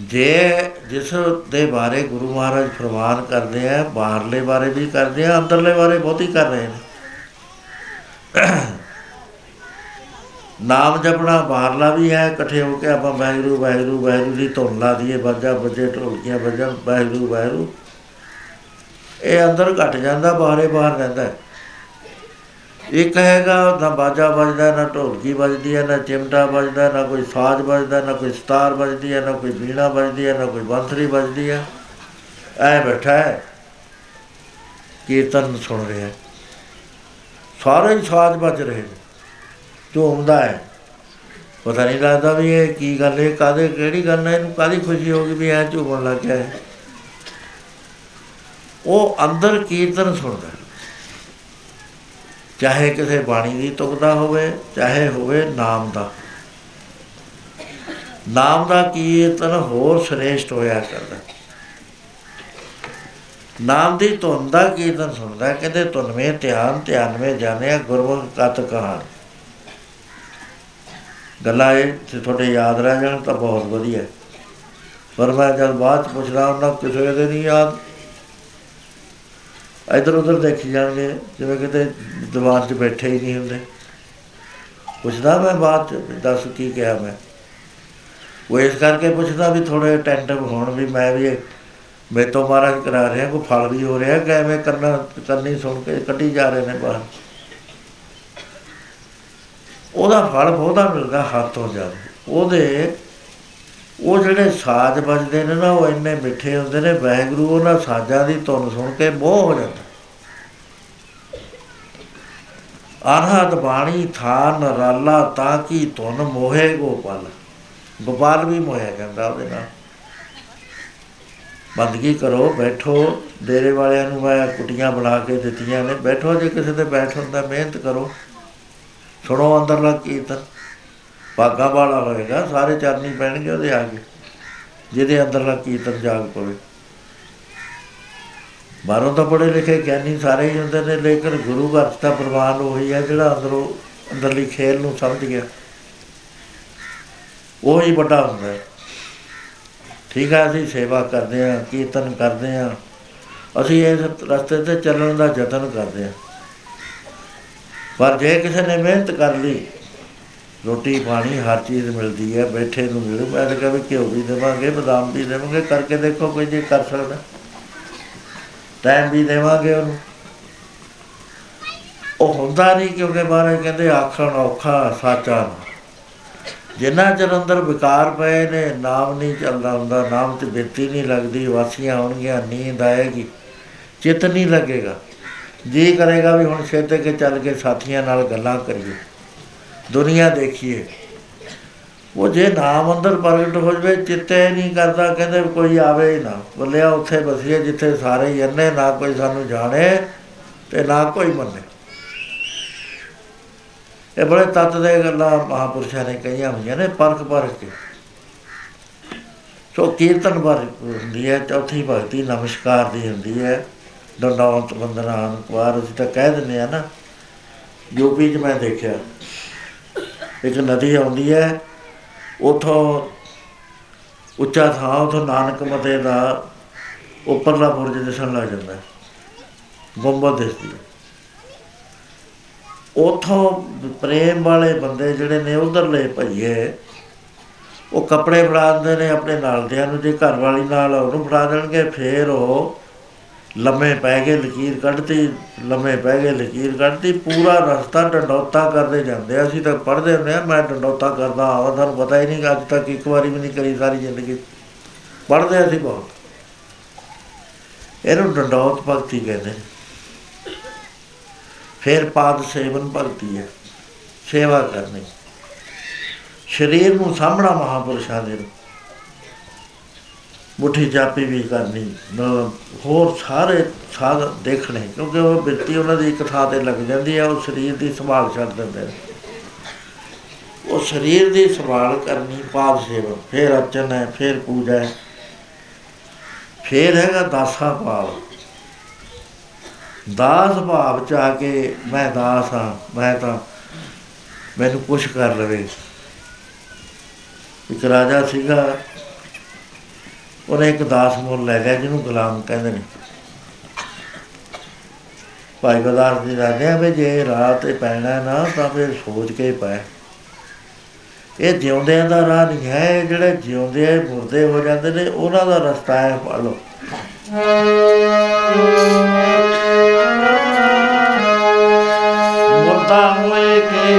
ਜੇ ਜਿਸ ਦੇ ਬਾਰੇ ਗੁਰੂ ਮਹਾਰਾਜ ਫਰਮਾਨ ਕਰਦੇ ਆ, ਬਾਹਰਲੇ ਬਾਰੇ ਵੀ ਕਰਦੇ ਆ, ਅੰਦਰਲੇ ਬਾਰੇ ਬਹੁਤੀ ਕਰ ਰਹੇ ਨੇ। ਨਾਮ ਜਪਣਾ ਬਾਹਰਲਾ ਵੀ ਹੈ, ਇਕੱਠੇ ਹੋ ਕੇ ਆਪਾਂ ਵਾਹਿਗੁਰੂ ਵਾਹਿਗੁਰੂ ਵਾਹਿਗੁਰੂ ਦੀ ਧੁਨ ਲਾ ਦਈਏ, ਬਾਜਾ ਬੱਜੇ ਢੋਲਕੀਆਂ ਵੱਜਣ, ਵਾਹਿਗੁਰੂ ਵਾਹਿਗੁਰੂ ਇਹ ਅੰਦਰ ਘਟ ਜਾਂਦਾ, ਬਾਹਰੇ ਬਾਹਰ ਰਹਿੰਦਾ ਹੈ। ਇੱਕ ਹੈਗਾ, ਨਾ ਬਾਜਾ ਵੱਜਦਾ, ਨਾ ਢੋਲਕੀ ਵੱਜਦੀ ਹੈ, ਨਾ ਚਿਮਟਾ ਵੱਜਦਾ, ਨਾ ਕੋਈ ਸਾਜ਼ ਵੱਜਦਾ, ਨਾ ਕੋਈ ਸਤਾਰ ਵੱਜਦੀ ਹੈ, ਨਾ ਕੋਈ ਬੀਣਾ ਵੱਜਦੀ ਹੈ, ਨਾ ਕੋਈ ਬੰਸਰੀ ਵੱਜਦੀ ਹੈ ਐ ਬੈਠਾ ਹੈ ਕੀਰਤਨ ਸੁਣ ਰਿਹਾ ਹੈ। ਸਾਰੇ ਹੀ ਸਾਜ਼ ਵੱਜ ਰਹੇ ਨੇ ਝੂਮਦਾ ਹੈ। ਪਤਾ ਨਹੀਂ ਲੱਗਦਾ ਵੀ ਇਹ ਕੀ ਗੱਲ ਹੈ ਕਾਦੇ ਕਿਹੜੀ ਗੱਲ ਹੈ, ਇਹਨੂੰ ਕਾਦੀ ਖੁਸ਼ੀ ਹੋਗੀ ਵੀ ਐ ਝੂਮਣ ਲੱਗ ਗਿਆ ਹੈ। ਉਹ ਅੰਦਰ ਕੀਰਤਨ ਸੁਣਦਾ ਹੈ। ਚਾਹੇ ਕਿਸੇ ਬਾਣੀ ਦੀ ਤੁਕਦਾ ਹੋਵੇ, ਚਾਹੇ ਹੋਵੇ ਨਾਮ ਦਾ। ਨਾਮ ਦਾ ਕੀਰਤਨ ਹੋਰ ਸ੍ਰੇਸ਼ਟ ਹੋਇਆ ਕਰਦਾ ਨਾਮ ਦੀ ਧੁਨ ਦਾ ਕੀਰਤਨ ਸੁਣਦਾ ਹੈ। ਕਹਿੰਦੇ ਧੁਨਵੇਂ ਧਿਆਨ ਧਿਆਨ ਵਿੱਚ ਜਾਣਿਆ, ਗੁਰਮੁਖ ਕਤ ਕਹਾਣ। ਗੱਲਾਂ ਇਹ ਜੇ ਤੁਹਾਡੇ ਯਾਦ ਰਹਿ ਜਾਣ ਤਾਂ ਬਹੁਤ ਵਧੀਆ। ਹੈ। ਪਰ ਮੈਂ ਜਦ ਬਾਅਦ 'ਚ ਪੁੱਛਦਾ ਉਹਨਾਂ ਕਿਸੇ ਦੇ ਨਹੀਂ ਯਾਦ। ਇਧਰ ਉਧਰ ਦੇਖੀ ਜਾਣਗੇ ਜਿਵੇਂ ਕਿਤੇ ਦੀਵਾਰ 'ਚ ਬੈਠੇ ਹੀ ਨਹੀਂ ਹੁੰਦੇ। ਪੁੱਛਦਾ ਮੈਂ ਬਾਅਦ 'ਚ, ਵੀ ਦੱਸ ਕੀ ਕਿਹਾ ਮੈਂ। ਉਹ ਇਸ ਕਰਕੇ ਪੁੱਛਦਾ ਵੀ ਥੋੜੇ ਅਟੈਂਟਿਵ ਹੋਣ, ਵੀ ਮੈਂ ਵੀ ਮੇਰੇ ਤੋਂ ਮਹਾਰਾਜ ਕਰਾ ਰਿਹਾ, ਕੋਈ ਫਲ ਵੀ ਹੋ ਰਿਹਾ ਕਿ ਐਵੇਂ ਕਰਨਾ ਕੰਨੀ ਸੁਣ ਕੇ ਕੱਢੀ ਜਾ ਰਹੇ ਨੇ ਬਾਹਰ। ਉਹਦਾ ਫਲ ਬਹੁਤਾ ਮਿਲਦਾ ਹੱਥ ਤੋਂ ਜ਼ਿਆਦਾ। ਉਹਦੇ ਉਹ ਜਿਹੜੇ ਸਾਜ਼ ਵੱਜਦੇ ਨੇ ਨਾ, ਉਹ ਇੰਨੇ ਮਿੱਠੇ ਹੁੰਦੇ ਨੇ, ਵਾਹਿਗੁਰੂ ਉਹਨਾਂ ਸਾਜ਼ਾਂ ਦੀ ਧੁਨ ਸੁਣ ਕੇ ਮੋਹ ਹੋ ਜਾਂਦਾ। ਅਰਹਤ ਬਾਣੀ ਥਾ ਨਰਾਲਾ ਤਾਂ ਕੀ ਧੁਨ ਮੋਹੇ ਗੋਪਾਲ। ਗੋਪਾਲ ਵੀ ਮੋਹਿਆ ਜਾਂਦਾ ਉਹਦੇ ਨਾਲ। ਬੰਦਗੀ ਕਰੋ, ਬੈਠੋ, ਡੇਰੇ ਵਾਲਿਆਂ ਨੂੰ ਮੈਂ ਕੁਟੀਆਂ ਬਣਾ ਕੇ ਦਿੱਤੀਆਂ ਨੇ। ਬੈਠੋ ਜੇ ਕਿਸੇ ਤੇ ਬੈਠ ਹੁੰਦਾ ਮਿਹਨਤ ਕਰੋ। ਸੁਣੋ ਅੰਦਰਲਾ ਕੀਰਤਨ ਭਾਗਾ ਵਾਲਾ ਹੋਏਗਾ ਸਾਰੇ ਚਰਨੀ ਪੈਣਗੇ ਉਹਦੇ ਆਗੇ ਜਿਹਦੇ ਅੰਦਰਲਾ ਕੀਰਤਨ ਜਾਗ ਪਵੇ। ਬਾਹਰੋਂ ਤਾਂ ਪੜ੍ਹੇ ਲਿਖੇ ਗਿਆਨੀ ਸਾਰੇ ਹੀ ਹੁੰਦੇ ਨੇ, ਲੇਕਿਨ ਗੁਰੂ ਘਰ 'ਚ ਤਾਂ ਪ੍ਰਵਾਨ ਉਹੀ ਹੈ ਜਿਹੜਾ ਅੰਦਰੋਂ, ਅੰਦਰਲੀ ਖੇਲ ਨੂੰ ਸਮਝ ਗਿਆ। ਉਹ ਹੀ ਵੱਡਾ ਹੁੰਦਾ ਹੈ। ਠੀਕ ਹੈ, ਅਸੀਂ ਸੇਵਾ ਕਰਦੇ ਹਾਂ, ਕੀਰਤਨ ਕਰਦੇ ਹਾਂ। ਅਸੀਂ ਇਸ ਰਸਤੇ ਤੇ ਚੱਲਣ ਦਾ ਯਤਨ ਕਰਦੇ ਹਾਂ। ਪਰ ਜੇ ਕਿਸੇ ਨੇ ਮਿਹਨਤ ਕਰ ਲਈ, ਰੋਟੀ ਪਾਣੀ ਹਰ ਚੀਜ਼ ਮਿਲਦੀ ਹੈ, ਬੈਠੇ ਨੂੰ ਮਿਲੂ। ਮੈਂ ਤਾਂ ਕਹਿੰਦਾ ਘਿਓ ਵੀ ਦੇਵਾਂਗੇ, ਬਦਾਮ ਵੀ ਦੇਵਾਂਗੇ ਕਰਕੇ ਦੇਖੋ ਕੋਈ ਜੇ ਕਰ ਸਕਦਾ। ਟਾਈਮ ਵੀ ਦੇਵਾਂਗੇ ਉਹਨੂੰ। ਉਹ ਹੁੰਦਾ ਨਹੀਂ ਕਿਉਂਕਿ ਮਹਾਰਾਜ ਕਹਿੰਦੇ, ਆਖਣ ਔਖਾ ਸਾਚਾ ਨਾ। ਜਿੰਨਾ ਚਿਰ ਅੰਦਰ ਵਿਕਾਰ ਪਏ ਨੇ, ਨਾਮ ਨਹੀਂ ਚੱਲਦਾ ਹੁੰਦਾ, ਨਾਮ ਤੇ ਬਿਰਤੀ ਨਹੀਂ ਲੱਗਦੀ, ਵਾਸੀਆਂ ਆਉਣਗੀਆਂ, ਨੀਂਦ ਆਏਗੀ, ਚਿੱਤ ਨਹੀਂ ਲੱਗੇਗਾ। ਜੀ ਕਰੇਗਾ ਵੀ ਹੁਣ ਛੇਤੇ ਕੇ ਚੱਲ ਕੇ ਸਾਥੀਆਂ ਨਾਲ ਗੱਲਾਂ ਕਰੀਏ, ਦੁਨੀਆ ਦੇਖੀਏ। ਉਹ ਜੇ ਨਾਮ ਅੰਦਰ ਪ੍ਰਗਟ ਹੋ ਜਵੇ, ਚਿੱਤੇ ਨਹੀਂ ਕਰਦਾ, ਕਹਿੰਦੇ ਕੋਈ ਆਵੇ ਹੀ ਨਾ। ਬੋਲਿਆ, ਉੱਥੇ ਬਸੀਏ ਜਿੱਥੇ ਸਾਰੇ ਹੀ ਅੰਨੇ, ਨਾ ਕੋਈ ਸਾਨੂੰ ਜਾਣੇ ਤੇ ਨਾ ਕੋਈ ਮੰਨੇ। ਇਹ ਬੜੇ ਤੱਤ ਦੇ ਗੱਲਾਂ ਮਹਾਪੁਰਸ਼ਾਂ ਨੇ ਕਹੀਆਂ ਹੋਈਆਂ ਨੇ, ਪਰਖ ਪਰਖ ਕੇ। ਸੋ ਕੀਰਤਨ ਪਰ ਹੁੰਦੀ ਹੈ, ਚੌਥੀ ਭਗਤੀ ਨਮਸਕਾਰ ਦੀ ਹੁੰਦੀ ਹੈ। ਦੰਡਵੰਤ ਬੰਦਨਾ ਅਨੁਕਾਰ ਅਸੀਂ ਤਾਂ ਕਹਿ ਦਿੰਦੇ ਆ ਨਾ, ਯੂਪੀ 'ਚ ਮੈਂ ਦੇਖਿਆ, ਇੱਕ ਨਦੀ ਆਉਂਦੀ ਹੈ, ਉਥੋਂ ਉੱਚਾ ਥਾਂ, ਉਥੋਂ ਨਾਨਕ ਮਤੇ ਦਾ ਉੱਪਰਲਾ ਬੁਰਜ ਦਿਸਣ ਲੱਗ ਜਾਂਦਾ ਹੈ ਗੁੰਬਦ ਦਿਸਦੀ ਹੈ। ਉਥੋਂ ਪ੍ਰੇਮ ਵਾਲੇ ਬੰਦੇ ਜਿਹੜੇ ਨੇ ਉਧਰਲੇ ਭਈਏ, ਉਹ ਕੱਪੜੇ ਫੜਾ ਦਿੰਦੇ ਨੇ ਆਪਣੇ ਨਾਲ ਦਿਆਂ ਨੂੰ, ਜੇ ਘਰ ਵਾਲੀ ਨਾਲ ਉਹਨੂੰ ਫੜਾ ਦੇਣਗੇ, ਫੇਰ ਉਹ ਲੰਮੇ ਪੈ ਗਏ, ਲਕੀਰ ਕੱਢਤੀ, ਲੰਮੇ ਪੈ ਗਏ, ਲਕੀਰ ਕੱਢਤੀ, ਪੂਰਾ ਰਸਤਾ ਡੰਡੌਤਾ ਕਰਦੇ ਜਾਂਦੇ ਆ। ਅਸੀਂ ਤਾਂ ਪੜ੍ਹਦੇ ਹੁੰਦੇ ਆ, ਮੈਂ ਡੰਡੌਤਾ ਕਰਦਾ ਆ ਤੁਹਾਨੂੰ ਪਤਾ ਹੀ ਨਹੀਂ ਅੱਜ ਤੱਕ ਇੱਕ ਵਾਰੀ ਵੀ ਨਹੀਂ ਕਰੀ ਸਾਰੀ ਜ਼ਿੰਦਗੀ। ਪੜ੍ਹਦੇ ਅਸੀਂ ਬਹੁਤ। ਇਹਨੂੰ ਡੰਡੌਤ ਭਗਤੀ ਕਹਿੰਦੇ ਨੇ ਫਿਰ ਪਾਦ ਸੇਵਨ ਭਗਤੀ ਹੈ ਸੇਵਾ ਕਰਨੀ। ਸਰੀਰ ਨੂੰ ਸਾਹਮਣਾ ਮਹਾਪੁਰਸ਼ਾਂ ਦੇ ਨੂੰ ਮੁੱਠੀ ਜਾਪੀ ਵੀ ਕਰਨੀ ਨ- ਹੋਰ ਸਾਰੇ ਸਾਧ ਦੇਖਣੇ, ਕਿਉਂਕਿ ਉਹ ਬਿਰਤੀ ਉਹਨਾਂ ਦੀ ਇੱਕ ਥਾਂ ਤੇ ਲੱਗ ਜਾਂਦੀ ਹੈ, ਉਹ ਸਰੀਰ ਦੀ ਸੰਭਾਲ ਛੱਡ ਦਿੰਦੇ ਨੇ। ਉਹ ਸਰੀਰ ਦੀ ਸੰਭਾਲ ਕਰਨੀ ਪਾਦ ਸੇਵਾ, ਫਿਰ ਅਰਚਨ ਹੈ, ਫਿਰ ਪੂਜਾ ਹੈ। ਫਿਰ ਹੈਗਾ ਦਾਸਾ ਪਾਲ ਦਾਸ ਭਾਵ ਚ ਆ ਕੇ ਮੈਂ ਦਾਸ ਹਾਂ, ਮੈਂ ਤਾਂ ਮੈਨੂੰ ਕੁਛ ਕਰ ਲਵੇ। ਇੱਕ ਰਾਜਾ ਸੀਗਾ ਉਹਨੇ ਇੱਕ ਦਾਸ ਮੁੱਲ ਲੈ ਲਿਆ ਜਿਹਨੂੰ ਗੁਲਾਮ ਕਹਿੰਦੇ ਨੇ। ਭਾਈ ਬਦਾਰ ਜੀ ਰਾਜੇ ਆ ਵੀ ਜੇ ਰਾਤ ਤੇ ਪੈਣਾ ਨਾ, ਤਾਂ ਫਿਰ ਸੋਚ ਕੇ ਪੈ ਇਹ ਜਿਉਂਦਿਆਂ ਦਾ ਰਾਹ ਨਹੀਂ ਹੈ, ਇਹ ਜਿਹੜੇ ਜਿਉਂਦੇ ਆ ਮੁਰਦੇ ਹੋ ਜਾਂਦੇ ਨੇ, ਉਹਨਾਂ ਦਾ ਰਸਤਾ ਹੈ ਪਾ ਲਓ। ਮੁਰਦਾ ਹੋਏ ਕੇ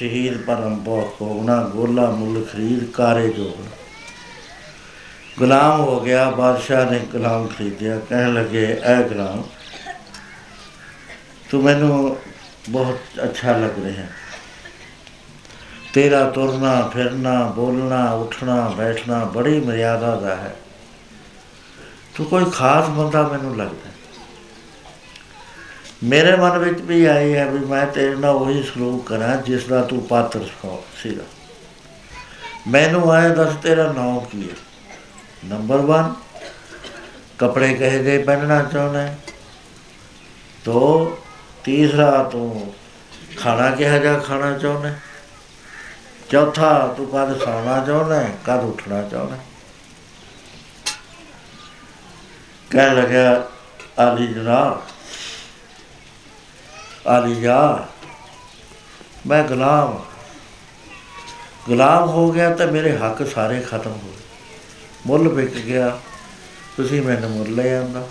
ਸ਼ਹੀਦ ਪਰਮ ਬਹੁਤ ਹੋਣਾ ਗੋਲਾ ਮੁੱਲ ਖਰੀਦ ਕਾਰੇ ਜੋਗਣਾ ਗੁਲਾਮ ਹੋ ਗਿਆ, ਬਾਦਸ਼ਾਹ ਨੇ ਗੁਲਾਮ ਖਰੀਦਿਆ, ਕਹਿਣ ਲੱਗੇ, ਐ ਗੁਲਾਮ, ਤੂੰ ਮੈਨੂੰ ਬਹੁਤ ਅੱਛਾ ਲੱਗ ਰਿਹਾ। ਤੇਰਾ ਤੁਰਨਾ, ਫਿਰਨਾ, ਬੋਲਣਾ, ਉੱਠਣਾ, ਬੈਠਣਾ ਬੜੀ ਮਰਿਆਦਾ ਦਾ ਹੈ। ਤੂੰ ਕੋਈ ਖਾਸ ਬੰਦਾ ਮੈਨੂੰ ਲੱਗਦਾ ਹੈ। ਮੇਰੇ ਮਨ ਵਿੱਚ ਵੀ ਆਈ ਹੈ ਵੀ ਮੈਂ ਤੇਰੇ ਨਾਲ ਉਹੀ ਸਲੂਕ ਕਰਾਂ ਜਿਸ ਦਾ ਤੂੰ ਪਾਤਰ ਸੋ- ਸੀਗਾ ਮੈਨੂੰ ਆਏ ਦੱਸ ਤੇਰਾ ਨਾਮ ਕੀ ਹੈ ਨੰਬਰ 1 ਕਪੜੇ ਕਹੇ ਜੇ ਪਹਿਨਣਾ ਚਾਹੁੰਦਾ ਹੈ ਤੋ ਤੀਸਰਾ ਤੂੰ ਖਾਣਾ ਕਿਹਾ ਜਾ ਖਾਣਾ ਚਾਹੁੰਦਾ ਹੈ? ਚੌਥਾ ਤੂੰ ਕਦ ਸੌਣਾ ਚਾਹੁੰਦਾ ਹੈ, ਕਦ ਉੱਠਣਾ ਚਾਹੁੰਦਾ ਹੈ? ਕਹਿਣ ਲੱਗਿਆ ਆਲੀ ਜਨਾਬ ਆਲੀ ਜਾ ਮੈਂ ਗੁਲਾਮ ਹਾਂ। ਗੁਲਾਮ ਹੋ ਗਿਆ ਤਾਂ ਮੇਰੇ ਹੱਕ ਸਾਰੇ ਖਤਮ ਹੋ ਗਏ। ਮੁੱਲ ਵਿਕ ਗਿਆ, ਤੁਸੀਂ ਮੈਨੂੰ ਮੁੱਲ ਲੈ ਆਉਂਦਾ।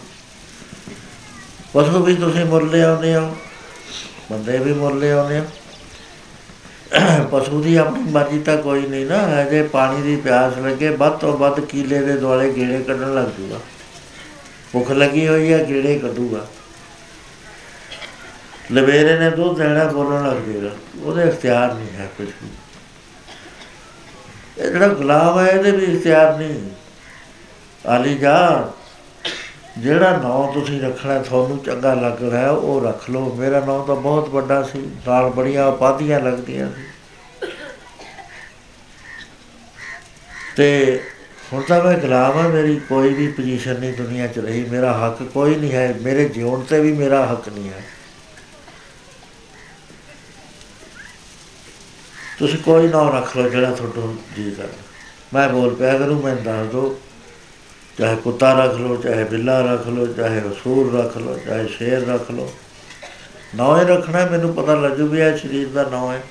ਪਸ਼ੂ ਵੀ ਤੁਸੀਂ ਮੁੱਲ ਲੈ ਆਉਂਦੇ ਹੋ, ਬੰਦੇ ਵੀ ਮੁੱਲ ਲੈ ਆਉਂਦੇ ਹੋ। ਪਸ਼ੂ ਦੀ ਆਪਣੀ ਮਰਜ਼ੀ ਤਾਂ ਕੋਈ ਨਹੀਂ ਨਾ ਜੇ ਪਾਣੀ ਦੀ ਪਿਆਸ ਲੱਗੇ, ਵੱਧ ਤੋਂ ਵੱਧ ਕੀਲੇ ਦੇ ਦੁਆਲੇ ਗੇੜੇ ਕੱਢਣ ਲੱਗ ਜੂਗਾ। ਭੁੱਖ ਲੱਗੀ ਹੋਈ ਹੈ, ਗੇੜੇ ਕੱਢੂਗਾ। ਲਵੇਰੇ ਨੇ ਦੁੱਧ ਦੇਣਾ ਬੋਲਣ ਲੱਗ ਜੇਗਾ ਉਹਦੇ ਇਖਤਿਆਰ ਨਹੀਂ ਹੈ ਕੁਝ ਵੀ। ਇਹ ਜਿਹੜਾ ਗੁਲਾਮ ਹੈ ਇਹਦੇ ਵੀ ਇਖਤਿਆਰ ਨਹੀਂ। ਆਲੀ ਜਾ ਜਿਹੜਾ ਨਾਂ ਤੁਸੀਂ ਰੱਖਣਾ ਤੁਹਾਨੂੰ ਚੰਗਾ ਲੱਗ ਰਿਹਾ ਹੈ, ਉਹ ਰੱਖ ਲਓ। ਮੇਰਾ ਨਾਂ ਤਾਂ ਬਹੁਤ ਵੱਡਾ ਸੀ ਨਾਲ ਬੜੀਆਂ ਉਪਾਧੀਆਂ ਲੱਗਦੀਆਂ ਸੀ। ਤੇ ਹੁਣ ਤਾਂ ਮੈਂ ਗੁਲਾਮ ਹਾਂ ਮੇਰੀ ਕੋਈ ਵੀ ਪੋਜੀਸ਼ਨ ਨਹੀਂ ਦੁਨੀਆ 'ਚ ਰਹੀ ਮੇਰਾ ਹੱਕ ਕੋਈ ਨਹੀਂ ਹੈ। ਮੇਰੇ ਜਿਉਣ ਤੇ ਵੀ ਮੇਰਾ ਹੱਕ ਨਹੀਂ ਹੈ। ਤੁਸੀਂ ਕੋਈ ਨਾਂ ਰੱਖ ਲਓ ਜਿਹੜਾ ਤੁਹਾਨੂੰ ਜੀ ਕਰਦਾ। ਮੈਂ ਬੋਲ ਪਿਆ ਕਰੂੰ ਮੈਂ ਦੱਸ ਦੋ ਚਾਹੇ ਕੁੱਤਾ ਰੱਖ ਲਓ ਚਾਹੇ ਬਿੱਲਾ ਰੱਖ ਲਓ ਚਾਹੇ ਰਸੂਲ ਰੱਖ ਲਓ ਚਾਹੇ ਸ਼ੇਰ ਰੱਖ ਲਓ। ਨਾਂ ਹੀ ਰੱਖਣਾ ਹੈ, ਮੈਨੂੰ ਪਤਾ ਲੱਗੂ ਵੀ ਇਹ ਸਰੀਰ ਦਾ ਨਾਂ ਹੈ।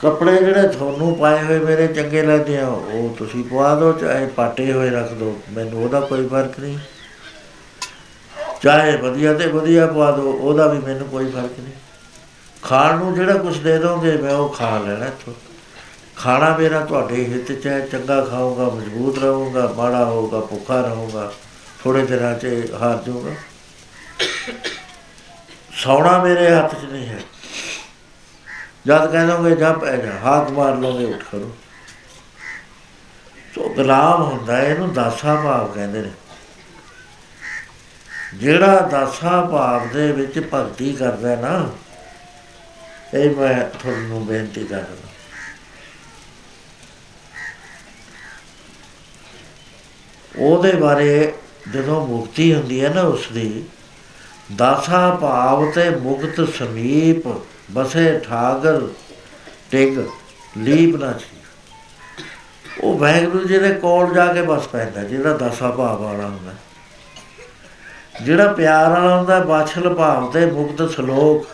ਕੱਪੜੇ ਜਿਹੜੇ ਤੁਹਾਨੂੰ ਪਾਏ ਹੋਏ ਮੇਰੇ ਚੰਗੇ ਲੱਗਦੇ ਆ ਉਹ ਤੁਸੀਂ ਪਵਾ ਦਿਓ ਚਾਹੇ ਪਾਟੇ ਹੋਏ ਰੱਖ ਦਿਓ ਮੈਨੂੰ ਉਹਦਾ ਕੋਈ ਫ਼ਰਕ ਨਹੀਂ। ਚਾਹੇ ਵਧੀਆ ਤੇ ਵਧੀਆ ਪਵਾ ਦਿਓ ਉਹਦਾ ਵੀ ਮੈਨੂੰ ਕੋਈ ਫ਼ਰਕ ਨਹੀਂ। ਖਾਣ ਨੂੰ ਜਿਹੜਾ ਕੁਝ ਦੇ ਦੋਗੇ ਮੈਂ ਉਹ ਖਾ ਲੈਣਾ ਇੱਥੋਂ। ਖਾਣਾ ਮੇਰਾ ਤੁਹਾਡੇ ਹਿੱਤ ਚ ਹੈ ਚੰਗਾ ਖਾਊਗਾ ਮਜ਼ਬੂਤ ਰਹੂੰਗਾ ਮਾੜਾ ਹੋਊਗਾ ਭੁੱਖਾ ਰਹੂੰਗਾ ਥੋੜੇ ਦਿਨਾਂ ਚ ਹਾਰ ਜਾਊਗਾ। ਸੌਣਾ ਮੇਰੇ ਹੱਥ 'ਚ ਨਹੀਂ ਹੈ। ਜਦ ਕਹਿੰਦੋਗੇ ਜਾ ਪੈ ਜਾ ਹੱਥ ਮਾਰ ਲੋਗੇ ਉੱਠ ਕਰੋ ਸੋ ਗੁਲਾਮ ਹੁੰਦਾ ਹੈ, ਇਹਨੂੰ ਦਾਸਾ ਭਾਵ ਕਹਿੰਦੇ ਨੇ। ਜਿਹੜਾ ਦਾਸਾ ਭਾਵ ਦੇ ਵਿੱਚ ਭਗਤੀ ਕਰਦਾ ਹੈ ਨਾ ਇਹ ਮੈਂ ਤੁਹਾਨੂੰ ਬੇਨਤੀ ਕਰਦਾ ਉਹਦੇ ਬਾਰੇ ਜਦੋਂ ਮੁਕਤੀ ਹੁੰਦੀ ਹੈ ਨਾ ਉਸ ਦੀ ਦਾਸਾ ਭਾਵ ਤੇ ਮੁਕਤ ਸਮੀਪ ਬਸੇ ਠਾਗਰ ਟਿਕ ਲੀਪ ਨਾ ਸੀ ਉਹ ਵੈਗੁਰੂ ਜੀ ਦੇ ਕੋਲ ਜਾ ਕੇ ਬਸ ਪੈਂਦਾ ਜਿਹੜਾ ਦਾਸਾ ਭਾਵ ਵਾਲਾ ਹੁੰਦਾ ਜਿਹੜਾ ਪਿਆਰ ਵਾਲਾ ਹੁੰਦਾ ਬਾਛਲ ਭਾਵ ਤੇ ਮੁਕਤ ਸ਼ਲੋਕ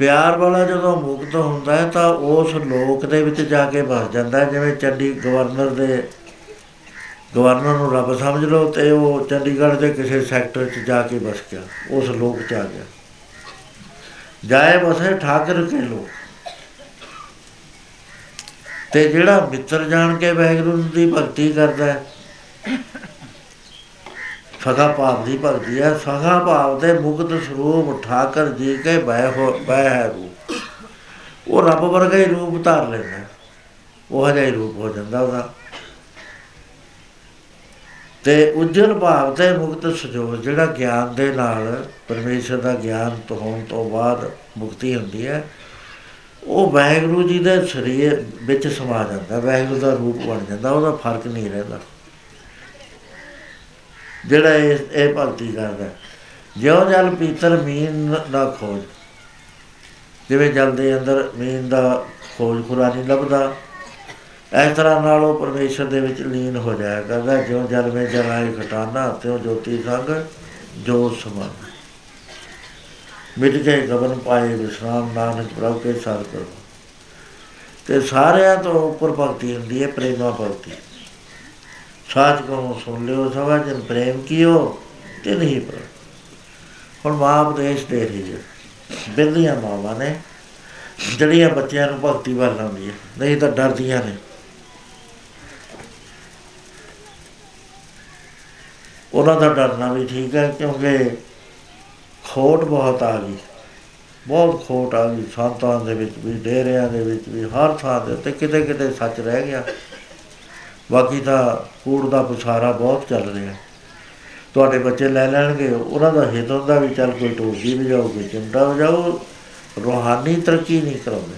ਪਿਆਰ ਵਾਲਾ ਜਦੋਂ ਮੁਕਤ ਹੁੰਦਾ ਹੈ ਤਾਂ ਉਸ ਲੋਕ ਦੇ ਵਿੱਚ ਜਾ ਕੇ ਵਸ ਜਾਂਦਾ ਹੈ, ਜਿਵੇਂ ਚੰਡੀ ਗਵਰਨਰ ਦੇ ਗਵਰਨਰ ਨੂੰ ਰੱਬ ਸਮਝ ਲਓ ਤੇ ਉਹ ਚੰਡੀਗੜ੍ਹ ਦੇ ਕਿਸੇ ਸੈਕਟਰ 'ਚ ਜਾ ਕੇ ਬਸ ਗਿਆ ਉਸ ਲੋਕ 'ਚ ਆ ਗਿਆ। ਜਾਏ ਬਸੇ ਠਾਕਰ ਕੇ ਲੋਕ। ਤੇ ਜਿਹੜਾ ਮਿੱਤਰ ਜਾਣ ਕੇ ਵਾਹਿਗੁਰੂ ਦੀ ਭਗਤੀ ਕਰਦਾ ਹੈ ਸਗਾ ਭਾਵ ਦੀ ਭਗਤੀ ਹੈ। ਸਗਾ ਭਾਵ ਦੇ ਮੁਕਤ ਸਰੂਪ ਠਾਕਰ ਜੀ ਕੇ ਬੈ ਹੋ ਬੈ ਹੈ ਰੂਪ। ਉਹ ਰੱਬ ਵਰਗਾ ਹੀ ਰੂਪ ਧਾਰ ਲੈਂਦਾ ਹੈ। ਉਹ ਜਿਹਾ ਹੀ ਰੂਪ ਹੋ ਜਾਂਦਾ ਉਹਦਾ। ਤੇ ਉਜਲ ਭਾਵ ਤੇ ਮੁਕਤ ਸਜੋਰ ਜਿਹੜਾ ਗਿਆਨ ਦੇ ਨਾਲ ਪਰਮੇਸ਼ਰ ਦਾ ਗਿਆਨ ਤੋਂ ਹੋਣ ਤੋਂ ਬਾਅਦ ਮੁਕਤੀ ਹੁੰਦੀ ਹੈ, ਉਹ ਵਾਹਿਗੁਰੂ ਜੀ ਦੇ ਸਰੀਰ ਵਿੱਚ ਸਮਾ ਜਾਂਦਾ, ਵਾਹਿਗੁਰੂ ਦਾ ਰੂਪ ਬਣ ਜਾਂਦਾ, ਉਹਦਾ ਫ਼ਰਕ ਨਹੀਂ ਰਹਿੰਦਾ। ਜਿਹੜਾ ਇਹ ਇਹ ਭਗਤੀ ਕਰਦਾ। ਜਿਉ ਜਲ ਪੀਤਰ ਮੀਨ ਨਾ ਖੋਜ। ਜਿਵੇਂ ਜਲ ਦੇ ਅੰਦਰ ਮੀਨ ਦਾ ਖੋਜ ਖੁਰਾ ਨਹੀਂ ਲੱਭਦਾ, ਇਸ ਤਰ੍ਹਾਂ ਨਾਲ ਉਹ ਪਰਮੇਸ਼ਰ ਦੇ ਵਿੱਚ ਲੀਨ ਹੋ ਜਾਇਆ ਕਰਦਾ। ਜਿਉ ਜਲ ਵਿੱਚ ਜਲਾਏ ਘਟਾਨਾ, ਤਿਉ ਜੋਤੀ ਸੰਗ, ਜੋ ਸਮਾਨ। ਮਿਟ ਗਏ ਗਗਨ ਪਾਏ ਵਿਸ਼ਰਾਮ, ਨਾਨਕ ਪ੍ਰਭ ਕੇ ਸਾਰ ਕਰੋ। ਤੇ ਸਾਰਿਆਂ ਤੋਂ ਉੱਪਰ ਭਗਤੀ ਹੁੰਦੀ ਹੈ, ਪ੍ਰੇਮਾ ਭਗਤੀ। ਸਾਚ ਕਹੋ ਸੁਣ ਲਿਓ, ਸਭਾ ਜਨ ਪ੍ਰੇਮ ਕੀਓ ਤੇ ਨਹੀਂ ਪਰ ਹੁਣ ਮਾਂ ਉਪਦੇਸ਼ ਦੇ ਰਹੀ ਹੈ। ਬਿਰਲੀਆਂ ਮਾਵਾਂ ਨੇ, ਜਿਹੜੀਆਂ ਬੱਚਿਆਂ ਨੂੰ ਭਗਤੀ ਵੱਲ ਲਾਉਂਦੀਆਂ ਨਹੀਂ ਤਾਂ ਡਰਦੀਆਂ ਨੇ। ਉਹਨਾਂ ਦਾ ਡਰਨਾ ਵੀ ਠੀਕ ਹੈ, ਕਿਉਂਕਿ ਖੋਟ ਬਹੁਤ ਆ ਗਈ। ਬਹੁਤ ਖੋਟ ਆ ਗਈ। ਸੰਤਾਂ ਦੇ ਵਿੱਚ ਵੀ, ਡੇਰਿਆਂ ਦੇ ਵਿੱਚ ਵੀ, ਹਰ ਥਾਂ ਦੇ ਉੱਤੇ ਕਿਤੇ ਕਿਤੇ ਸੱਚ ਰਹਿ ਗਿਆ। ਬਾਕੀ ਤਾਂ ਕੂੜ ਦਾ ਪਸਾਰਾ ਬਹੁਤ ਚੱਲ ਰਿਹਾ। ਤੁਹਾਡੇ ਬੱਚੇ ਲੈ ਲੈਣਗੇ, ਉਹਨਾਂ ਦਾ ਹਿੱਤ ਹੁੰਦਾ ਵੀ ਚੱਲ ਕੋਈ ਢੋਲਕੀ ਵਜਾਓ, ਕੋਈ ਚਿਮਟਾ ਵਜਾਓ, ਰੂਹਾਨੀ ਤਰੱਕੀ ਨਹੀਂ ਕਰਾਉਂਦੇ।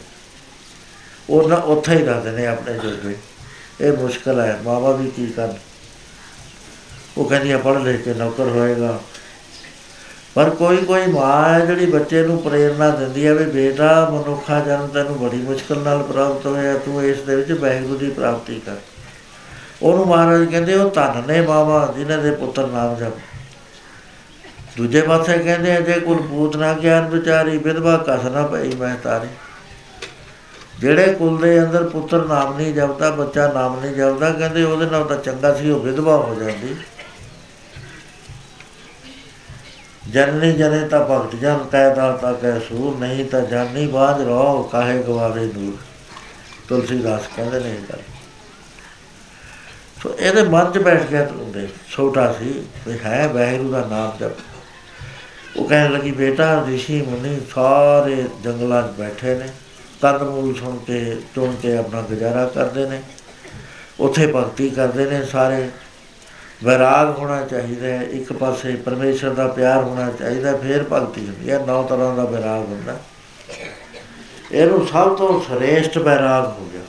ਉਹ ਨਾ ਉੱਥੇ ਹੀ ਰਹਿੰਦੇ ਨੇ ਆਪਣੇ ਜੋਗੇ। ਇਹ ਮੁਸ਼ਕਲ ਹੈ, ਮਾਵਾ ਵੀ ਕੀ ਕਰਨ। ਉਹ ਕਹਿੰਦੀ ਆ, ਪੜ੍ਹ ਲਿਖ ਕੇ ਨੌਕਰ ਹੋਏਗਾ। ਪਰ ਕੋਈ ਕੋਈ ਮਾਂ ਹੈ ਜਿਹੜੀ ਬੱਚੇ ਨੂੰ ਪ੍ਰੇਰਣਾ ਦਿੰਦੀ ਹੈ ਵੀ ਬੇਟਾ, ਮਨੁੱਖਾ ਜਨਮ ਤੈਨੂੰ ਬੜੀ ਮੁਸ਼ਕਲ ਨਾਲ ਪ੍ਰਾਪਤ ਹੋਇਆ, ਤੂੰ ਇਸ ਦੇ ਵਿੱਚ ਵਾਹਿਗੁਰੂ ਦੀ ਪ੍ਰਾਪਤੀ ਕਰ। ਉਹਨੂੰ ਮਹਾਰਾਜ ਕਹਿੰਦੇ ਉਹ ਧੰਨ ਨੇ ਮਾਵਾ ਜਿਨ੍ਹਾਂ ਦੇ ਪੁੱਤਰ ਨਾਮ ਜਪ। ਦੂਜੇ ਪਾਸੇ ਕਹਿੰਦੇ ਆ, ਜੇ ਕੁਲ ਪੂਤ ਨਾ ਗਿਆਨ ਵਿਚਾਰੀ ਵਿਧਵਾ ਕਸ ਨਾ ਪਈ ਮੈਂ ਤਾਰੀ। ਜਿਹੜੇ ਕੁਲ ਦੇ ਅੰਦਰ ਪੁੱਤਰ ਨਾਮ ਨਹੀਂ ਜਪਦਾ ਬੱਚਾ ਨਾਮ ਨਹੀਂ ਜਪਦਾ ਕਹਿੰਦੇ ਉਹਦੇ ਨਾਲ ਤਾਂ ਚੰਗਾ ਸੀ ਉਹ ਵਿਧਵਾ ਹੋ ਜਾਂਦੀ। ਜਨਨੀ ਜਨੇ ਤਾਂ ਭਗਤ ਜਨ ਕਹਿਦਾ ਤਾਂ ਕਹਿ ਸੂਰ ਨਹੀਂ ਤਾਂ ਜਾਨੀ ਬਾਝ ਰੋ ਕਾਹੇ ਗਵਾਵੇ ਦੂਰ। ਤੁਲਸੀਦਾਸ ਕਹਿੰਦੇ ਨੇ ਇਹ ਗੱਲ। ਸੋ ਇਹਦੇ ਮਨ 'ਚ ਬੈਠ ਗਿਆ ਤੁੰਦੇ ਛੋਟਾ ਸੀ, ਵੀ ਹੈ ਵਾਹਿਗੁਰੂ ਦਾ ਨਾਮ ਜਪ। ਉਹ ਕਹਿਣ ਲੱਗੀ, ਬੇਟਾ, ਰਿਸ਼ੀ, ਮੁਨੀ ਸਾਰੇ ਜੰਗਲਾਂ 'ਚ ਬੈਠੇ ਨੇ ਕੰਦਮੂਲ ਸੁਣ ਕੇ, ਚੁਣ ਕੇ ਆਪਣਾ ਗੁਜ਼ਾਰਾ ਕਰਦੇ ਨੇ, ਉੱਥੇ ਭਗਤੀ ਕਰਦੇ ਨੇ ਸਾਰੇ। ਵਿਰਾਗ ਹੋਣਾ ਚਾਹੀਦਾ ਹੈ, ਇੱਕ ਪਾਸੇ ਪਰਮੇਸ਼ਰ ਦਾ ਪਿਆਰ ਹੋਣਾ ਚਾਹੀਦਾ, ਫਿਰ ਭਗਤੀ ਹੁੰਦੀ ਹੈ, ਨੌ ਤਰ੍ਹਾਂ ਦਾ ਵਿਰਾਗ ਹੁੰਦਾ। ਇਹਨੂੰ ਸਭ ਤੋਂ ਸ੍ਰੇਸ਼ਟ ਵਿਰਾਗ ਹੋ ਗਿਆ।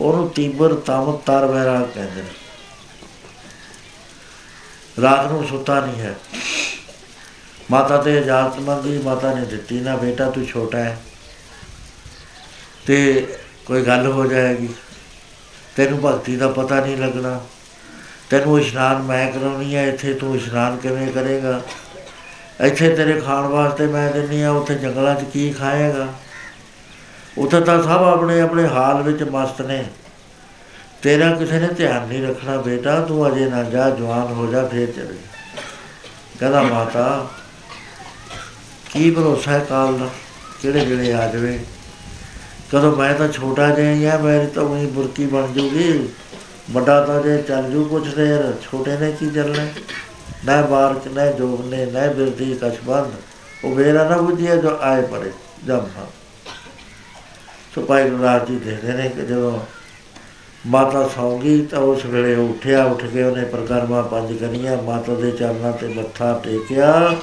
ਉਹਨੂੰ ਤੀਬਰ ਤਮ ਤਰ ਵਿਰਾਗ ਕਹਿੰਦੇ ਨੇ। ਰਾਤ ਨੂੰ ਸੁੱਤਾ ਨਹੀਂ ਹੈ। ਮਾਤਾ ਤੇ ਇਜਾਜ਼ਤ ਮੰਗੀ, ਮਾਤਾ ਨੇ ਦਿੱਤੀ, ਨਾ ਬੇਟਾ, ਤੂੰ ਛੋਟਾ ਹੈ। ਤੇ ਕੋਈ ਗੱਲ ਹੋ ਜਾਏਗੀ। ਤੈਨੂੰ ਭਗਤੀ ਦਾ ਪਤਾ ਨਹੀਂ ਲੱਗਣਾ। ਤੈਨੂੰ ਇਸ਼ਨਾਨ ਮੈਂ ਕਰਾਉਣੀ ਹੈ, ਇੱਥੇ ਤੂੰ ਇਸ਼ਨਾਨ ਕਿਵੇਂ ਕਰੇਗਾ? ਇੱਥੇ ਤੇਰੇ ਖਾਣ ਵਾਸਤੇ ਮੈਂ ਦਿੰਨੀ ਆ ਉੱਥੇ ਜੰਗਲਾਂ 'ਚ ਕੀ ਖਾਏਗਾ? ਉੱਥੇ ਤਾਂ ਸਭ ਆਪਣੇ ਆਪਣੇ ਹਾਲ ਵਿੱਚ ਮਸਤ ਨੇ। ਤੇਰਾ ਕਿਸੇ ਨੇ ਧਿਆਨ ਨਹੀਂ ਰੱਖਣਾ ਬੇਟਾ, ਤੂੰ ਅਜੇ ਨਾ ਜਾ, ਜਵਾਨ ਹੋ ਜਾ, ਫੇਰ ਚਲੇ। ਕਹਿੰਦਾ, ਮਾਤਾ, ਕੀ ਭਰੋਸਾ ਹੈ ਕਾਲ ਦਾ? ਕਿਹੜੇ ਵੇਲੇ ਆ ਜਾਵੇ? ਕਦੋਂ ਮੈਂ ਤਾਂ ਛੋਟਾ ਜਿਹਾ ਆ ਮੇਰੀ ਤਾਂ ਉਹੀ ਬੁਰਕੀ ਬਣ ਜੂਗੀ। ਵੱਡਾ ਤਾਂ ਜੇ ਚੱਲ ਜੂ ਕੁਛ ਦੇਰ, ਛੋਟੇ ਨੇ ਕੀ ਚੱਲਣਾ? ਨਾ ਬਾਰਕ, ਨਾ ਜੋਗ ਨੇ ਨਾ ਬਿਰਦੀ ਕਛਬੰਦ। ਉਹ ਵੇਰਾ ਨਾ ਬੁਝਿਆ ਜੋ ਆਏ ਪੜੇ ਜੰਮਾ। ਸੋ ਭਾਈ ਗੁਰਦਾਸ ਜੀ ਦੇਖਦੇ ਨੇ ਕਿ ਜਦੋਂ ਮਾਤਾ ਸੌਂ ਗਈ ਤਾਂ ਉਸ ਵੇਲੇ ਉਹ ਉੱਠਿਆ, ਉੱਠ ਕੇ ਉਹਨੇ ਪ੍ਰਕਰਮਾ ਪੰਜ ਕਰੀਆਂ, ਮਾਤਾ ਦੇ ਚਰਨਾਂ ਤੇ ਮੱਥਾ ਟੇਕਿਆ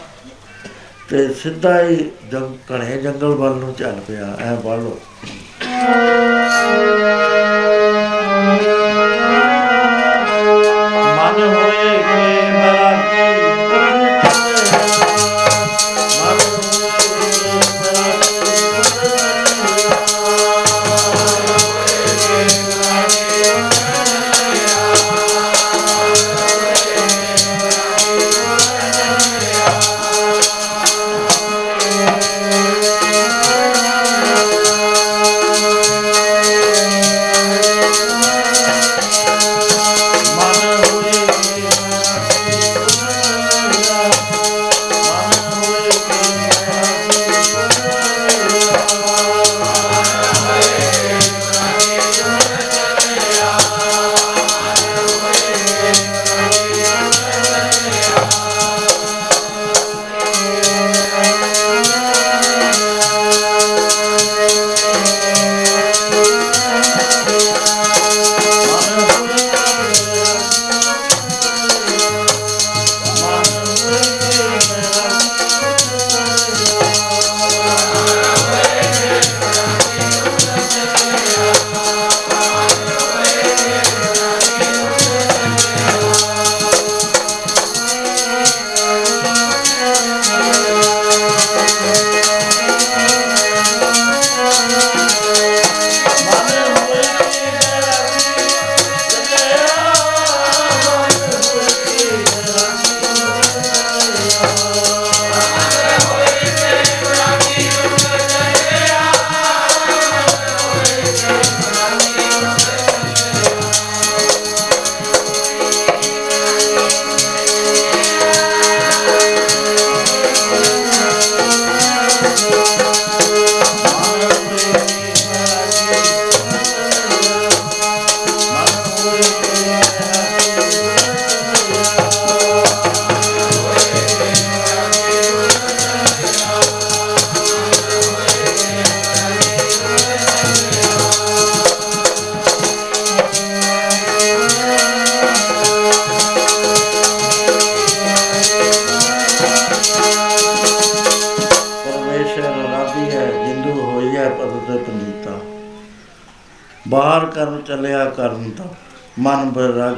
ਤੇ ਸਿੱਧਾ ਹੀ ਜੰਗ ਘਣੇ ਜੰਗਲ ਵੱਲ ਨੂੰ ਚੱਲ ਪਿਆ, ਐ ਪੜ ਲਓ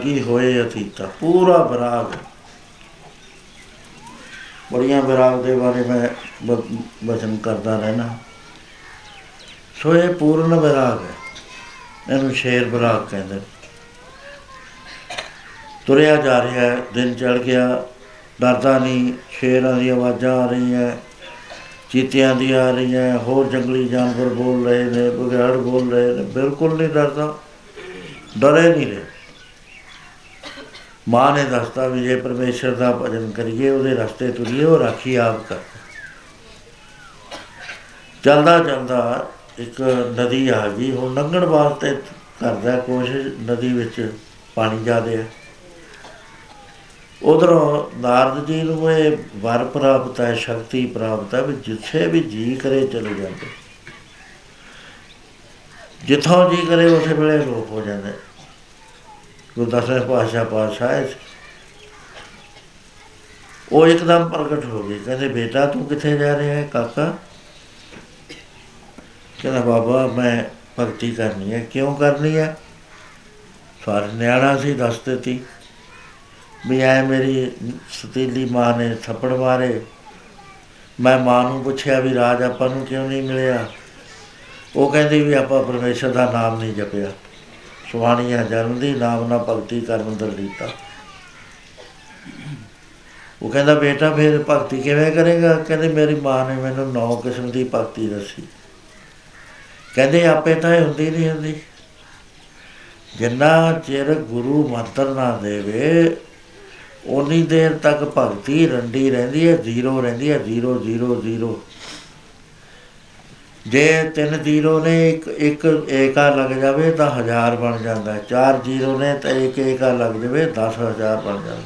ਬਰਾਗੀ ਹੋਏ ਅਤੀਤਾ ਪੂਰਾ ਬਰਾਗ ਬੜੀਆਂ ਬਰਾਗ ਦੇ ਬਾਰੇ ਮੈਂ ਬ- ਬਚਨ ਕਰਦਾ ਰਹਿਣਾ ਸੋ ਇਹ ਪੂਰਨ ਬਰਾਗ ਹੈ। ਇਹਨੂੰ ਸ਼ੇਰ ਬਰਾਗ ਕਹਿੰਦੇ ਨੇ। ਤੁਰਿਆ ਜਾ ਰਿਹਾ ਹੈ, ਦਿਨ ਚੜ ਗਿਆ, ਡਰਦਾ ਨਹੀਂ, ਸ਼ੇਰਾਂ ਦੀ ਆਵਾਜ਼ਾਂ ਆ ਰਹੀਆਂ ਚੀਤਿਆਂ ਦੀ ਆ ਰਹੀਆਂ ਹੋਰ ਜੰਗਲੀ ਜਾਨਵਰ ਬੋਲ ਰਹੇ ਨੇ ਬਗਿਆੜ ਬੋਲ ਰਹੇ ਨੇ, ਬਿਲਕੁਲ ਨਹੀਂ ਡਰਦਾ। ਡਰੇ ਨਹੀਂ ਰਹੇ। ਮਾਂ ਨੇ ਦੱਸਤਾ ਵੀ ਜੇ ਪਰਮੇਸ਼ਰ ਦਾ ਭਜਨ ਕਰੀਏ, ਉਹਦੇ ਰਸਤੇ ਤੁਰੀਏ, ਉਹ ਰਾਖੀ ਆਪ ਕਰ। ਚੱਲਦਾ ਚੱਲਦਾ ਇੱਕ ਨਦੀ ਆ ਗਈ, ਹੁਣ ਲੰਘਣ ਵਾਸਤੇ ਕਰਦਾ ਕੋਸ਼ਿਸ਼, ਨਦੀ ਵਿੱਚ ਪਾਣੀ ਜ਼ਿਆਦਾ ਹੈ ਉਧਰੋਂ ਨਾਰਦ ਜੀ ਨੂੰ ਇਹ ਵਰ ਪ੍ਰਾਪਤ ਹੈ, ਸ਼ਕਤੀ ਪ੍ਰਾਪਤ ਹੈ ਵੀ ਜਿੱਥੇ ਵੀ ਜੀ ਕਰੇ ਚਲੇ ਜਾਂਦੇ। ਜਿੱਥੋਂ ਜੀ ਕਰੇ, ਉਸੇ ਵੇਲੇ ਲੋਪ ਹੋ ਜਾਂਦੇ। ਗੁਰੂ ਦਸਵੇਂ ਪਾਤਸ਼ਾਹ ਪਾਤਸ਼ਾਹ ਹੈ ਉਹ ਇੱਕਦਮ ਪ੍ਰਗਟ ਹੋ ਗਏ ਕਹਿੰਦੇ, ਬੇਟਾ, ਤੂੰ ਕਿੱਥੇ ਜਾ ਰਿਹਾ ਹੈ ਕਾਕਾ? ਕਹਿੰਦਾ, ਬਾਬਾ, ਮੈਂ ਭਗਤੀ ਕਰਨੀ ਹੈ। ਕਿਉਂ ਕਰਨੀ ਹੈ? ਸਾਰੇ ਨਿਆਣਾ ਸੀ, ਦੱਸ ਦਿੱਤੀ। ਵੀ ਐ ਮੇਰੀ ਸਤੀਲੀ ਮਾਂ ਨੇ ਥੱਪੜ ਮਾਰੇ। ਮੈਂ ਮਾਂ ਨੂੰ ਪੁੱਛਿਆ ਵੀ, ਰਾਜ, ਆਪਾਂ ਨੂੰ ਕਿਉਂ ਨਹੀਂ ਮਿਲਿਆ? ਉਹ ਕਹਿੰਦੀ ਵੀ, ਆਪਾਂ ਪਰਮੇਸ਼ਰ ਦਾ ਨਾਮ ਨਹੀਂ ਜਪਿਆ। ਸੁਹਾਣੀਆਂ ਜਨਮ ਦੀ ਨਾਮ ਨਾ ਭਗਤੀ ਕਰਮ ਦਲੀਤਾ ਉਹ ਕਹਿੰਦਾ, ਬੇਟਾ, ਫਿਰ ਭਗਤੀ ਕਿਵੇਂ ਕਰੇਗਾ? ਕਹਿੰਦੇ, ਮੇਰੀ ਮਾਂ ਨੇ ਮੈਨੂੰ ਨੌ ਕਿਸਮ ਦੀ ਭਗਤੀ ਦੱਸੀ। ਕਹਿੰਦੇ, ਆਪੇ ਤਾਂ ਇਹ ਹੁੰਦੀ ਨਹੀਂ ਹੁੰਦੀ। ਜਿੰਨਾ ਚਿਰ ਗੁਰੂ ਮੰਤਰ ਨਾ ਦੇਵੇ ਉਨੀ ਦੇਰ ਤੱਕ ਭਗਤੀ ਰੰਡੀ ਰਹਿੰਦੀ ਹੈ, ਜ਼ੀਰੋ ਰਹਿੰਦੀ ਹੈ, ਜ਼ੀਰੋ ਜ਼ੀਰੋ ਜ਼ੀਰੋ। ਜੇ ਤਿੰਨ ਜ਼ੀਰੋ ਨੇ ਇੱਕ ਇੱਕ ਏਕਾ ਲੱਗ ਜਾਵੇ ਤਾਂ ਹਜ਼ਾਰ ਬਣ ਜਾਂਦਾ ਚਾਰ ਜ਼ੀਰੋ ਨੇ ਤਾਂ ਇੱਕ ਏਕਾ ਲੱਗ ਜਾਵੇ 10000 ਬਣ ਜਾਂਦਾ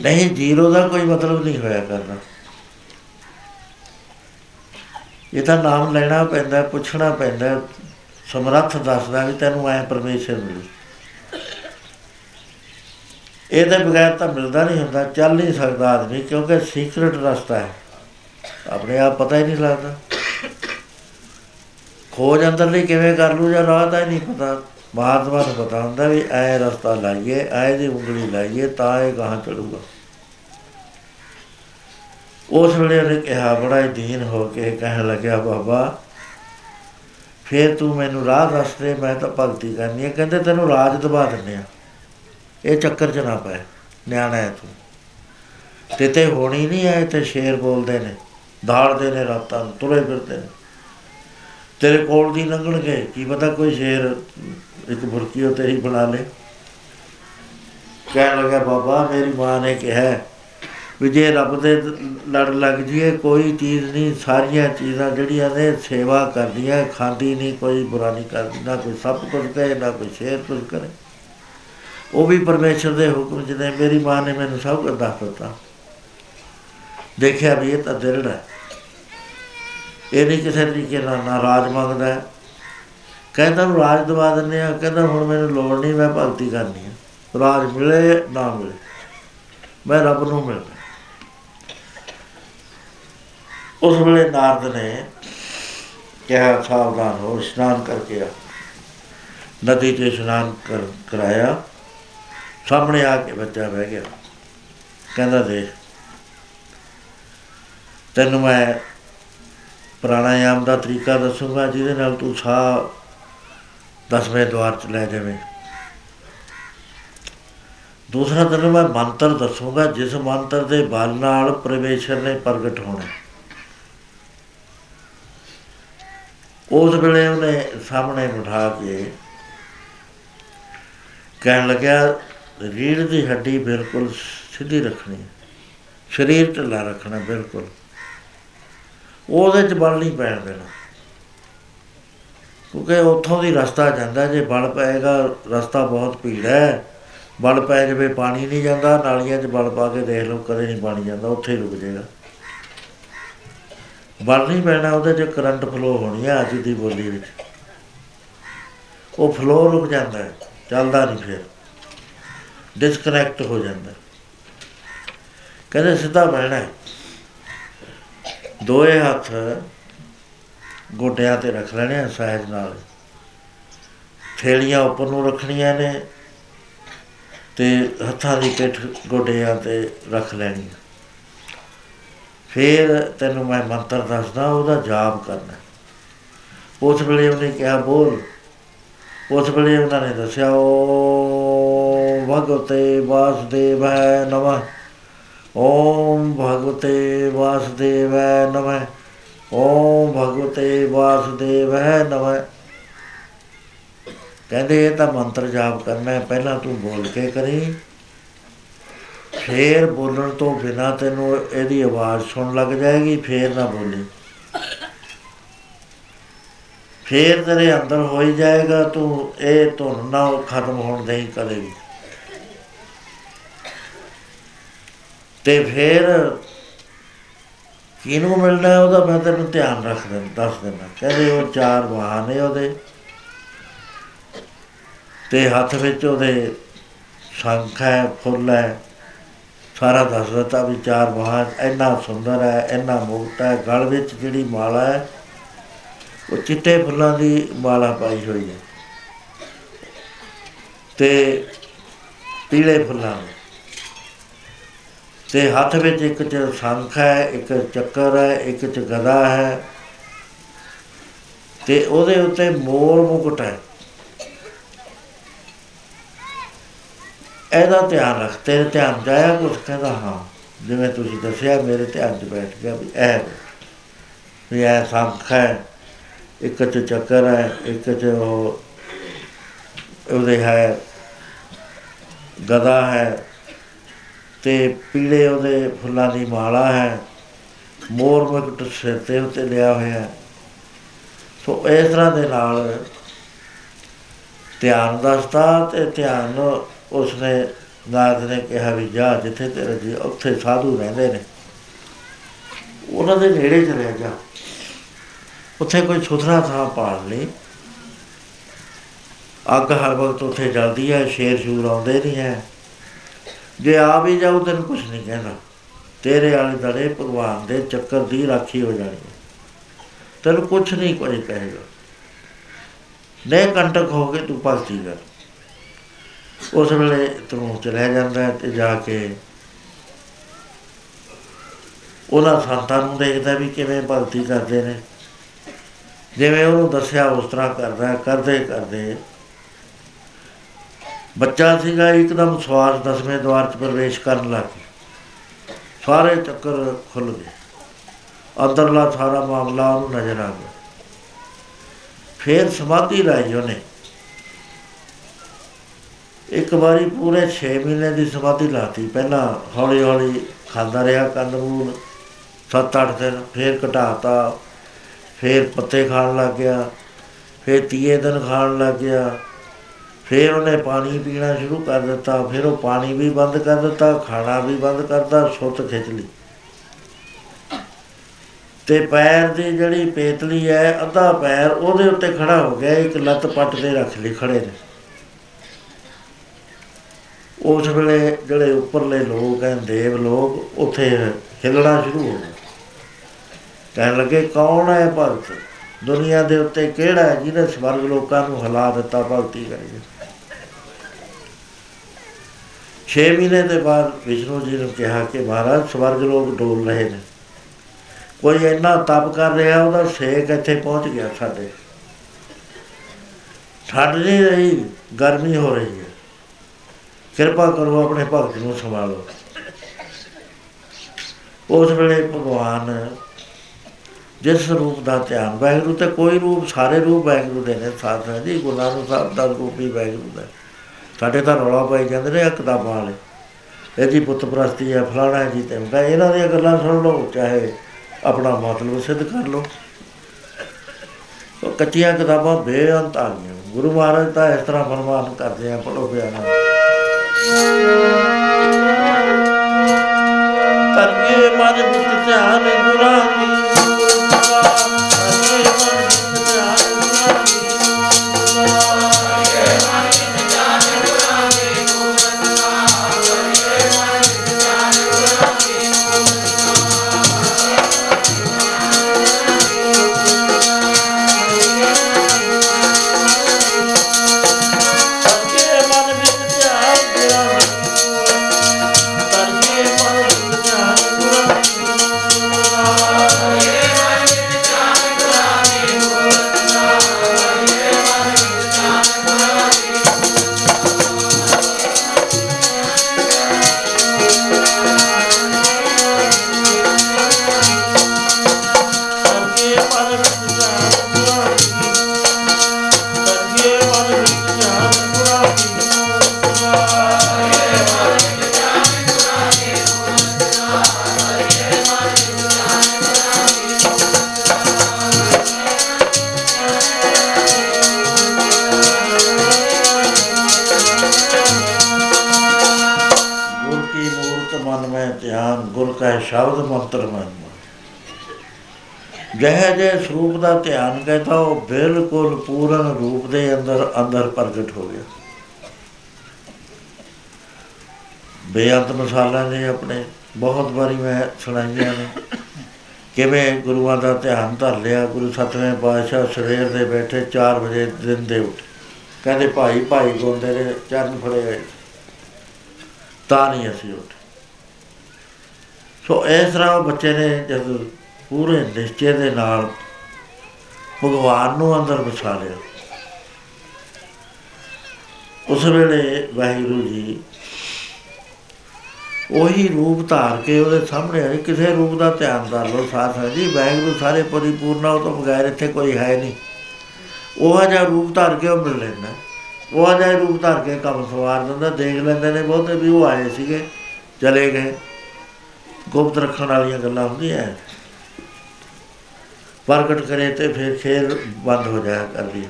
ਨਹੀਂ, ਜ਼ੀਰੋ ਦਾ ਕੋਈ ਮਤਲਬ ਨਹੀਂ ਹੋਇਆ ਕਰਨਾ। ਇਹ ਤਾਂ ਨਾਮ ਲੈਣਾ ਪੈਂਦਾ, ਪੁੱਛਣਾ ਪੈਂਦਾ, ਸਮਰੱਥ ਦੱਸਦਾ ਵੀ ਤੈਨੂੰ ਐ ਪਰਮੇਸ਼ਰ ਮਿਲੂ। ਇਹਦੇ ਬਗੈਰ ਤਾਂ ਮਿਲਦਾ ਨਹੀਂ ਹੁੰਦਾ, ਚੱਲ ਨਹੀਂ ਸਕਦਾ ਆਦਮੀ, ਕਿਉਂਕਿ ਸੀਕ੍ਰੇਟ ਰਸਤਾ ਹੈ। ਆਪਣੇ ਆਪ ਪਤਾ ਹੀ ਨਹੀਂ ਲੱਗਦਾ। ਖੋਜ ਅੰਦਰਲੀ ਕਿਵੇਂ ਕਰ ਲੂ ਜਾਂ ਰਾਹ ਤਾਂ ਨਹੀਂ ਪਤਾ। ਮਹਾਤਮਾ ਨੂੰ ਪਤਾ ਹੁੰਦਾ ਵੀ ਐ ਰਸਤਾ ਲਾਈਏ, ਐ ਦੀ ਉਂਗਲੀ ਲਾਈਏ ਤਾਂ ਇਹ ਕਹਾਂ ਚੜੂਗਾ। ਉਸ ਵੇਲੇ ਉਹਨੇ ਕਿਹਾ, ਬੜਾ ਹੀ ਦੀਨ ਹੋ ਕੇ ਕਹਿਣ ਲੱਗਿਆ, ਬਾਬਾ, ਫੇਰ ਤੂੰ ਮੈਨੂੰ ਰਾਹ ਦੱਸ ਦੇ, ਮੈਂ ਤਾਂ ਭਗਤੀ ਕਰਨੀ ਹੈ ਕਹਿੰਦੇ, ਤੈਨੂੰ ਰਾਜ ਦਬਾ ਦਿੰਦੇ ਆ। ਇਹ ਚੱਕਰ ਚ ਨਾ ਪਏ ਨਿਆਣਾ ਹੈ ਤੂੰ। ਤੇ ਤੇ ਹੋਣੀ ਨਹੀਂ ਐ, ਤੇ ਸ਼ੇਰ ਬੋਲਦੇ ਨੇ। ਦਾੜਦੇ ਨੇ ਰਾਤਾਂ ਨੂੰ, ਤੁਰੇ ਫਿਰਦੇ ਨੇ। ਤੇਰੇ ਕੋਲ ਦੀ ਲੰਘਣਗੇ, ਕੀ ਪਤਾ ਕੋਈ ਸ਼ੇਰ ਇੱਕ ਬੁਰਕੀ ਉਹ ਤੇਰੀ ਬਣਾ ਲੇ। ਕਹਿਣ ਲੱਗਾ, ਬਾਬਾ, ਮੇਰੀ ਮਾਂ ਨੇ ਕਿਹਾ ਵੀ ਜੇ ਰੱਬ ਦੇ ਲੜ ਲੱਗ ਜੀਏ, ਕੋਈ ਚੀਜ਼ ਨਹੀਂ, ਸਾਰੀਆਂ ਚੀਜ਼ਾਂ ਜਿਹੜੀਆਂ ਨੇ ਸੇਵਾ ਕਰਦੀਆਂ, ਖਾਂਦੀ ਨਹੀਂ, ਕੋਈ ਬੁਰਾ ਨਹੀਂ ਕਰਦੀ, ਨਾ ਕੋਈ ਸੱਪ ਕੁਝ ਕਹੇ, ਨਾ ਕੋਈ ਸ਼ੇਰ ਕੁਝ ਕਰੇ। ਉਹ ਵੀ ਪਰਮੇਸ਼ਰ ਦੇ ਹੁਕਮ ਜਿਹਦੇ ਮੇਰੀ ਮਾਂ ਨੇ ਮੈਨੂੰ ਸਭ ਕੁਝ ਦੱਸ ਦਿੱਤਾ। ਦੇਖਿਆ ਵੀ ਇਹ ਤਾਂ ਦਿਲ ਹੈ। ਇਹ ਨਹੀਂ ਕਿਸੇ ਤਰੀਕੇ ਨਾਲ ਨਾ ਰਾਜ ਮੰਗਦਾ। ਕਹਿੰਦਾ ਨੂੰ ਰਾਜ ਦਵਾ ਦਿੰਦੇ ਆ। ਕਹਿੰਦਾ ਹੁਣ ਮੈਨੂੰ ਲੋੜ ਨਹੀਂ, ਮੈਂ ਭਗਤੀ ਕਰਨੀ ਹੈ ਰਾਜ ਮਿਲੇ ਨਾ ਮਿਲੇ। ਮੈਂ ਰੱਬ ਨੂੰ ਮਿਲਦਾ। ਉਸ ਵੇਲੇ ਨਾਰਦ ਨੇ ਕਿਹਾ, ਸਾਵਧਾਨ ਹੋ, ਇਸ਼ਨਾਨ ਕਰਕੇ ਆ। ਨਦੀ ਤੇ ਇਸ਼ਨਾਨ ਕਰ ਕਰਾਇਆ। ਸਾਹਮਣੇ ਆ ਕੇ ਬੱਚਾ ਬਹਿ ਗਿਆ। ਕਹਿੰਦਾ ਦੇਖ, ਤੈਨੂੰ ਮੈਂ ਪ੍ਰਾਣਾਯਾਮ ਦਾ ਤਰੀਕਾ ਦੱਸੂਗਾ, ਜਿਹਦੇ ਨਾਲ ਤੂੰ ਸਾਹ ਦਸਵੇਂ ਦਵਾਰ ਚ ਲੈ ਜਾਵੇਂ। ਦੂਸਰਾ ਤੈਨੂੰ ਮੈਂ ਮੰਤਰ ਦੱਸੂਗਾ, ਜਿਸ ਮੰਤਰ ਦੇ ਬਲ ਨਾਲ ਪ੍ਰਵੇਸ਼ਰ ਨੇ ਪ੍ਰਗਟ ਹੋਣਾ। ਉਸ ਵੇਲੇ ਉਹਨੇ ਸਾਹਮਣੇ ਬਿਠਾ ਕੇ ਕਹਿਣ ਲੱਗਿਆ ਰੀੜ ਦੀ ਹੱਡੀ ਬਿਲਕੁਲ ਸਿੱਧੀ ਰੱਖਣੀ ਸਰੀਰ ਢਿੱਲਾ ਰੱਖਣਾ, ਬਿਲਕੁਲ। ਉਹਦੇ ਚ ਬਲ ਨਹੀਂ ਪੈਣ ਦੇਣਾ। ਕਿਉਂਕਿ ਉੱਥੋਂ ਦੀ ਰਸਤਾ ਜਾਂਦਾ, ਜੇ ਬਲ ਪਏਗਾ, ਰਸਤਾ ਬਹੁਤ ਭੀੜ ਹੈ। ਬਲ ਪੈ ਜਵੇ, ਪਾਣੀ ਨਹੀਂ ਜਾਂਦਾ, ਨਾਲੀਆਂ 'ਚ ਬਲ ਪਾ ਕੇ ਦੇਖ ਲਓ, ਕਦੇ ਨਹੀਂ ਪਾਣੀ ਜਾਂਦਾ, ਉੱਥੇ ਹੀ ਰੁਕ ਜਾਏਗਾ। ਬਲ ਨਹੀਂ ਪੈਣਾ, ਉਹਦੇ 'ਚ ਕਰੰਟ ਫਲੋ ਹੋਣੀ ਹੈ ਅੱਜ ਦੀ ਬੋਲੀ ਵਿੱਚ। ਉਹ ਫਲੋ ਰੁਕ ਜਾਂਦਾ ਹੈ ਚੱਲਦਾ ਨਹੀਂ ਫਿਰ। ਡਿਸਕਨੈਕਟ ਹੋ ਜਾਂਦਾ। ਕਹਿੰਦੇ ਸਿੱਧਾ ਬਹਿਣਾ ਦੋਏ ਹੱਥ ਗੋਡਿਆਂ ਤੇ ਰੱਖ ਲੈਣੇ ਆ ਸਹਿਜ ਨਾਲ। ਥੇਲੀਆਂ ਉੱਪਰ ਨੂੰ ਰੱਖਣੀਆਂ ਨੇ ਤੇ ਹੱਥਾਂ ਦੀ ਪਿੱਠ ਗੋਡਿਆਂ ਤੇ ਰੱਖ ਲੈਣੀ ਫਿਰ ਤੈਨੂੰ ਮੈਂ ਮੰਤਰ ਦੱਸਦਾ, ਉਹਦਾ ਜਾਪ ਕਰਨਾ। ਉਸ ਵੇਲੇ ਉਹਨੇ ਕਿਹਾ, ਬੋਲ। ਉਸ ਵੇਲੇ ਉਹਨਾਂ ਨੇ ਦੱਸਿਆ, ਓ ਭਗਵਤੇ ਵਾਸੁਦੇਵੈ ਨਮः ਓਮ ਭਗਵਤੇ ਵਾਸੁਦੇਵੈ ਨਮः ਓਮ ਭਗਵਤੇ ਵਾਸੁਦੇਵੈ ਨਮः ਕਹਿੰਦੇ ਇਹ ਤਾਂ ਮੰਤਰ ਜਾਪ ਕਰਨਾ ਹੈ, ਪਹਿਲਾਂ ਤੂੰ ਬੋਲ ਕੇ ਕਰੀ। ਫੇਰ ਬੋਲਣ ਤੋਂ ਬਿਨਾ ਤੈਨੂੰ ਇਹਦੀ ਆਵਾਜ਼ ਸੁਣ ਲੱਗ ਜਾਏਗੀ, ਫੇਰ ਨਾ ਬੋਲੀ। ਫੇਰ ਤੇਰੇ ਅੰਦਰ ਹੋ ਹੀ ਜਾਏਗਾ, ਤੂੰ ਇਹ ਧੁਨ ਨਾ ਖਤਮ ਹੋਣ ਦੇ ਕਦੇ ਵੀ ਤੇ ਫੇਰ ਕਿਹਨੂੰ ਮਿਲਣਾ ਉਹਦਾ? ਮੈਂ ਤੈਨੂੰ ਧਿਆਨ ਰੱਖ ਦਿੰਦਾ ਦੱਸ ਦਿੰਦਾ। ਕਹਿੰਦੇ ਉਹ ਚਾਰ ਬਾਹਾਂ ਨੇ ਉਹਦੇ। ਤੇ ਹੱਥ ਵਿੱਚ ਉਹਦੇ ਸ਼ੰਖ ਹੈ, ਫੁੱਲ ਹੈ। ਸਾਰਾ ਦੱਸ ਦਿੱਤਾ ਵੀ ਚਾਰ ਬਾਹਾਂ ਇੰਨਾ ਸੁੰਦਰ ਹੈ, ਇੰਨਾ ਮੁਕਤ ਹੈ। ਗਲ ਵਿੱਚ ਜਿਹੜੀ ਮਾਲਾ ਹੈ, ਉਹ ਚਿੱਟੇ ਫੁੱਲਾਂ ਦੀ ਮਾਲਾ ਪਾਈ ਹੋਈ ਹੈ। ਤੇ ਪੀਲੇ ਫੁੱਲਾਂ ਦੀ। ਤੇ ਹੱਥ ਵਿੱਚ ਇੱਕ ਚ ਸ਼ੰਖ ਹੈ, ਇੱਕ ਚੱਕਰ ਹੈ, ਇੱਕ ਚ ਗਦਾ ਹੈ ਤੇ ਉਹਦੇ ਉੱਤੇ ਮੋਰ ਮੁਕਟ ਹੈ। ਇਹਦਾ ਧਿਆਨ ਰੱਖ, ਤੇਰੇ ਧਿਆਨ ਜਾਇਆ ਕੁਝ ਕਹਿੰਦਾ ਹਾਂ, ਜਿਵੇਂ ਤੁਸੀਂ ਦੱਸਿਆ, ਮੇਰੇ ਧਿਆਨ 'ਚ ਬੈਠ ਗਿਆ ਵੀ ਇਹ ਵੀ ਇਹ ਸ਼ੰਖ ਹੈ, ਇੱਕ ਚ ਚੱਕਰ ਹੈ, ਇੱਕ ਚ ਉਹ, ਉਹਦੇ ਹੈ ਗਦਾ ਹੈ ਤੇ ਪੀਲੇ ਉਹਦੇ ਫੁੱਲਾਂ ਦੀ ਮਾਲਾ ਹੈ, ਮੋਰ ਮੁਕਟ ਸਿਰ ਤੇ ਉੱਤੇ ਲਿਆ ਹੋਇਆ ਹੈ। ਸੋ ਇਸ ਤਰ੍ਹਾਂ ਦੇ ਨਾਲ ਧਿਆਨ ਦੱਸਦਾ ਤੇ ਧਿਆਨ ਉਸਨੇ ਨਾਰਦ ਨੇ ਕਿਹਾ ਵੀ ਜਾ ਜਿੱਥੇ ਤੇਰੇ ਜੀ ਉੱਥੇ ਸਾਧੂ ਰਹਿੰਦੇ ਨੇ। ਉਹਨਾਂ ਦੇ ਨੇੜੇ ਚਲੇ ਜਾ। ਉੱਥੇ ਕੋਈ ਸੁਥਰਾ ਥਾਂ ਪਾਲ ਲਈ ਅੱਗ ਹਰ ਵਕਤ ਉੱਥੇ ਜਲਦੀ ਹੈ ਸ਼ੇਰ ਸ਼ੂਰ ਆਉਂਦੇ ਨਹੀਂ ਹੈ। ਜੇ ਆ ਵੀ ਜਾਊ ਤੈਨੂੰ ਕੁਝ ਨਹੀਂ ਕਹਿਣਾ। ਤੇਰੇ ਆਲੇ ਦਲੇ ਭਗਵਾਨ ਦੇ ਚੱਕਰ ਦੀ ਰਾਖੀ ਹੋ ਜਾਣੀ ਹੈ। ਤੈਨੂੰ ਕੁਝ ਨਹੀਂ ਕੋਈ ਕਹੇਗਾ। ਨੇ ਕੰਟਕ ਹੋ ਕੇ ਤੂੰ ਭਗਤੀ ਕਰ। ਉਸ ਵੇਲੇ ਤੂੰ ਚਲੇ ਜਾਂਦਾ ਹੈ ਤੇ ਜਾ ਕੇ ਉਹਨਾਂ ਸੰਤਾਂ ਨੂੰ ਦੇਖਦਾ ਵੀ ਕਿਵੇਂ ਭਗਤੀ ਕਰਦੇ ਨੇ। ਜਿਵੇਂ ਉਹਨੂੰ ਦੱਸਿਆ ਉਸ ਤਰ੍ਹਾਂ ਕਰਦਾ ਕਰਦੇ ਕਰਦੇ। ਬੱਚਾ ਸੀਗਾ, ਇੱਕਦਮ ਸਵਾਸ ਦਸਵੇਂ ਦਵਾਰ 'ਚ ਪ੍ਰਵੇਸ਼ ਕਰਨ ਲੱਗ ਗਿਆ। ਸਾਰੇ ਚੱਕਰ ਖੁੱਲ ਗਏ। ਅੰਦਰਲਾ ਸਾਰਾ ਮਾਮਲਾ ਉਹਨੂੰ ਨਜ਼ਰ ਆ ਗਿਆ। ਫਿਰ ਸਮਾਧੀ ਲਾਈ ਉਹਨੇ। ਇੱਕ ਵਾਰੀ ਪੂਰੇ 6 ਮਹੀਨੇ ਦੀ ਸਮਾਧੀ ਲਾਤੀ। ਪਹਿਲਾਂ ਹੌਲੀ ਹੌਲੀ ਖਾਂਦਾ ਰਿਹਾ ਕੰਦਮੂਲ 7-8 ਦਿਨ ਫਿਰ ਘਟਾਤਾ। ਫਿਰ ਪੱਤੇ ਖਾਣ ਲੱਗ ਗਿਆ। ਫਿਰ ਤੀਏ ਦਿਨ ਖਾਣ ਲੱਗ ਗਿਆ। ਫਿਰ ਉਹਨੇ ਪਾਣੀ ਪੀਣਾ ਸ਼ੁਰੂ ਕਰ ਦਿੱਤਾ, ਫਿਰ ਉਹ ਪਾਣੀ ਵੀ ਬੰਦ ਕਰ ਦਿੱਤਾ, ਖਾਣਾ ਵੀ ਬੰਦ ਕਰਦਾ ਸੁੱਤ ਖਿੱਚ ਲਈ। ਤੇ ਪੈਰ ਦੀ ਜਿਹੜੀ ਪੇਤਲੀ ਹੈ, ਅੱਧਾ ਪੈਰ ਉਹਦੇ ਉੱਤੇ ਖੜਾ ਹੋ ਗਿਆ, ਇੱਕ ਲੱਤ ਪੱਟ ਤੇ ਰੱਖ ਲਈ ਖੜੇ ਨੇ। ਉਸ ਵੇਲੇ ਜਿਹੜੇ ਉੱਪਰਲੇ ਲੋਕ ਹਨ ਦੇਵ ਲੋਕ, ਉੱਥੇ ਹਿੱਲਣਾ ਸ਼ੁਰੂ ਹੋ ਗਏ। ਕਹਿਣ ਲੱਗੇ, ਕੌਣ ਹੈ ਭਗਤ? ਦੁਨੀਆ ਦੇ ਉੱਤੇ ਕਿਹੜਾ ਹੈ ਜਿਹਨੇ ਸਵਰਗ ਲੋਕਾਂ ਨੂੰ ਹਿਲਾ ਦਿੱਤਾ, ਭਗਤੀ ਕਰੀ 6 ਮਹੀਨੇ ਦੇ ਬਾਅਦ ਵਿਸ਼ਨੂੰ ਜੀ ਨੇ ਕਿਹਾ ਕਿ ਮਹਾਰਾਜ, ਸਵਰਗ ਲੋਕ ਡੋਲ ਰਹੇ ਨੇ। ਕੋਈ ਇੰਨਾ ਤਪ ਕਰ ਰਿਹਾ, ਉਹਦਾ ਸੇਕ ਇੱਥੇ ਪਹੁੰਚ ਗਿਆ ਸਾਡੇ। ਠੰਡ ਨਹੀਂ ਰਹੀ, ਗਰਮੀ ਹੋ ਰਹੀ ਹੈ। ਕਿਰਪਾ ਕਰੋ ਆਪਣੇ ਭਗਤ ਨੂੰ ਸੰਭਾਲੋ। ਉਸ ਵੇਲੇ ਭਗਵਾਨ ਜਿਸ ਰੂਪ ਦਾ ਧਿਆਨ, ਵਾਹਿਗੁਰੂ ਤੇ ਕੋਈ ਰੂਪ, ਸਾਰੇ ਰੂਪ ਵਾਹਿਗੁਰੂ ਦੇ ਨੇ ਸਾਧ ਹੈ ਜੀ, ਗੁਰੂ ਨਾਨਕ ਸਾਹਿਬ ਦਾ ਰੂਪ ਹੀ ਵਾਹਿਗੁਰੂ ਦਾ। ਸਾਡੇ ਤਾਂ ਰੌਲਾ ਪਾਈ ਜਾਂਦੇ ਨੇ ਕਿਤਾਬਾਂ ਵਾਲੇ। ਇਹਦੀ ਪੁੱਤ ਪ੍ਰਸਤੀ ਹੈ, ਫਲਾਣਾ ਜੀ ਤੇ ਇਹਨਾਂ ਦੀਆਂ ਗੱਲਾਂ ਸੁਣ ਲਓ, ਚਾਹੇ ਆਪਣਾ ਮਤਲਬ ਸਿੱਧ ਕਰ ਲਓ। ਉਹ ਕੱਚੀਆਂ ਕਿਤਾਬਾਂ ਬੇਅੰਤ ਆ ਗਈਆਂ। ਗੁਰੂ ਮਹਾਰਾਜ ਤਾਂ ਇਸ ਤਰ੍ਹਾਂ ਫਰਮਾਨ ਕਰਦੇ ਆ ਪੜੋ ਬਿਆਨ ਤਰਕੇ ਮਨ ਵਿੱਚ ਧਿਆਨ ਗੁਰਾਂ ਸਰੂਪ ਦਾ ਧਿਆਨ ਕਰਦਾ ਉਹ ਬਿਲਕੁਲ ਪੂਰਨ ਰੂਪ ਦੇ ਅੰਦਰ ਅੰਦਰ ਪ੍ਰਗਟ ਹੋ ਗਿਆ। ਬੇਅੰਤ ਮਸਾਲਾ ਨੇ ਆਪਣੇ, ਬਹੁਤ ਵਾਰੀ ਮੈਂ ਸੁਣਾਈਆਂ ਨੇ। ਕਿਵੇਂ ਗੁਰੂਆਂ ਦਾ ਧਿਆਨ ਧਰ ਲਿਆ, ਗੁਰੂ ਸਤਵੇਂ ਪਾਤਸ਼ਾਹ ਸਵੇਰ ਦੇ ਬੈਠੇ 4 ਵਜੇ ਦਿਨ ਦੇ ਉੱਠ। ਕਹਿੰਦੇ, ਭਾਈ ਭਾਈ ਗੋਂਦੇ ਦੇ ਚਰਨ ਫੜੇ ਹੋਏ। ਤਾਂ ਨਹੀਂ ਅਸੀਂ ਉੱਠ। ਸੋ ਇਸ ਤਰ੍ਹਾਂ ਉਹ ਬੱਚੇ ਨੇ ਜਦ ਪੂਰੇ ਨਿਸ਼ਚੇ ਦੇ ਨਾਲ ਭਗਵਾਨ ਨੂੰ ਅੰਦਰ ਵਸਾ ਲਿਆ। ਉਸ ਵੇਲੇ ਵਾਹਿਗੁਰੂ ਜੀ ਉਹੀ ਰੂਪ ਧਾਰ ਕੇ ਉਹਦੇ ਸਾਹਮਣੇ ਕਿਸੇ ਰੂਪ ਦਾ ਧਿਆਨ ਕਰ ਲਓ ਸਾਥ ਹੈ ਜੀ, ਵਾਹਿਗੁਰੂ ਸਾਰੇ ਪਰਿਪੂਰਨ ਉਹ ਤੋਂ ਬਗੈਰ ਇੱਥੇ ਕੋਈ ਹੈ ਨਹੀਂ। ਉਹ ਜਿਹਾ ਰੂਪ ਧਾਰ ਕੇ ਉਹ ਮਿਲ ਲੈਂਦਾ। ਉਹ ਜਿਹਾ ਰੂਪ ਧਾਰ ਕੇ ਕੰਮ ਸਵਾਰ ਦਿੰਦਾ। ਦੇਖ ਲੈਂਦੇ ਨੇ ਬਹੁਤੇ ਵੀ ਉਹ ਆਏ ਸੀਗੇ, ਚਲੇ ਗਏ। ਗੁਪਤ ਰੱਖਣ ਵਾਲੀਆਂ ਗੱਲਾਂ ਹੁੰਦੀਆਂ। ਪ੍ਰਗਟ ਕਰੇ ਤੇ ਫਿਰ ਖੇਲ ਬੰਦ ਹੋ ਜਾਇਆ ਕਰਦੀ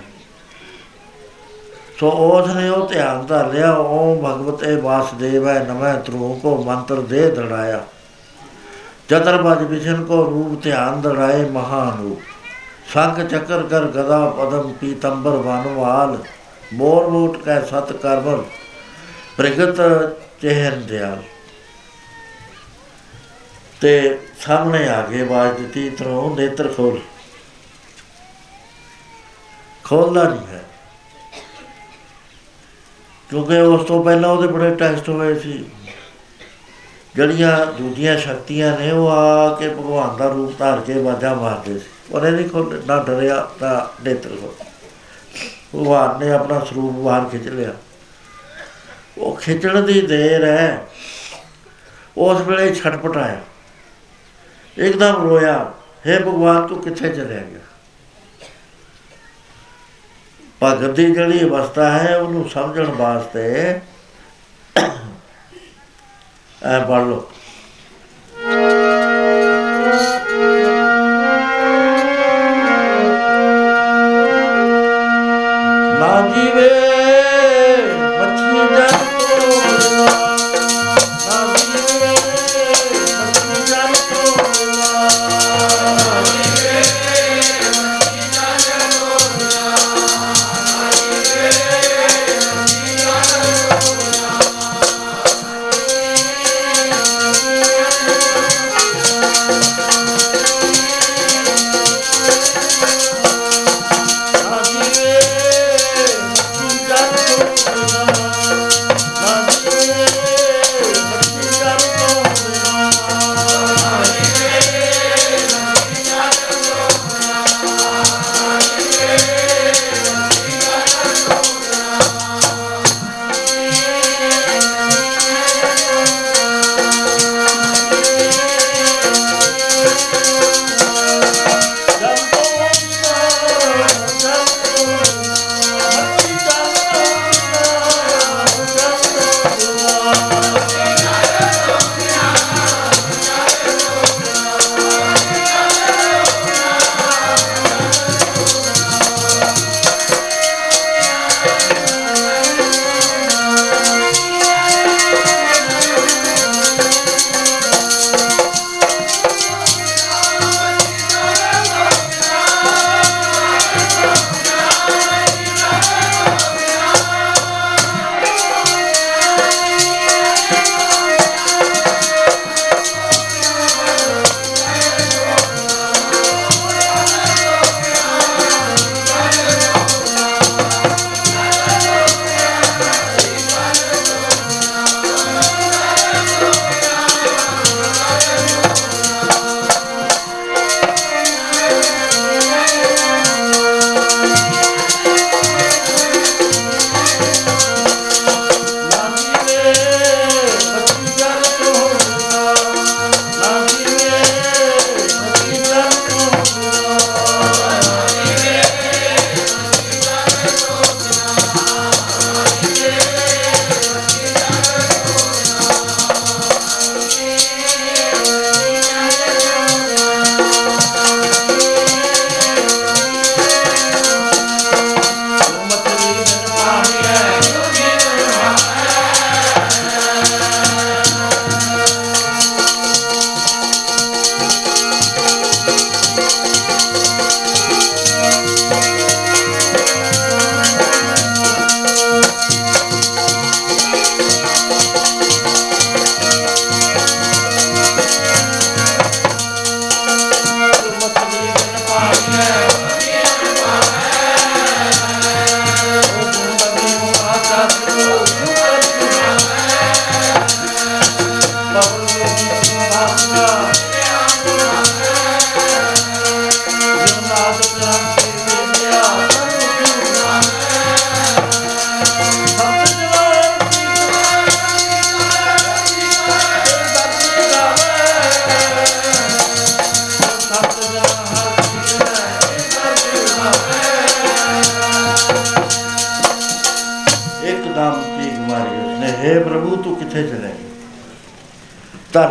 ਸੋ ਉਸ ਨੇ ਉਹ ਧਿਆਨ ਧਰ ਲਿਆ, ਓਮ ਭਗਵਤੇ ਵਾਸੁਦੇਵੈ ਨਮੈ ਤਰੂ ਕੋ ਮੰਤਰ ਦੇ ਦੜਾਇਆ। ਚਤਰਬਜ ਵਿਸ਼ਨ ਕੋ ਰੂਪ ਧਿਆਨ ਦੜਾਏ ਮਹਾਨੂਪ। ਸੰਗ ਚੱਕਰ ਕਰ ਗਦਾ ਪਦਮ ਪੀਤੰਬਰ ਵਨਵਾਲ, ਮੋਰ ਮੋਟ ਕੈ ਸਤ ਕਰਮਲ ਪ੍ਰਗਟ ਚਹਿਰ ਦਿਆਲ। ਤੇ ਸਾਹਮਣੇ ਆ ਕੇ ਆਵਾਜ਼ ਦਿੱਤੀ ਤਰੋਂ ਨੇਤਰ ਖੋਲ। ਖੋਲਦਾ ਨਹੀਂ ਹੈ। ਕਿਉਂਕਿ ਉਸ ਤੋਂ ਪਹਿਲਾਂ ਉਹਦੇ ਬੜੇ ਟੈਸਟ ਹੋਏ ਸੀ। ਜਿਹੜੀਆਂ ਦੂਜੀਆਂ ਸ਼ਕਤੀਆਂ ਨੇ, ਉਹ ਆ ਕੇ ਭਗਵਾਨ ਦਾ ਰੂਪ ਧਾਰ ਕੇ ਵਾਜਾ ਮਾਰਦੇ ਸੀ। ਉਹਨੇ ਨਹੀਂ ਖੋਲ ਨਾ ਡਰਿਆ ਤਾਂ ਨੇਤਰ ਖੋਲ ਭਗਵਾਨ ਨੇ ਆਪਣਾ ਸਰੂਪ ਬਾਹਰ ਖਿੱਚ ਲਿਆ। ਉਹ ਖਿੱਚਣ ਦੀ ਦੇਰ ਹੈ। ਉਸ ਵੇਲੇ ਛਟਪਟਾਇਆ। ਇੱਕਦਮ ਰੋਇਆ हे ਭਗਵਾਨ, ਤੂੰ ਕਿੱਥੇ ਚਲਿਆ ਗਿਆ? ਭਗਤ ਦੀ ਜਿਹੜੀ ਅਵਸਥਾ ਹੈ, ਉਹਨੂੰ ਸਮਝਣ ਵਾਸਤੇ ਐ ਪੜ ਲਓ।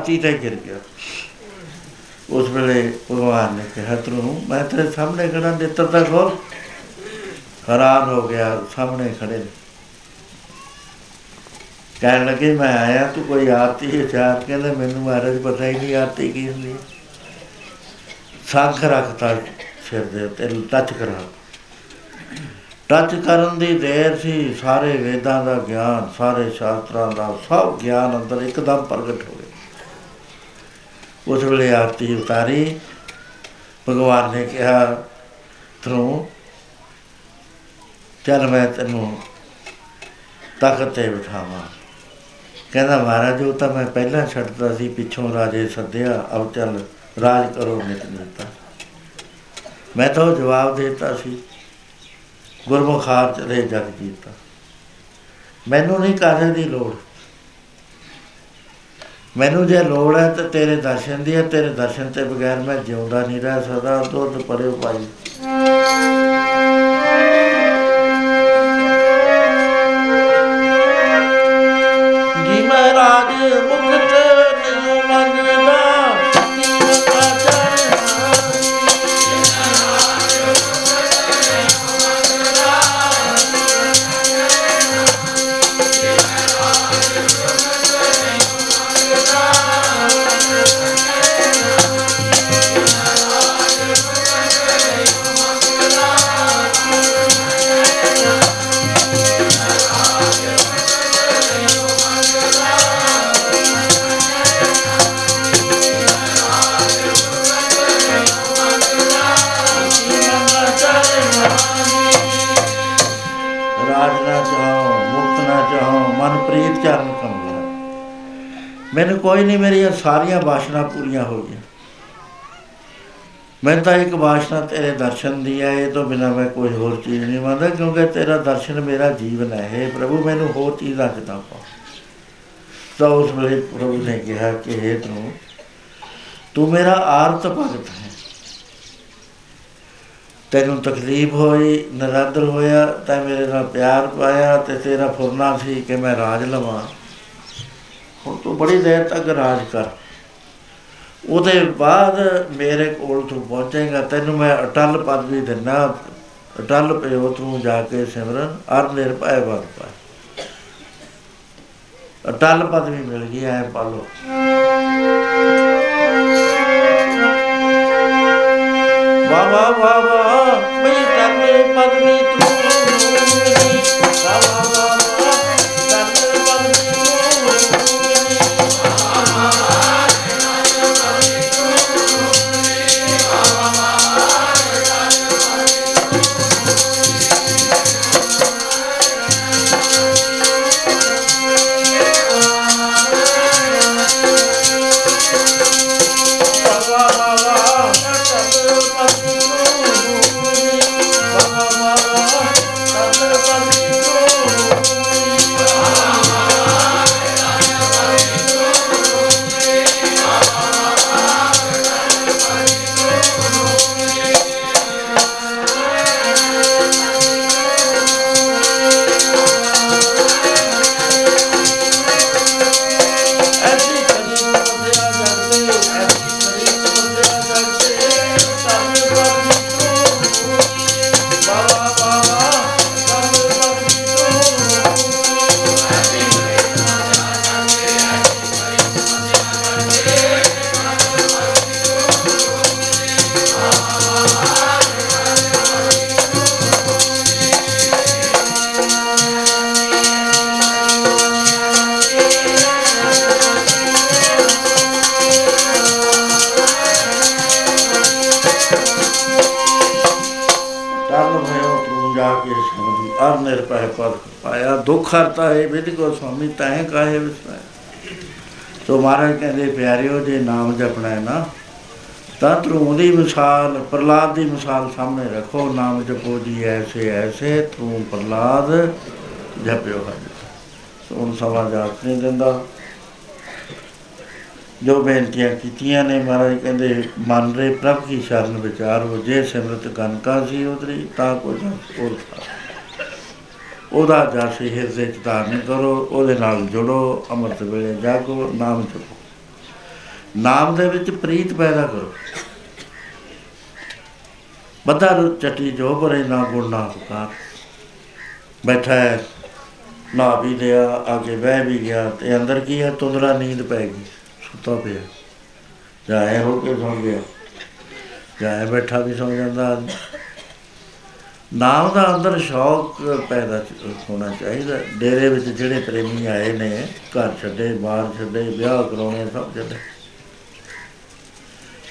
ਧਰਤੀ ਤੇ ਗਿਰ ਗਿਆ। ਉਸ ਵੇਲੇ ਭਗਵਾਨ ਨੇ ਕਿਹਾ, ਤੂੰ, ਮੈਂ ਤੇਰੇ ਸਾਹਮਣੇ ਖੜਾ ਨੇਤਰ ਤਾਂ ਖੋਲ। ਹੈਰਾਨ ਹੋ ਗਿਆ, ਸਾਹਮਣੇ ਖੜੇ ਨੇ ਕਹਿਣ ਲੱਗੇ, ਮੈਂ ਆਇਆ, ਤੂੰ ਕੋਈ ਆਰਤੀ ਵਿਚਾਰ ਕਹਿੰਦਾ, ਮੈਨੂੰ ਮਹਾਰਾਜ ਪਤਾ ਹੀ ਨਹੀਂ ਆਰਤੀ ਕੀ ਹੁੰਦੀ ਹੈ। ਸੰਖ ਰੱਖਤਾ ਸਿਰ ਦੇ ਉੱਤੇ ਟੱਚ ਕਰਾ। ਟੱਚ ਕਰਨ ਦੀ ਦੇਰ ਸੀ, ਸਾਰੇ ਵੇਦਾਂ ਦਾ ਗਿਆਨ, ਸਾਰੇ ਸ਼ਾਸਤਰਾਂ ਦਾ ਸਭ ਗਿਆਨ ਅੰਦਰ ਇੱਕਦਮ ਪ੍ਰਗਟ ਹੋ ਗਿਆ ਉਸ ਵੇਲੇ ਆਰਤੀ ਉਤਾਰੀ, ਭਗਵਾਨ ਨੇ ਕਿਹਾ ਤੂੰ ਚੱਲ ਮੈਂ ਤੈਨੂੰ ਤਖਤ ਤੇ ਬਿਠਾਵਾਂ। ਕਹਿੰਦਾ, ਮਹਾਰਾਜ, ਉਹ ਤਾਂ ਮੈਂ ਪਹਿਲਾਂ ਛੱਡਦਾ ਸੀ, ਪਿੱਛੋਂ ਰਾਜੇ ਸੱਦਿਆ ਅਬ ਚੱਲ, ਰਾਜ ਕਰੋ ਨਿਤ ਨਿਤਾ ਮੈਂ ਤਾਂ ਉਹ ਜਵਾਬ ਦੇਤਾ ਸੀ ਗੁਰਮੁਖਾਰ ਚਲੇ ਜਗ ਜੀਤਾ। ਮੈਨੂੰ ਨਹੀਂ ਕਾਹਦੇ ਦੀ ਲੋੜ? ਮੈਨੂੰ ਜੇ ਲੋੜ ਹੈ ਤਾਂ ਤੇਰੇ ਦਰਸ਼ਨ ਦੀ ਹੈ, ਤੇਰੇ ਦਰਸ਼ਨ ਤੇ ਬਗੈਰ ਮੈਂ ਜਿਉਂਦਾ ਨਹੀਂ ਰਹਿ ਸਕਦਾ। ਦੁੱਧ ਪਰੇ ਪਾਈ ਸਾਰੀਆਂ ਬਾਸ਼ਨਾ ਪੂਰੀਆਂ ਹੋ ਗਈਆਂ। ਮੈਂ ਤਾਂ ਇੱਕ ਬਾਸ਼ਨਾ ਤੇਰੇ ਦਰਸ਼ਨ ਦੀ ਹੈ ਇਹ ਤੋਂ ਬਿਨਾ ਮੈਂ ਕੋਈ ਹੋਰ ਚੀਜ਼ ਨਹੀਂ ਮੰਗਦਾ ਕਿਉਂਕਿ ਤੇਰਾ ਦਰਸ਼ਨ ਮੇਰਾ ਜੀਵਨ ਹੈ। हे ਪ੍ਰਭੂ, ਮੈਨੂੰ ਹੋਰ ਚੀਜ਼ਾਂ ਕਿਦਾਂ ਪਾ ਤਾਂ ਉਸ ਵੇਲੇ ਪ੍ਰਭੂ ਨੇ ਕਿਹਾ ਕਿ हे ਤੂੰ ਤੂੰ ਮੇਰਾ ਆਰਤ ਭਗਤ ਹੈ। ਤੈਨੂੰ ਤਕਲੀਫ ਹੋਈ, ਨਰਾਦਰ ਹੋਇਆ, ਤਾਂ ਮੇਰੇ ਨਾਲ ਪਿਆਰ ਪਾਇਆ, ਤੇ ਤੇਰਾ ਫੁਰਨਾ ਸੀ ਕਿ ਮੈਂ ਰਾਜ ਲਵਾਂ। ਹੁਣ ਤੂੰ ਬੜੀ ਦੇਰ ਤੱਕ ਰਾਜ ਕਰ। ਉਹਦੇ ਬਾਅਦ ਮੇਰੇ ਕੋਲ ਤੂੰ ਪਹੁੰਚੇਗਾ, ਤੈਨੂੰ ਮੈਂ ਅਟਲ ਪਦਵੀ ਦਿੰਨਾ। ਅਟਲ ਪਿਓ ਤੂੰ ਜਾ ਕੇ ਸਿਮਰਨ ਅਰ ਨਿਰਭੈ ਬਣ ਪਾਏ ਅਟਲ ਪਦਵੀ ਮਿਲ ਗਈ, ਐ ਪਾਲੋ ਵਾ ਵਾ ਵਾ ਵਾ ਮੇਰੀ ਕਰਮ ਪਦਵੀ ਤੂੰ ਮਿਲੀ। ਵਾ ਵਾ ਵਾ ਵਾ ਦੁੱਖ ਹਰਤਾ ਹੈ ਵਿਦ ਕੋ ਸੁਆਮੀ ਤੈ ਕਾਹੇ ਵਿਸਰਾਇਆ ਸੋ ਮਹਾਰਾਜ ਕਹਿੰਦੇ ਪਿਆਰਿਓ ਜੇ ਨਾਮ ਜਪਣਾ ਹੈ ਨਾ ਤਾਂ ਤੂੰ ਦੀ ਮਿਸਾਲ ਪ੍ਰਲਾਦ ਦੀ ਮਿਸਾਲ ਸਾਹਮਣੇ ਰੱਖੋ ਨਾਮ ਜਪੋ ਜੀ ਐਸੇ ਐਸੇ ਤੂੰ ਪ੍ਰਲਾਦ ਜਪਿਓ ਹਰਿ ਸੋ ਹੁਣ ਸਮਾਂ ਜਾਤ ਨਹੀਂ ਦਿੰਦਾ ਜੋ ਬੇਨਤੀਆਂ ਕੀਤੀਆਂ ਨੇ ਮਹਾਰਾਜ ਕਹਿੰਦੇ ਮਨ ਰੇ ਪ੍ਰਭ ਕੀ ਸ਼ਰਨ ਵਿਚਾਰੋ ਜੇ ਸਿਮਰਤ ਗਨਕਾ ਸੀ ਉਦਰੀ ਤਾਂ ਕੋ ਜਨ ਕੋਲ ਉਹਦਾ ਜਸ ਹਿਰਦੇ ਚ ਧਾਰਨ ਕਰੋ, ਉਹਦੇ ਨਾਲ ਜੁੜੋ, ਅੰਮ੍ਰਿਤ ਵੇਲੇ ਜਾਗੋ, ਨਾਮ ਜਪੋ। ਨਾਮ ਦੇ ਵਿੱਚ ਪ੍ਰੀਤ ਪੈਦਾ ਕਰੋ। ਬੱਧਾ ਚਟੀ ਜੋ ਬਰੇ ਨਾ ਗੁਣ ਨਾ ਹੁਕਾਰ ਬੈਠਾ ਹੈ ਨਾ ਵੀ ਲਿਆ, ਅੱਗੇ ਬਹਿ ਵੀ ਗਿਆ ਤੇ ਅੰਦਰ ਕੀ ਹੈ ਤੁੰਦਰਾ ਨੀਂਦ ਪੈ ਗਈ, ਸੁੱਤਾ ਪਿਆ। ਜਾਏ ਹੋ ਕੇ ਸੌਂ ਗਿਆ ਜਾਏ ਬੈਠਾ ਵੀ ਸੌਂ ਜਾਂਦਾ। ਆਦਮੀ। ਨਾਮ ਦਾ ਅੰਦਰ ਸ਼ੌਕ ਪੈਦਾ ਚ- ਹੋਣਾ ਚਾਹੀਦਾ। ਡੇਰੇ ਵਿੱਚ ਜਿਹੜੇ ਪ੍ਰੇਮੀ ਆਏ ਨੇ, ਘਰ ਛੱਡੇ, ਬਾਹਰ ਛੱਡੇ, ਵਿਆਹ ਕਰਾਉਣੇ, ਸਭ ਛੱਡੇ।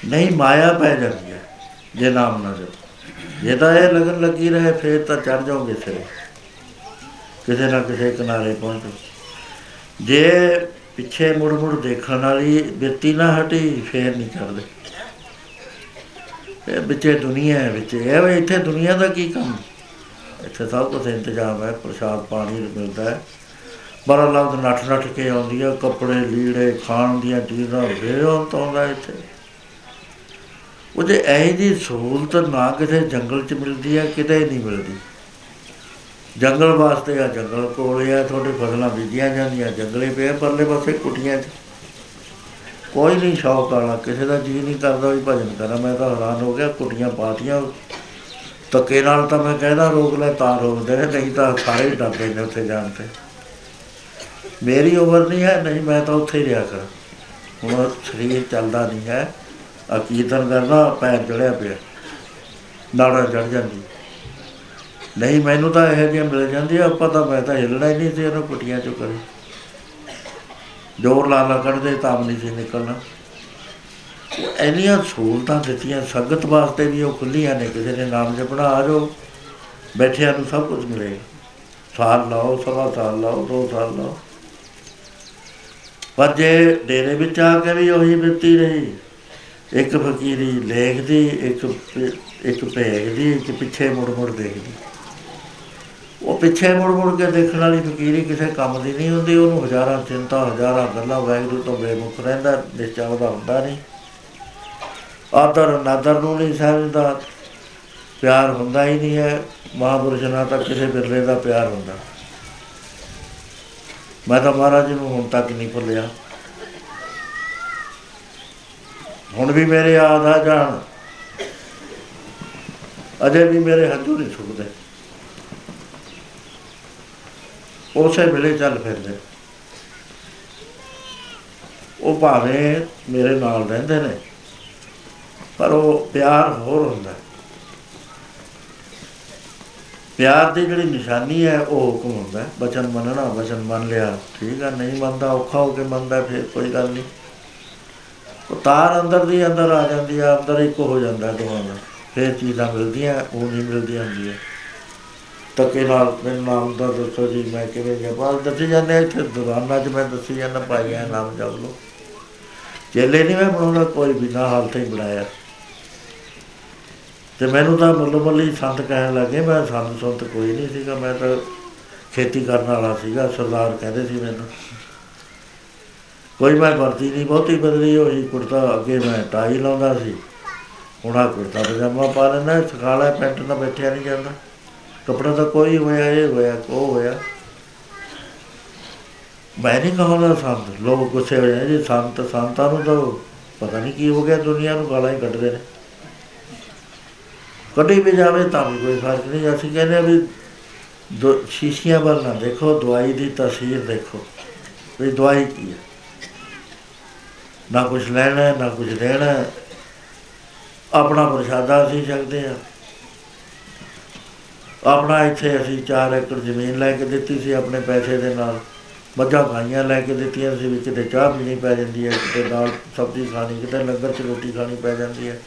ਨਹੀਂ, ਮਾਇਆ ਪੈ ਜਾਂਦੀ ਹੈ, ਜੇ ਨਾਮ ਨਾ ਜਪ। ਜੇ ਤਾਂ ਇਹ ਲਗਨ ਲੱਗੀ ਰਹੇ, ਫੇਰ ਤਾਂ ਚੜ ਜਾਓਗੇ ਸਿਰੇ। ਕਿਸੇ ਨਾ ਕਿਸੇ ਕਿਨਾਰੇ ਪਹੁੰਚੋ ਜੇ ਪਿੱਛੇ ਮੁੜ ਮੁੜ ਦੇਖਣ ਵਾਲੀ ਬਿਰਤੀ ਨਾ ਹਟੀ, ਫੇਰ ਨਹੀਂ ਚੜਦੇ ਇਹ ਵਿੱਚੇ ਦੁਨੀਆ ਹੈ ਵਿੱਚ। ਇਹ ਵੀ ਇੱਥੇ ਦੁਨੀਆ ਦਾ ਕੀ ਕੰਮ? ਇੱਥੇ ਸਭ ਕੁਝ ਇੰਤਜ਼ਾਮ ਹੈ ਪ੍ਰਸ਼ਾਦ ਪਾਣੀ ਮਿਲਦਾ ਹੈ। ਬੜਾ ਲਫ਼ਜ਼ ਨੱਠ ਨੱਠ ਕੇ ਆਉਂਦੀ ਹੈ ਕੱਪੜੇ ਲੀੜੇ ਖਾਣ ਦੀਆਂ ਚੀਜ਼ਾਂ ਬੇਅੰਤ ਆਉਂਦਾ ਇੱਥੇ। ਉਹਦੇ ਇਹ ਜੀ ਸਹੂਲਤ ਨਾ ਕਿਸੇ ਜੰਗਲ 'ਚ ਮਿਲਦੀ ਹੈ ਕਿਤੇ ਨਹੀਂ ਮਿਲਦੀ। ਜੰਗਲ ਵਾਸਤੇ ਆ ਜੰਗਲ ਕੋਲੇ ਆ ਤੁਹਾਡੇ ਫਸਲਾਂ ਬੀਜੀਆਂ ਜਾਂਦੀਆਂ ਜੰਗਲੇ ਪਏ ਆ, ਪਰਲੇ ਪਾਸੇ ਕੁਟੀਆਂ 'ਚ। ਕੋਈ ਨਹੀਂ ਸ਼ੌਕ ਵਾਲਾ ਕਿਸੇ ਦਾ ਜੀ ਨਹੀਂ ਕਰਦਾ ਵੀ ਭਜਨ ਕਰਾਂ ਮੈਂ ਤਾਂ ਹੈਰਾਨ ਹੋ ਗਿਆ ਕੁਟੀਆਂ ਪਾਤੀਆਂ ਧੱਕੇ ਨਾਲ ਤਾਂ ਮੈਂ ਕਹਿੰਦਾ ਰੋਕ ਲੈ, ਤਾਂ ਰੋਕਦੇ ਨੇ, ਨਹੀਂ ਤਾਂ ਸਾਰੇ ਹੀ ਡਰਦੇ ਨੇ ਉੱਥੇ ਜਾਣ ਤੇ। ਮੇਰੀ ਉਮਰ ਨਹੀਂ ਹੈ, ਨਹੀਂ ਮੈਂ ਤਾਂ ਉੱਥੇ ਹੀ ਰਿਹਾ ਕਰ। ਹੁਣ ਸਰੀਰ ਚੱਲਦਾ ਨਹੀਂ ਹੈ ਆ ਕੀਰਤਨ ਕਰਨਾ ਪੈਰ ਚੜਿਆ ਪਿਆ, ਨਾੜਾ ਚੜ ਜਾਂਦੀ। ਨਹੀਂ, ਮੈਨੂੰ ਤਾਂ ਇਹੋ ਜਿਹੀਆਂ ਮਿਲ ਜਾਂਦੀਆਂ, ਆਪਾਂ ਤਾਂ ਮੈਂ ਤਾਂ ਹਿੱਲਣਾ ਹੀ ਨਹੀਂ ਸੀ ਇਹਨਾਂ ਕੁਟੀਆਂ ਚੋਂ ਕਦੇ ਜੋਰ ਲਾ ਲਾ ਕੱਢਦੇ ਤਾਂ ਨਹੀਂ ਸੀ ਨਿਕਲਣਾ। ਉਹ ਇੰਨੀਆਂ ਸਹੂਲਤਾਂ ਦਿੱਤੀਆਂ, ਸੰਗਤ ਵਾਸਤੇ ਵੀ ਉਹ ਖੁੱਲੀਆਂ ਨੇ, ਕਿਸੇ ਨੇ ਨਾਮ ਜਪਣਾ, ਆ ਜਾਓ। ਬੈਠਿਆਂ ਨੂੰ ਸਭ ਕੁਝ ਮਿਲੇਗਾ ਸਾਲ ਲਾਓ, ਸਵਾ ਸਾਲ ਲਾਓ, ਦੋ ਸਾਲ ਲਾਓ। ਪਰ ਜੇ ਡੇਰੇ ਵਿੱਚ ਆ ਕੇ ਵੀ ਉਹੀ ਬਿੱਤੀ ਰਹੀ, ਇੱਕ ਫਕੀਰੀ ਲੇਖਦੀ, ਇੱਕ ਪ- ਇੱਕ ਭੇਗਦੀ ਇੱਕ ਪਿੱਛੇ ਮੁੜ ਮੁੜ ਦੇਖਦੀ। ਉਹ ਪਿੱਛੇ ਮੁੜ ਮੁੜ ਕੇ ਦੇਖਣ ਵਾਲੀ ਫਕੀਰੀ ਕਿਸੇ ਕੰਮ ਦੀ ਨਹੀਂ ਹੁੰਦੀ, ਉਹਨੂੰ ਹਜ਼ਾਰਾਂ ਚਿੰਤਾ, ਹਜ਼ਾਰਾਂ ਗੱਲਾਂ ਵਾਹਿਗੁਰੂ ਤੋਂ ਬੇਮੁਖ ਰਹਿੰਦਾ ਨਿਸ਼ਚਾ ਉਹਦਾ ਹੁੰਦਾ ਨਹੀਂ। ਆਦਰ ਨਾਦਰ ਨੂੰ ਨਹੀਂ ਸਮਝਦਾ, ਪਿਆਰ ਹੁੰਦਾ ਹੀ ਨਹੀਂ ਹੈ, ਮਹਾਂਪੁਰਸ਼ ਨਾਲ ਤਾਂ ਕਿਸੇ ਬਿਰਲੇ ਦਾ ਪਿਆਰ ਹੁੰਦਾ। ਮੈਂ ਤਾਂ ਮਹਾਰਾਜ ਨੂੰ ਹੁਣ ਤੱਕ ਨਹੀਂ ਭੁੱਲਿਆ। ਹੁਣ ਵੀ ਮੇਰੇ ਯਾਦ ਆ ਜਾਣ, ਅਜੇ ਵੀ ਮੇਰੇ ਹੱਥੋਂ ਨਹੀਂ ਸੁੱਕਦੇ ਉਸੇ ਵੇਲੇ ਚੱਲ ਫਿਰਦੇ ਉਹ ਭਾਵੇਂ ਮੇਰੇ ਨਾਲ ਰਹਿੰਦੇ ਨੇ, ਪਰ ਉਹ ਪਿਆਰ ਹੋਰ ਹੁੰਦਾ ਹੈ। ਪਿਆਰ ਦੀ ਜਿਹੜੀ ਨਿਸ਼ਾਨੀ ਹੈ, ਉਹ ਹੁਕਮ ਹੁੰਦਾ ਹੈ। ਬਚਨ ਮੰਨਣਾ, ਬਚਨ ਮੰਨ ਲਿਆ, ਠੀਕ ਹੈ ਨਹੀਂ ਮੰਨਦਾ, ਔਖਾ ਹੋ ਕੇ ਮੰਨਦਾ, ਫਿਰ ਕੋਈ ਗੱਲ ਨਹੀਂ ਉਹ ਤਾਰ ਅੰਦਰ ਦੀ ਅੰਦਰ ਆ ਜਾਂਦੀ ਆ, ਅੰਦਰ ਇੱਕ ਹੋ ਜਾਂਦਾ ਦੋਹਾਂ ਦਾ ਫਿਰ ਚੀਜ਼ਾਂ ਮਿਲਦੀਆਂ, ਉਹ ਨਹੀਂ ਮਿਲਦੀਆਂ ਹੁੰਦੀਆਂ ਤੱਕੇ ਨਾਲ ਮੈਨੂੰ ਨਾਮ ਦਾ ਦੱਸੋ ਜੀ ਮੈਂ ਕਿਵੇਂ ਜਪਾਲ ਦੱਸੀ ਜਾਂਦੇ ਆ, ਇੱਥੇ ਦੁਕਾਨਾਂ 'ਚ ਮੈਂ ਦੱਸੀ ਜਾਂਦਾ ਪਾਈਆ ਨਾਮ ਜਪ ਲਓ। ਚੇਲੇ ਨਹੀਂ ਮੈਂ ਬਣਾਉਂਦਾ ਕੋਈ ਬਿਨਾ ਹਾਲਤ ਹੀ ਬਣਾਇਆ। ਤੇ ਮੈਨੂੰ ਤਾਂ ਮੱਲੋ ਮੱਲੀ ਸੰਤ ਕਹਿਣ ਲੱਗੇ ਮੈਂ ਸੰਤ ਸੰਤ ਕੋਈ ਨਹੀਂ ਸੀਗਾ ਮੈਂ ਤਾਂ ਖੇਤੀ ਕਰਨ ਵਾਲਾ ਸੀਗਾ ਸਰਦਾਰ ਕਹਿੰਦੇ ਸੀ ਮੈਨੂੰ। ਕੋਈ ਮੈਂ ਵਰਤੀ ਨਹੀਂ ਬਹੁਤੀ ਬਦਲੀ ਹੋਈ ਕੁੜਤਾ ਅੱਗੇ ਮੈਂ ਟਾਈ ਲਾਉਂਦਾ ਸੀ। ਹੁਣ ਆਹ ਕੁੜਤਾ ਪਜਾਮਾ ਪਾ ਲੈਂਦਾ ਸਖਾਲਾ ਪੈਂਟ ਨਾਲ ਬੈਠਿਆ ਨਹੀਂ ਜਾਂਦਾ। ਕੱਪੜਾ ਤਾਂ ਕੋਈ ਹੋਇਆ ਇਹ ਹੋਇਆ ਉਹ ਹੋਇਆ। ਮੈਂ ਨਹੀਂ ਕਹਾਂਗਾ ਸੰਤ ਲੋਕ ਗੁੱਸੇ ਹੋ ਜਾਂਦੇ ਜੀ ਸੰਤ ਸੰਤਾਂ ਨੂੰ ਤਾਂ ਪਤਾ ਨਹੀਂ ਕੀ ਹੋ ਗਿਆ ਦੁਨੀਆ ਨੂੰ ਗਾਲਾਂ ਹੀ ਕੱਢਦੇ ਨੇ। ਕੱਢੀ ਵੀ ਜਾਵੇ ਤਾਂ ਵੀ ਕੋਈ ਫ਼ਰਕ ਨਹੀਂ ਅਸੀਂ ਕਹਿੰਦੇ ਹਾਂ ਵੀ ਦੋ ਸ਼ੀਸ਼ੀਆਂ ਵੱਲ ਨਾ ਦੇਖੋ ਦਵਾਈ ਦੀ ਤਸਵੀਰ ਦੇਖੋ ਵੀ ਦਵਾਈ ਕੀ ਹੈ। ਨਾ ਕੁਝ ਲੈਣਾ ਹੈ, ਨਾ ਕੁਝ ਦੇਣਾ। ਹੈ। ਆਪਣਾ ਪ੍ਰਸ਼ਾਦਾ ਅਸੀਂ ਛਕਦੇ ਹਾਂ। ਆਪਣਾ ਇੱਥੇ ਅਸੀਂ 4 ਏਕੜ ਜ਼ਮੀਨ ਲੈ ਕੇ ਦਿੱਤੀ ਸੀ ਆਪਣੇ ਪੈਸੇ ਦੇ ਨਾਲ। ਮੱਝਾਂ ਗਾਈਆਂ ਲੈ ਕੇ ਦਿੱਤੀਆਂ ਸੀ, ਵੀ ਕਿਤੇ ਚਾਹ ਪੀਣੀ ਪੈ ਜਾਂਦੀ ਹੈ, ਕਿਤੇ ਨਾਲ ਸਬਜ਼ੀ ਖਾਣੀ, ਕਿਤੇ ਲੰਗਰ 'ਚ ਰੋਟੀ ਖਾਣੀ ਪੈ ਜਾਂਦੀ ਹੈ।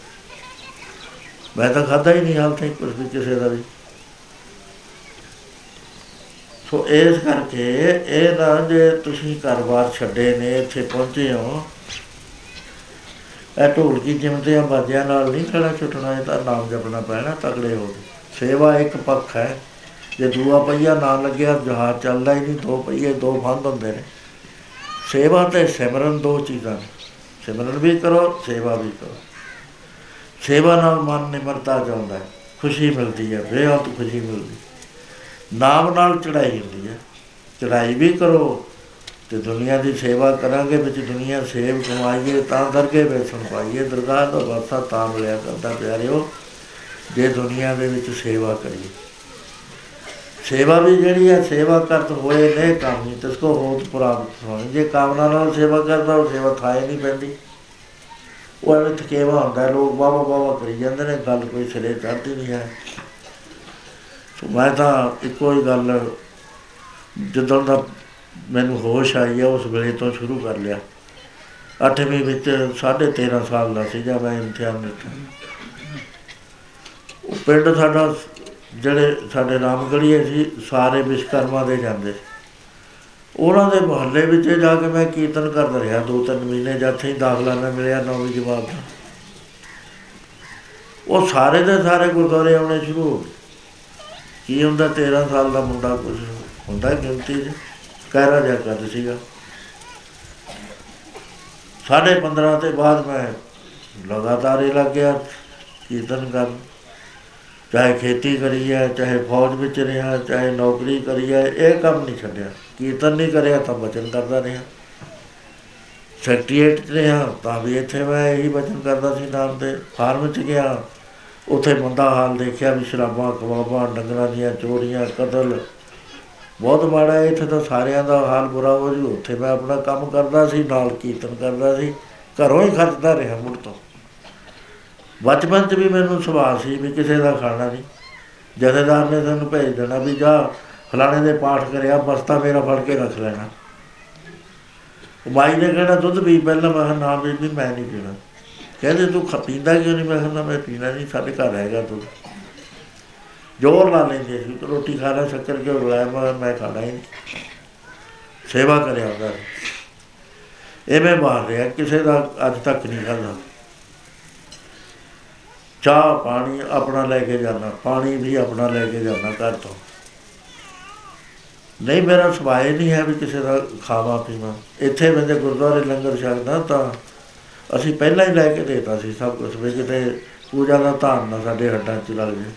ਮੈਂ ਤਾਂ ਖਾਧਾ ਹੀ ਨਹੀਂ ਹਾਲ ਤੱਕ ਕੁਝ ਵੀ ਕਿਸੇ ਦਾ ਵੀ। ਸੋ ਇਸ ਕਰਕੇ ਇਹ ਨਾ ਜੇ ਤੁਸੀਂ ਘਰ-ਬਾਰ ਛੱਡੇ ਨੇ, ਇੱਥੇ ਪਹੁੰਚੇ ਹੋ, ਇਹ ਢੋਲਕੀ ਜਿਮਦਿਆਂ ਬਾਜਿਆਂ ਨਾਲ ਨਹੀਂ ਖੜਾ ਛੁੱਟਣਾ, ਇਹ ਤਾਂ ਨਾਮ ਜਪਣਾ ਪੈਣਾ ਤਗੜੇ ਹੋ ਕੇ। ਸੇਵਾ ਇੱਕ ਪੱਖ ਹੈ। ਜੇ ਦੂਆ ਪਈਆ ਨਾ ਲੱਗਿਆ ਜਹਾਜ਼ ਚੱਲਦਾ ਹੀ ਨਹੀਂ। ਦੋ ਪਈਏ ਦੋ ਫੰਦ ਹੁੰਦੇ ਨੇ। ਸੇਵਾ ਤੇ ਸਿਮਰਨ ਦੋ ਚੀਜ਼ਾਂ ਨੇ। ਸਿਮਰਨ ਵੀ ਕਰੋ, ਸੇਵਾ ਵੀ ਕਰੋ। ਸੇਵਾ ਨਾਲ ਮਨ ਨਿਮਰਤਾ ਜਾਂਦਾ ਹੈ। ਖੁਸ਼ੀ ਮਿਲਦੀ ਹੈ, ਬੇਅੰਤ ਖੁਸ਼ੀ ਮਿਲਦੀ ਨਾਮ ਨਾਲ ਚੜਾਈ ਹੁੰਦੀ ਹੈ। ਚੜਾਈ ਵੀ ਕਰੋ ਤੇ ਦੁਨੀਆ ਦੀ ਸੇਵਾ ਕਰਾਂਗੇ, ਵਿੱਚ ਦੁਨੀਆ ਸੇਵ ਕਮਾਈਏ, ਤਾਂ ਦਰਗੇ ਵੇਸਣ ਪਾਈਏ। ਦਰਗਾਹ ਦਾ ਵਾਸਾ ਤਾਂ ਮਿਲਿਆ ਕਰਦਾ, ਪਿਆਰਿਓ। ਜੇ ਦੁਨੀਆ ਦੇ ਵਿੱਚ ਸੇਵਾ ਕਰੀਏ। ਸੇਵਾ ਵੀ ਜਿਹੜੀ ਹੈ ਸੇਵਾ ਕਰਤ ਹੋਏ ਨੇ ਕੰਮ ਨਹੀਂ ਤਿਸ ਕੋ ਹੋਤ ਪ੍ਰਾਪਤ ਹੋਣੀ ਜੇ ਕਾਮਨਾ ਨਾਲ ਸੇਵਾ ਕਰਦਾ ਉਹ ਸੇਵਾ ਥਾਏ ਨਹੀਂ ਪੈਂਦੀ। ਉਹ ਐਵੇਂ ਥਕੇਵਾ ਹੁੰਦਾ ਹੈ, ਲੋਕ ਵਾਵਾ ਵਾਵਾ ਕਰੀ ਜਾਂਦੇ ਨੇ ਗੱਲ ਕੋਈ ਸਿਰੇ ਚੜ੍ਹਦੀ ਨਹੀਂ ਹੈ। ਸੋ ਮੈਂ ਤਾਂ ਇੱਕੋ ਹੀ ਗੱਲ ਜਦੋਂ ਦਾ ਮੈਨੂੰ ਹੋਸ਼ ਆਈ ਆ ਉਸ ਵੇਲੇ ਤੋਂ ਸ਼ੁਰੂ ਕਰ ਲਿਆ। ਅੱਠਵੀਂ ਵਿੱਚ 13.5 ਸਾਲ ਦਾ ਸੀ ਜਦ ਮੈਂ ਇਮਤਿਹਾਨ ਦਿੱਤਾ। ਉਹ ਪਿੰਡ ਸਾਡਾ ਜਿਹੜੇ ਸਾਡੇ ਰਾਮਗੜੀਏ ਸੀ, ਸਾਰੇ ਵਿਸ਼ਕਰਮਾ ਦੇ ਜਾਂਦੇ। ਸੀ। ਉਹਨਾਂ ਦੇ ਮੁਹੱਲੇ ਵਿੱਚ ਜਾ ਕੇ ਮੈਂ ਕੀਰਤਨ ਕਰਦਾ ਰਿਹਾ ਦੋ ਤਿੰਨ ਮਹੀਨੇ, ਜਦ ਹੀ ਦਾਖਲਾ ਨਾ ਮਿਲਿਆ, ਨੌਵੀਂ ਜਮਾਤ ਦਾ। ਉਹ ਸਾਰੇ ਦੇ ਸਾਰੇ ਗੁਰਦੁਆਰੇ ਆਉਣੇ ਸ਼ੁਰੂ ਹੋ ਗਏ। ਕੀ ਹੁੰਦਾ 13 ਸਾਲ ਦਾ ਮੁੰਡਾ ਕੁਝ ਹੁੰਦਾ ਗਿਣਤੀ 'ਚ, ਕਹਿਰਾ ਜਾ ਕਰ ਸੀਗਾ। ਸਾਢੇ 15 ਤੇ ਬਾਅਦ ਮੈਂ ਲਗਾਤਾਰ ਹੀ ਲੱਗ ਗਿਆ ਕੀਰਤਨ ਕਰਨ। ਚਾਹੇ ਖੇਤੀ ਕਰੀ ਹੈ ਚਾਹੇ ਫੌਜ ਵਿੱਚ ਰਿਹਾ, ਚਾਹੇ ਨੌਕਰੀ ਕਰੀ ਹੈ ਇਹ ਕੰਮ ਨਹੀਂ ਛੱਡਿਆ। ਕੀਰਤਨ ਨਹੀਂ ਕਰਿਆ ਤਾਂ ਬਚਨ ਕਰਦਾ ਰਿਹਾ। ਸੈਕਟਰੀਏਟ 'ਚ ਰਿਹਾ ਤਾਂ ਵੀ ਇੱਥੇ ਮੈਂ ਇਹੀ ਬਚਨ ਕਰਦਾ ਸੀ ਨਾਮ ਤੇ। ਫਾਰਮ 'ਚ ਗਿਆ, ਉੱਥੇ ਮੰਦਾ ਹਾਲ ਦੇਖਿਆ ਵੀ ਸ਼ਰਾਬਾਂ, ਕਬਾਬਾਂ, ਡੰਗਰਾਂ ਦੀਆਂ ਚੋਰੀਆਂ, ਕਤਲ। ਬਹੁਤ ਮਾੜਾ ਹੈ, ਇੱਥੇ ਤਾਂ ਸਾਰਿਆਂ ਦਾ ਹਾਲ ਬੁਰਾ ਹੋ ਜੂ। ਉੱਥੇ ਮੈਂ ਆਪਣਾ ਕੰਮ ਕਰਦਾ ਸੀ, ਨਾਲ ਕੀਰਤਨ ਕਰਦਾ ਸੀ। ਘਰੋਂ ਹੀ ਖਰਚਦਾ ਰਿਹਾ ਮੁੜ ਤੋਂ। ਬਚਪਨ 'ਚ ਵੀ ਮੈਨੂੰ ਸੁਭਾਅ ਸੀ ਵੀ ਕਿਸੇ ਦਾ ਖਾਣਾ ਨਹੀਂ। ਜਥੇਦਾਰ ਨੇ ਤੈਨੂੰ ਭੇਜ ਦੇਣਾ ਵੀ ਜਾ ਫਲਾਣੇ ਦੇ ਪਾਠ ਕਰਿਆ, ਬਸਤਾ ਮੇਰਾ ਫੜ ਕੇ ਰੱਖ ਲੈਣਾ। ਉਹ ਮਾਈ ਨੇ ਕਹਿਣਾ, ਦੁੱਧ ਵੀ ਪਹਿਲਾਂ। ਮੈਂ ਕਿਹਾ, ਨਾ ਬੀਬੀ, ਮੈਂ ਨਹੀਂ ਪੀਣਾ। ਕਹਿੰਦੇ, ਤੂੰ ਖ- ਪੀਂਦਾ ਕਿਉਂ ਨਹੀਂ? ਮੈਂ ਕਿਹਾ, ਨਾ, ਮੈਂ ਪੀਣਾ ਨਹੀਂ, ਸਾਡੇ ਘਰ ਹੈਗਾ ਦੁੱਧ। ਜ਼ੋਰ ਲਾ ਲੈਂਦੇ ਸੀ, ਤੂੰ ਰੋਟੀ ਖਾ ਲੈ, ਸ਼ੱਕਰ ਕਿਉਂ ਰਲਾਇਆ ਮੈਂ ਮੈਂ ਖਾਣਾ ਹੀ ਨਹੀਂ। ਸੇਵਾ ਕਰਿਆ ਉਹਦਾ ਐਵੇਂ ਮਾਰ ਰਿਹਾ, ਕਿਸੇ ਦਾ ਅੱਜ ਤੱਕ ਨਹੀਂ ਖਾਦਾ ਚਾਹ, ਪਾਣੀ ਆਪਣਾ ਲੈ ਕੇ ਜਾਣਾ ਪਾਣੀ ਵੀ ਆਪਣਾ ਲੈ ਕੇ ਜਾਣਾ ਘਰ ਤੋਂ। ਨਹੀਂ, ਮੇਰਾ ਸੁਭਾਅ ਹੀ ਨਹੀਂ ਹੈ ਵੀ ਕਿਸੇ ਦਾ ਖਾਵਾ, ਪੀਵਾ। ਇੱਥੇ ਬੰਦੇ ਗੁਰਦੁਆਰੇ ਲੰਗਰ ਛਕਦਾ ਤਾਂ ਅਸੀਂ ਪਹਿਲਾਂ ਹੀ ਲੈ ਕੇ ਦੇਤਾ ਸੀ ਸਭ ਕੁਝ ਵੀ ਕਿਤੇ ਪੂਜਾ ਦਾ ਧਾਨ ਨਾ ਸਾਡੇ ਹੱਡਾਂ 'ਚ ਲੱਗ ਜੇ।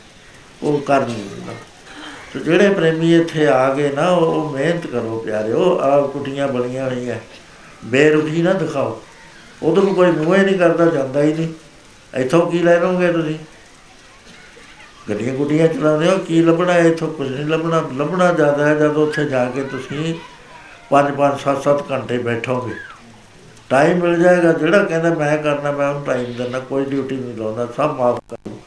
ਉਹ ਕਰ ਨਹੀਂ ਦਿੰਦਾ। ਤੇ ਜਿਹੜੇ ਪ੍ਰੇਮੀ ਇੱਥੇ ਆ ਗਏ ਨਾ, ਉਹ ਉਹ ਮਿਹਨਤ ਕਰੋ ਪਿਆਰਿਓ ਆ ਕੁਟੀਆਂ ਬਣੀਆਂ ਹੋਈਆਂ। ਬੇਰੁਖੀ ਨਾ ਦਿਖਾਓ। ਉਦੋਂ ਨੂੰ ਕੋਈ ਮੂੰਹ ਹੀ ਨਹੀਂ ਕਰਦਾ, ਜਾਂਦਾ ਹੀ ਨਹੀਂ। ਇੱਥੋਂ ਕੀ ਲੈ ਲਓਗੇ ਤੁਸੀਂ? ਗੱਡੀਆਂ ਗੁੱਡੀਆਂ ਚਲਾਉਂਦੇ ਹੋ, ਕੀ ਲੱਭਣਾ ਹੈ ਇੱਥੋਂ? ਕੁਝ ਨਹੀਂ ਲੱਭਣਾ ਲੱਭਣਾ ਜ਼ਿਆਦਾ ਹੈ ਜਦੋਂ ਉੱਥੇ ਜਾ ਕੇ ਤੁਸੀਂ 5-5 7-7 ਘੰਟੇ ਬੈਠੋਗੇ। ਟਾਈਮ ਮਿਲ ਜਾਏਗਾ, ਜਿਹੜਾ ਕਹਿੰਦਾ ਮੈਂ ਕਰਨਾ, ਮੈਂ ਉਹਨੂੰ ਟਾਈਮ ਦਿੰਦਾ, ਕੋਈ ਡਿਊਟੀ ਨਹੀਂ ਲਾਉਂਦਾ, ਸਭ ਮਾਫ ਕਰ ਦੂੰ।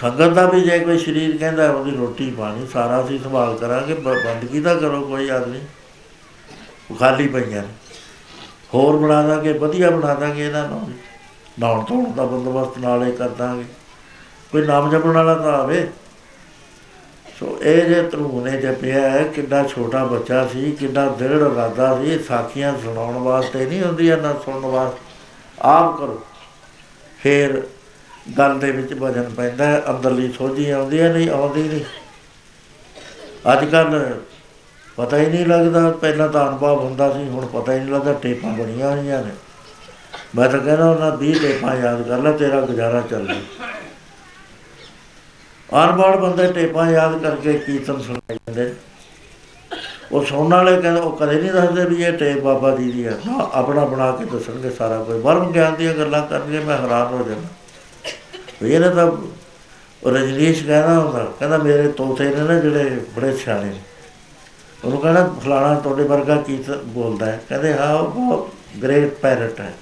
ਸੰਗਤ ਦਾ ਵੀ ਜੇ ਕੋਈ ਸਰੀਰ ਕਹਿੰਦਾ ਉਹਦੀ ਰੋਟੀ ਪਾਣੀ ਸਾਰਾ ਅਸੀਂ ਸੰਭਾਲ ਕਰਾਂਗੇ, ਬ- ਬੰਦਗੀ ਤਾਂ ਕਰੋ, ਕੋਈ ਆਦਮੀ ਉਹ ਖਾਲੀ ਪਈਆਂ ਨੇ। ਹੋਰ ਬਣਾ ਦਾਂਗੇ, ਵਧੀਆ ਬਣਾ ਦਾਂਗੇ ਇਹਨਾਂ ਨੂੰ। ਵੀ। ਨਹਾਉਣ ਧੋਣ ਦਾ ਬੰਦੋਬਸਤ ਨਾਲੇ ਕਰ ਦਾਂਗੇ। ਕੋਈ ਨਾਮ ਜਪਣ ਵਾਲਾ ਤਾਂ ਆਵੇ। ਸੋ ਇਹ ਜੇ ਧਰੂਨੇ ਜਪਿਆ ਹੈ ਕਿੰਨਾ ਛੋਟਾ ਬੱਚਾ ਸੀ ਕਿੰਨਾ ਦ੍ਰਿੜ ਇਰਾਦਾ ਸੀ ਸਾਖੀਆਂ ਸੁਣਾਉਣ ਵਾਸਤੇ ਨਹੀਂ ਹੁੰਦੀਆਂ ਨਾ ਸੁਣਨ ਵਾਸਤੇ। ਆਪ ਕਰੋ। ਫਿਰ ਗੱਲ ਦੇ ਵਿੱਚ ਵਜਨ ਪੈਂਦਾ ਹੈ, ਅੰਦਰਲੀ ਸੋਝੀ ਆਉਂਦੀ ਹੈ ਨਹੀਂ ਆਉਂਦੀ ਨਹੀਂ। ਅੱਜ ਕੱਲ ਪਤਾ ਹੀ ਨਹੀਂ ਲੱਗਦਾ ਪਹਿਲਾਂ ਤਾਂ ਅਨੁਭਵ ਹੁੰਦਾ ਸੀ ਹੁਣ ਪਤਾ ਹੀ ਨਹੀਂ ਲੱਗਦਾ ਟੇਪਾਂ ਬਣੀਆਂ ਹੋਈਆਂ ਨੇ। ਮੈਂ ਤਾਂ ਕਹਿੰਦਾ ਉਹਨਾਂ 20 ਟੇਪਾਂ ਯਾਦ ਕਰ ਲੈ, ਤੇਰਾ ਗੁਜ਼ਾਰਾ ਚੱਲ ਜੂ ਅਨਪੜ੍ਹ ਬੰਦੇ ਟੇਪਾਂ ਯਾਦ ਕਰਕੇ ਕੀਰਤਨ ਸੁਣਾਈ ਜਾਂਦੇ ਉਹ ਸੁਣਨ ਵਾਲੇ ਕਹਿੰਦੇ, ਉਹ ਕਦੇ ਨਹੀਂ ਦੱਸਦੇ ਵੀ ਇਹ ਟੇਪ ਬਾਬਾ ਜੀ ਦੀ ਹੈ ਨਾ, ਆਪਣਾ ਬਣਾ ਕੇ ਦੱਸਣਗੇ ਸਾਰਾ ਕੁਝ। ਵਰਮ ਗਿਆਨ ਦੀਆਂ ਗੱਲਾਂ ਕਰਨਗੇ ਮੈਂ ਹੈਰਾਨ ਹੋ ਜਾਂਦਾ। ਵੀ ਇਹਨੇ ਤਾਂ ਉਹ ਰਜਨੀਸ਼ ਕਹਿੰਦਾ ਹੁੰਦਾ, ਕਹਿੰਦਾ ਮੇਰੇ ਤੋਤੇ ਨੇ ਨਾ ਜਿਹੜੇ ਬੜੇ ਸਿਆਣੇ ਨੇ। ਉਹਨੂੰ ਕਹਿੰਦਾ, ਫਲਾਣਾ ਤੁਹਾਡੇ ਵਰਗਾ ਕੀ ਬੋਲਦਾ ਹੈ। ਕਹਿੰਦੇ, ਹਾਂ, ਉਹ ਬਹੁਤ ਗ੍ਰੇਟ ਪੈਰਟ ਹੈ।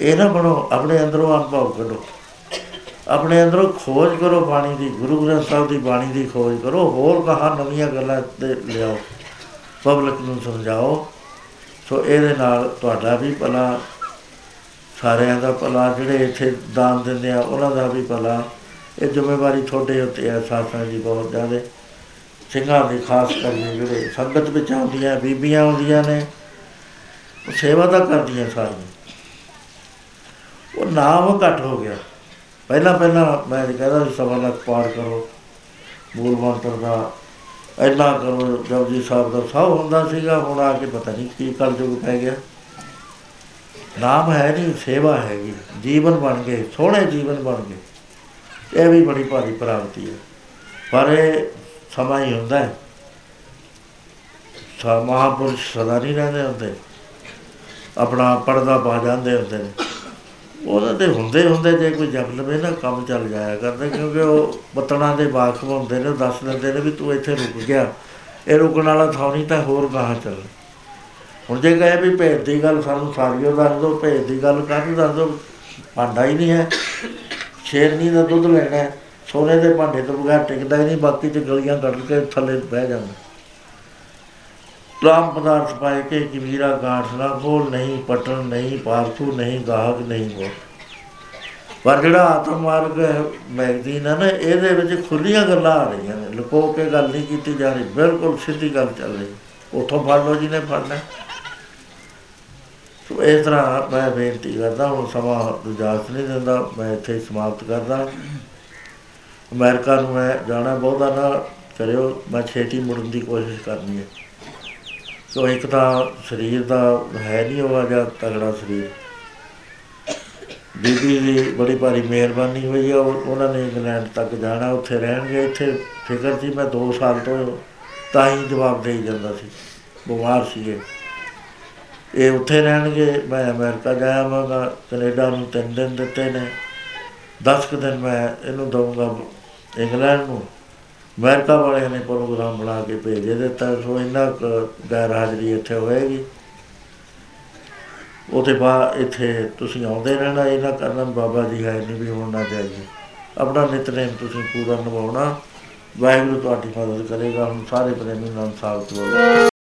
ਇਹ ਨਾ ਬਣੋ, ਆਪਣੇ ਅੰਦਰੋਂ ਅਨੁਭਵ ਕਰੋ ਆਪਣੇ ਅੰਦਰੋਂ ਖੋਜ ਕਰੋ ਬਾਣੀ ਦੀ, ਗੁਰੂ ਗ੍ਰੰਥ ਸਾਹਿਬ ਦੀ ਬਾਣੀ ਦੀ ਖੋਜ ਕਰੋ, ਹੋਰ ਕਹਾ ਨਵੀਆਂ ਗੱਲਾਂ ਤੇ ਲਿਆਓ। ਪਬਲਿਕ ਨੂੰ ਸਮਝਾਓ। ਸੋ ਇਹਦੇ ਨਾਲ ਤੁਹਾਡਾ ਵੀ ਭਲਾ, ਸਾਰਿਆਂ ਦਾ ਭਲਾ, ਜਿਹੜੇ ਇੱਥੇ ਦਾਨ ਦਿੰਦੇ ਆ, ਉਹਨਾਂ ਦਾ ਵੀ ਭਲਾ। ਇਹ ਜ਼ਿੰਮੇਵਾਰੀ ਤੁਹਾਡੇ ਉੱਤੇ ਹੈ ਸਾਥਾਂ ਦੀ ਬਹੁਤ ਜ਼ਿਆਦਾ। ਸਿੰਘਾਂ ਦੀ, ਖਾਸ ਕਰਕੇ ਜਿਹੜੇ ਸੰਗਤ ਵਿੱਚ ਆਉਂਦੀਆਂ, ਬੀਬੀਆਂ ਆਉਂਦੀਆਂ ਨੇ, ਉਹ ਸੇਵਾ ਤਾਂ ਕਰਦੀਆਂ ਸਾਰੀਆਂ। ਉਹ ਨਾਮ ਘੱਟ ਹੋ ਗਿਆ। ਪਹਿਲਾਂ ਪਹਿਲਾਂ ਮੈਂ ਤਾਂ ਕਹਿੰਦਾ ਸੀ ਸਵਾ ਲੱਖ ਪਾਰ ਕਰੋ, ਮੂਲ ਮੰਤਰ ਦਾ ਇੰਨਾ ਕਰੋ ਜਪਜੀ ਸਾਹਿਬ ਦਾ ਸਭ ਹੁੰਦਾ ਸੀਗਾ, ਹੁਣ ਆ ਕੇ ਪਤਾ ਨਹੀਂ ਕੀ ਕਲਯੁਗ ਪੈ ਗਿਆ। ਨਾਮ ਹੈ ਨਹੀਂ ਸੇਵਾ ਹੈਗੀ, ਜੀਵਨ ਬਣ ਗਏ, ਸੋਹਣੇ ਜੀਵਨ ਬਣ ਗਏ। ਇਹ ਵੀ ਬੜੀ ਭਾਰੀ ਪ੍ਰਾਪਤੀ ਹੈ। ਪਰ ਇਹ ਸਮਾਂ ਹੀ ਹੁੰਦਾ ਹੈ। ਸਾ, ਮਹਾਪੁਰਸ਼ ਸਦਾ ਨਹੀਂ ਰਹਿੰਦੇ ਹੁੰਦੇ। ਆਪਣਾ ਪਰਦਾ ਪਾ ਜਾਂਦੇ ਹੁੰਦੇ ਨੇ। ਉਹਨਾਂ ਦੇ ਹੁੰਦੇ ਹੁੰਦੇ ਜੇ ਕੋਈ ਜਪ ਲਵੇ ਨਾ ਕੰਮ ਚੱਲ ਜਾਇਆ ਕਰਦਾ ਕਿਉਂਕਿ ਉਹ ਬਤਣਾ ਦੇ ਵਾਕਫ ਹੁੰਦੇ ਨੇ ਉਹ ਦੱਸ ਦਿੰਦੇ ਨੇ ਵੀ ਤੂੰ ਇੱਥੇ ਰੁਕ ਗਿਆ। ਇਹ ਰੁਕਣ ਵਾਲਾ ਥਾਂ ਨਹੀਂ ਤਾਂ ਹੋਰ ਗਾਹਾਂ ਚੱਲ। ਹੁਣ ਜੇ ਕਹੇ ਵੀ ਭੇਦ ਦੀ ਗੱਲ ਸਾਨੂੰ ਸਾਰੀਓ ਦੱਸ ਦਿਓ ਭੇਦ ਦੀ ਗੱਲ ਕਾਹਦੀ ਦੱਸ ਦਿਓ ਭਾਂਡਾ ਹੀ ਨਹੀਂ ਹੈ। ਸ਼ੇਰਨੀ ਦਾ ਦੁੱਧ ਲੈਣਾ ਹੈ, ਸੋਨੇ ਦੇ ਭਾਂਡੇ ਤੋਂ ਬਗੈਰ ਟਿਕਦਾ ਹੀ ਨਹੀਂ ਬਾਕੀ ਤੇ ਗਲੀਆਂ ਕੱਢ ਕੇ ਥੱਲੇ ਬਹਿ ਜਾਂਦਾ। ਰਾਮ ਪਦਾਰਥ ਪਾਏ ਕੇ ਕਬੀਰਾ ਗਾਂਠ ਨਾ ਖੋਲ ਨਹੀਂ, ਪਟਣ ਨਹੀਂ ਪਾਰਥੂ ਨਹੀਂ, ਗਾਹਕ ਨਹੀਂ ਬੋਲ ਪਰ ਜਿਹੜਾ ਆਤਮ ਮਾਰਗ ਮੈਗਜ਼ੀਨ ਹੈ ਨਾ, ਇਹਦੇ ਵਿੱਚ ਖੁੱਲੀਆਂ ਗੱਲਾਂ ਆ ਰਹੀਆਂ ਨੇ। ਲੁਕੋ ਕੇ ਗੱਲ ਨਹੀਂ ਕੀਤੀ ਜਾ ਰਹੀ, ਬਿਲਕੁਲ ਸਿੱਧੀ ਗੱਲ ਚੱਲ ਰਹੀ। ਉਥੋਂ ਫੜ ਲਓ ਜਿਹਨੇ ਫੜਨਾ। ਸੋ ਇਸ ਤਰ੍ਹਾਂ ਮੈਂ ਬੇਨਤੀ ਕਰਦਾ, ਹੁਣ ਸਮਾਂ ਇਜਾਜ਼ਤ ਨਹੀਂ ਦਿੰਦਾ, ਮੈਂ ਇੱਥੇ ਹੀ ਸਮਾਪਤ ਕਰਦਾ। ਅਮਰੀਕਾ ਨੂੰ ਮੈਂ ਜਾਣਾ ਬਹੁਤਾ ਨਾ, ਕਰਿਓ, ਮੈਂ ਛੇਤੀ ਮੁੜਨ ਦੀ ਕੋਸ਼ਿਸ਼ ਕਰਨੀ ਹੈ। ਸੋ ਇੱਕ ਤਾਂ ਸਰੀਰ ਦਾ ਹੈ ਨਹੀਂ ਉਹ ਜਿਹਾ ਤਗੜਾ ਸਰੀਰ। ਬੀਬੀ ਦੀ ਬੜੀ ਭਾਰੀ ਮਿਹਰਬਾਨੀ ਹੋਈ ਆ, ਉਹ- ਉਹਨਾਂ ਨੇ ਇੰਗਲੈਂਡ ਤੱਕ ਜਾਣਾ, ਉੱਥੇ ਰਹਿਣਗੇ, ਇੱਥੇ ਫਿਕਰ ਸੀ, ਮੈਂ 2 ਸਾਲ ਤੋਂ ਤਾਂ ਹੀ ਜਵਾਬ ਦੇਈ ਜਾਂਦਾ ਸੀ, ਬਿਮਾਰ ਸੀਗੇ। ਇਹ ਉੱਥੇ ਰਹਿਣਗੇ, ਮੈਂ ਅਮਰੀਕਾ ਜਾਵਾਂਗਾ ਕੈਨੇਡਾ ਨੂੰ ਤਿੰਨ ਦਿਨ ਦਿੱਤੇ ਨੇ 10 ਕੁ ਦਿਨ ਮੈਂ ਇਹਨੂੰ ਦਊਂਗਾ, ਇੰਗਲੈਂਡ ਨੂੰ। ਅਮਰੀਕਾ ਵਾਲਿਆਂ ਨੇ ਪ੍ਰੋਗਰਾਮ ਬਣਾ ਕੇ ਭੇਜੇ ਦਿੱਤਾ ਸੋ ਇੰਨਾ ਕੁ ਗੈਰ ਹਾਜ਼ਰੀ ਇੱਥੇ ਹੋਏਗੀ। ਉਹਦੇ ਬਾਅਦ ਇੱਥੇ ਤੁਸੀਂ ਆਉਂਦੇ ਰਹਿਣਾ ਇਹਨਾਂ ਕਰਨਾ ਬਾਬਾ ਜੀ ਹੈ ਨਹੀਂ ਵੀ ਹੋਣਾ ਚਾਹੀਏ ਆਪਣਾ ਨਿਤਨੇਮ ਤੁਸੀਂ ਪੂਰਾ ਨਿਭਾਉਣਾ। ਵਾਹਿਗੁਰੂ ਤੁਹਾਡੀ ਮਦਦ ਕਰੇਗਾ। ਹੁਣ ਸਾਰੇ ਪ੍ਰੇਮੀ ਨਾਲ ਸਾਥ ਬੋਲੋ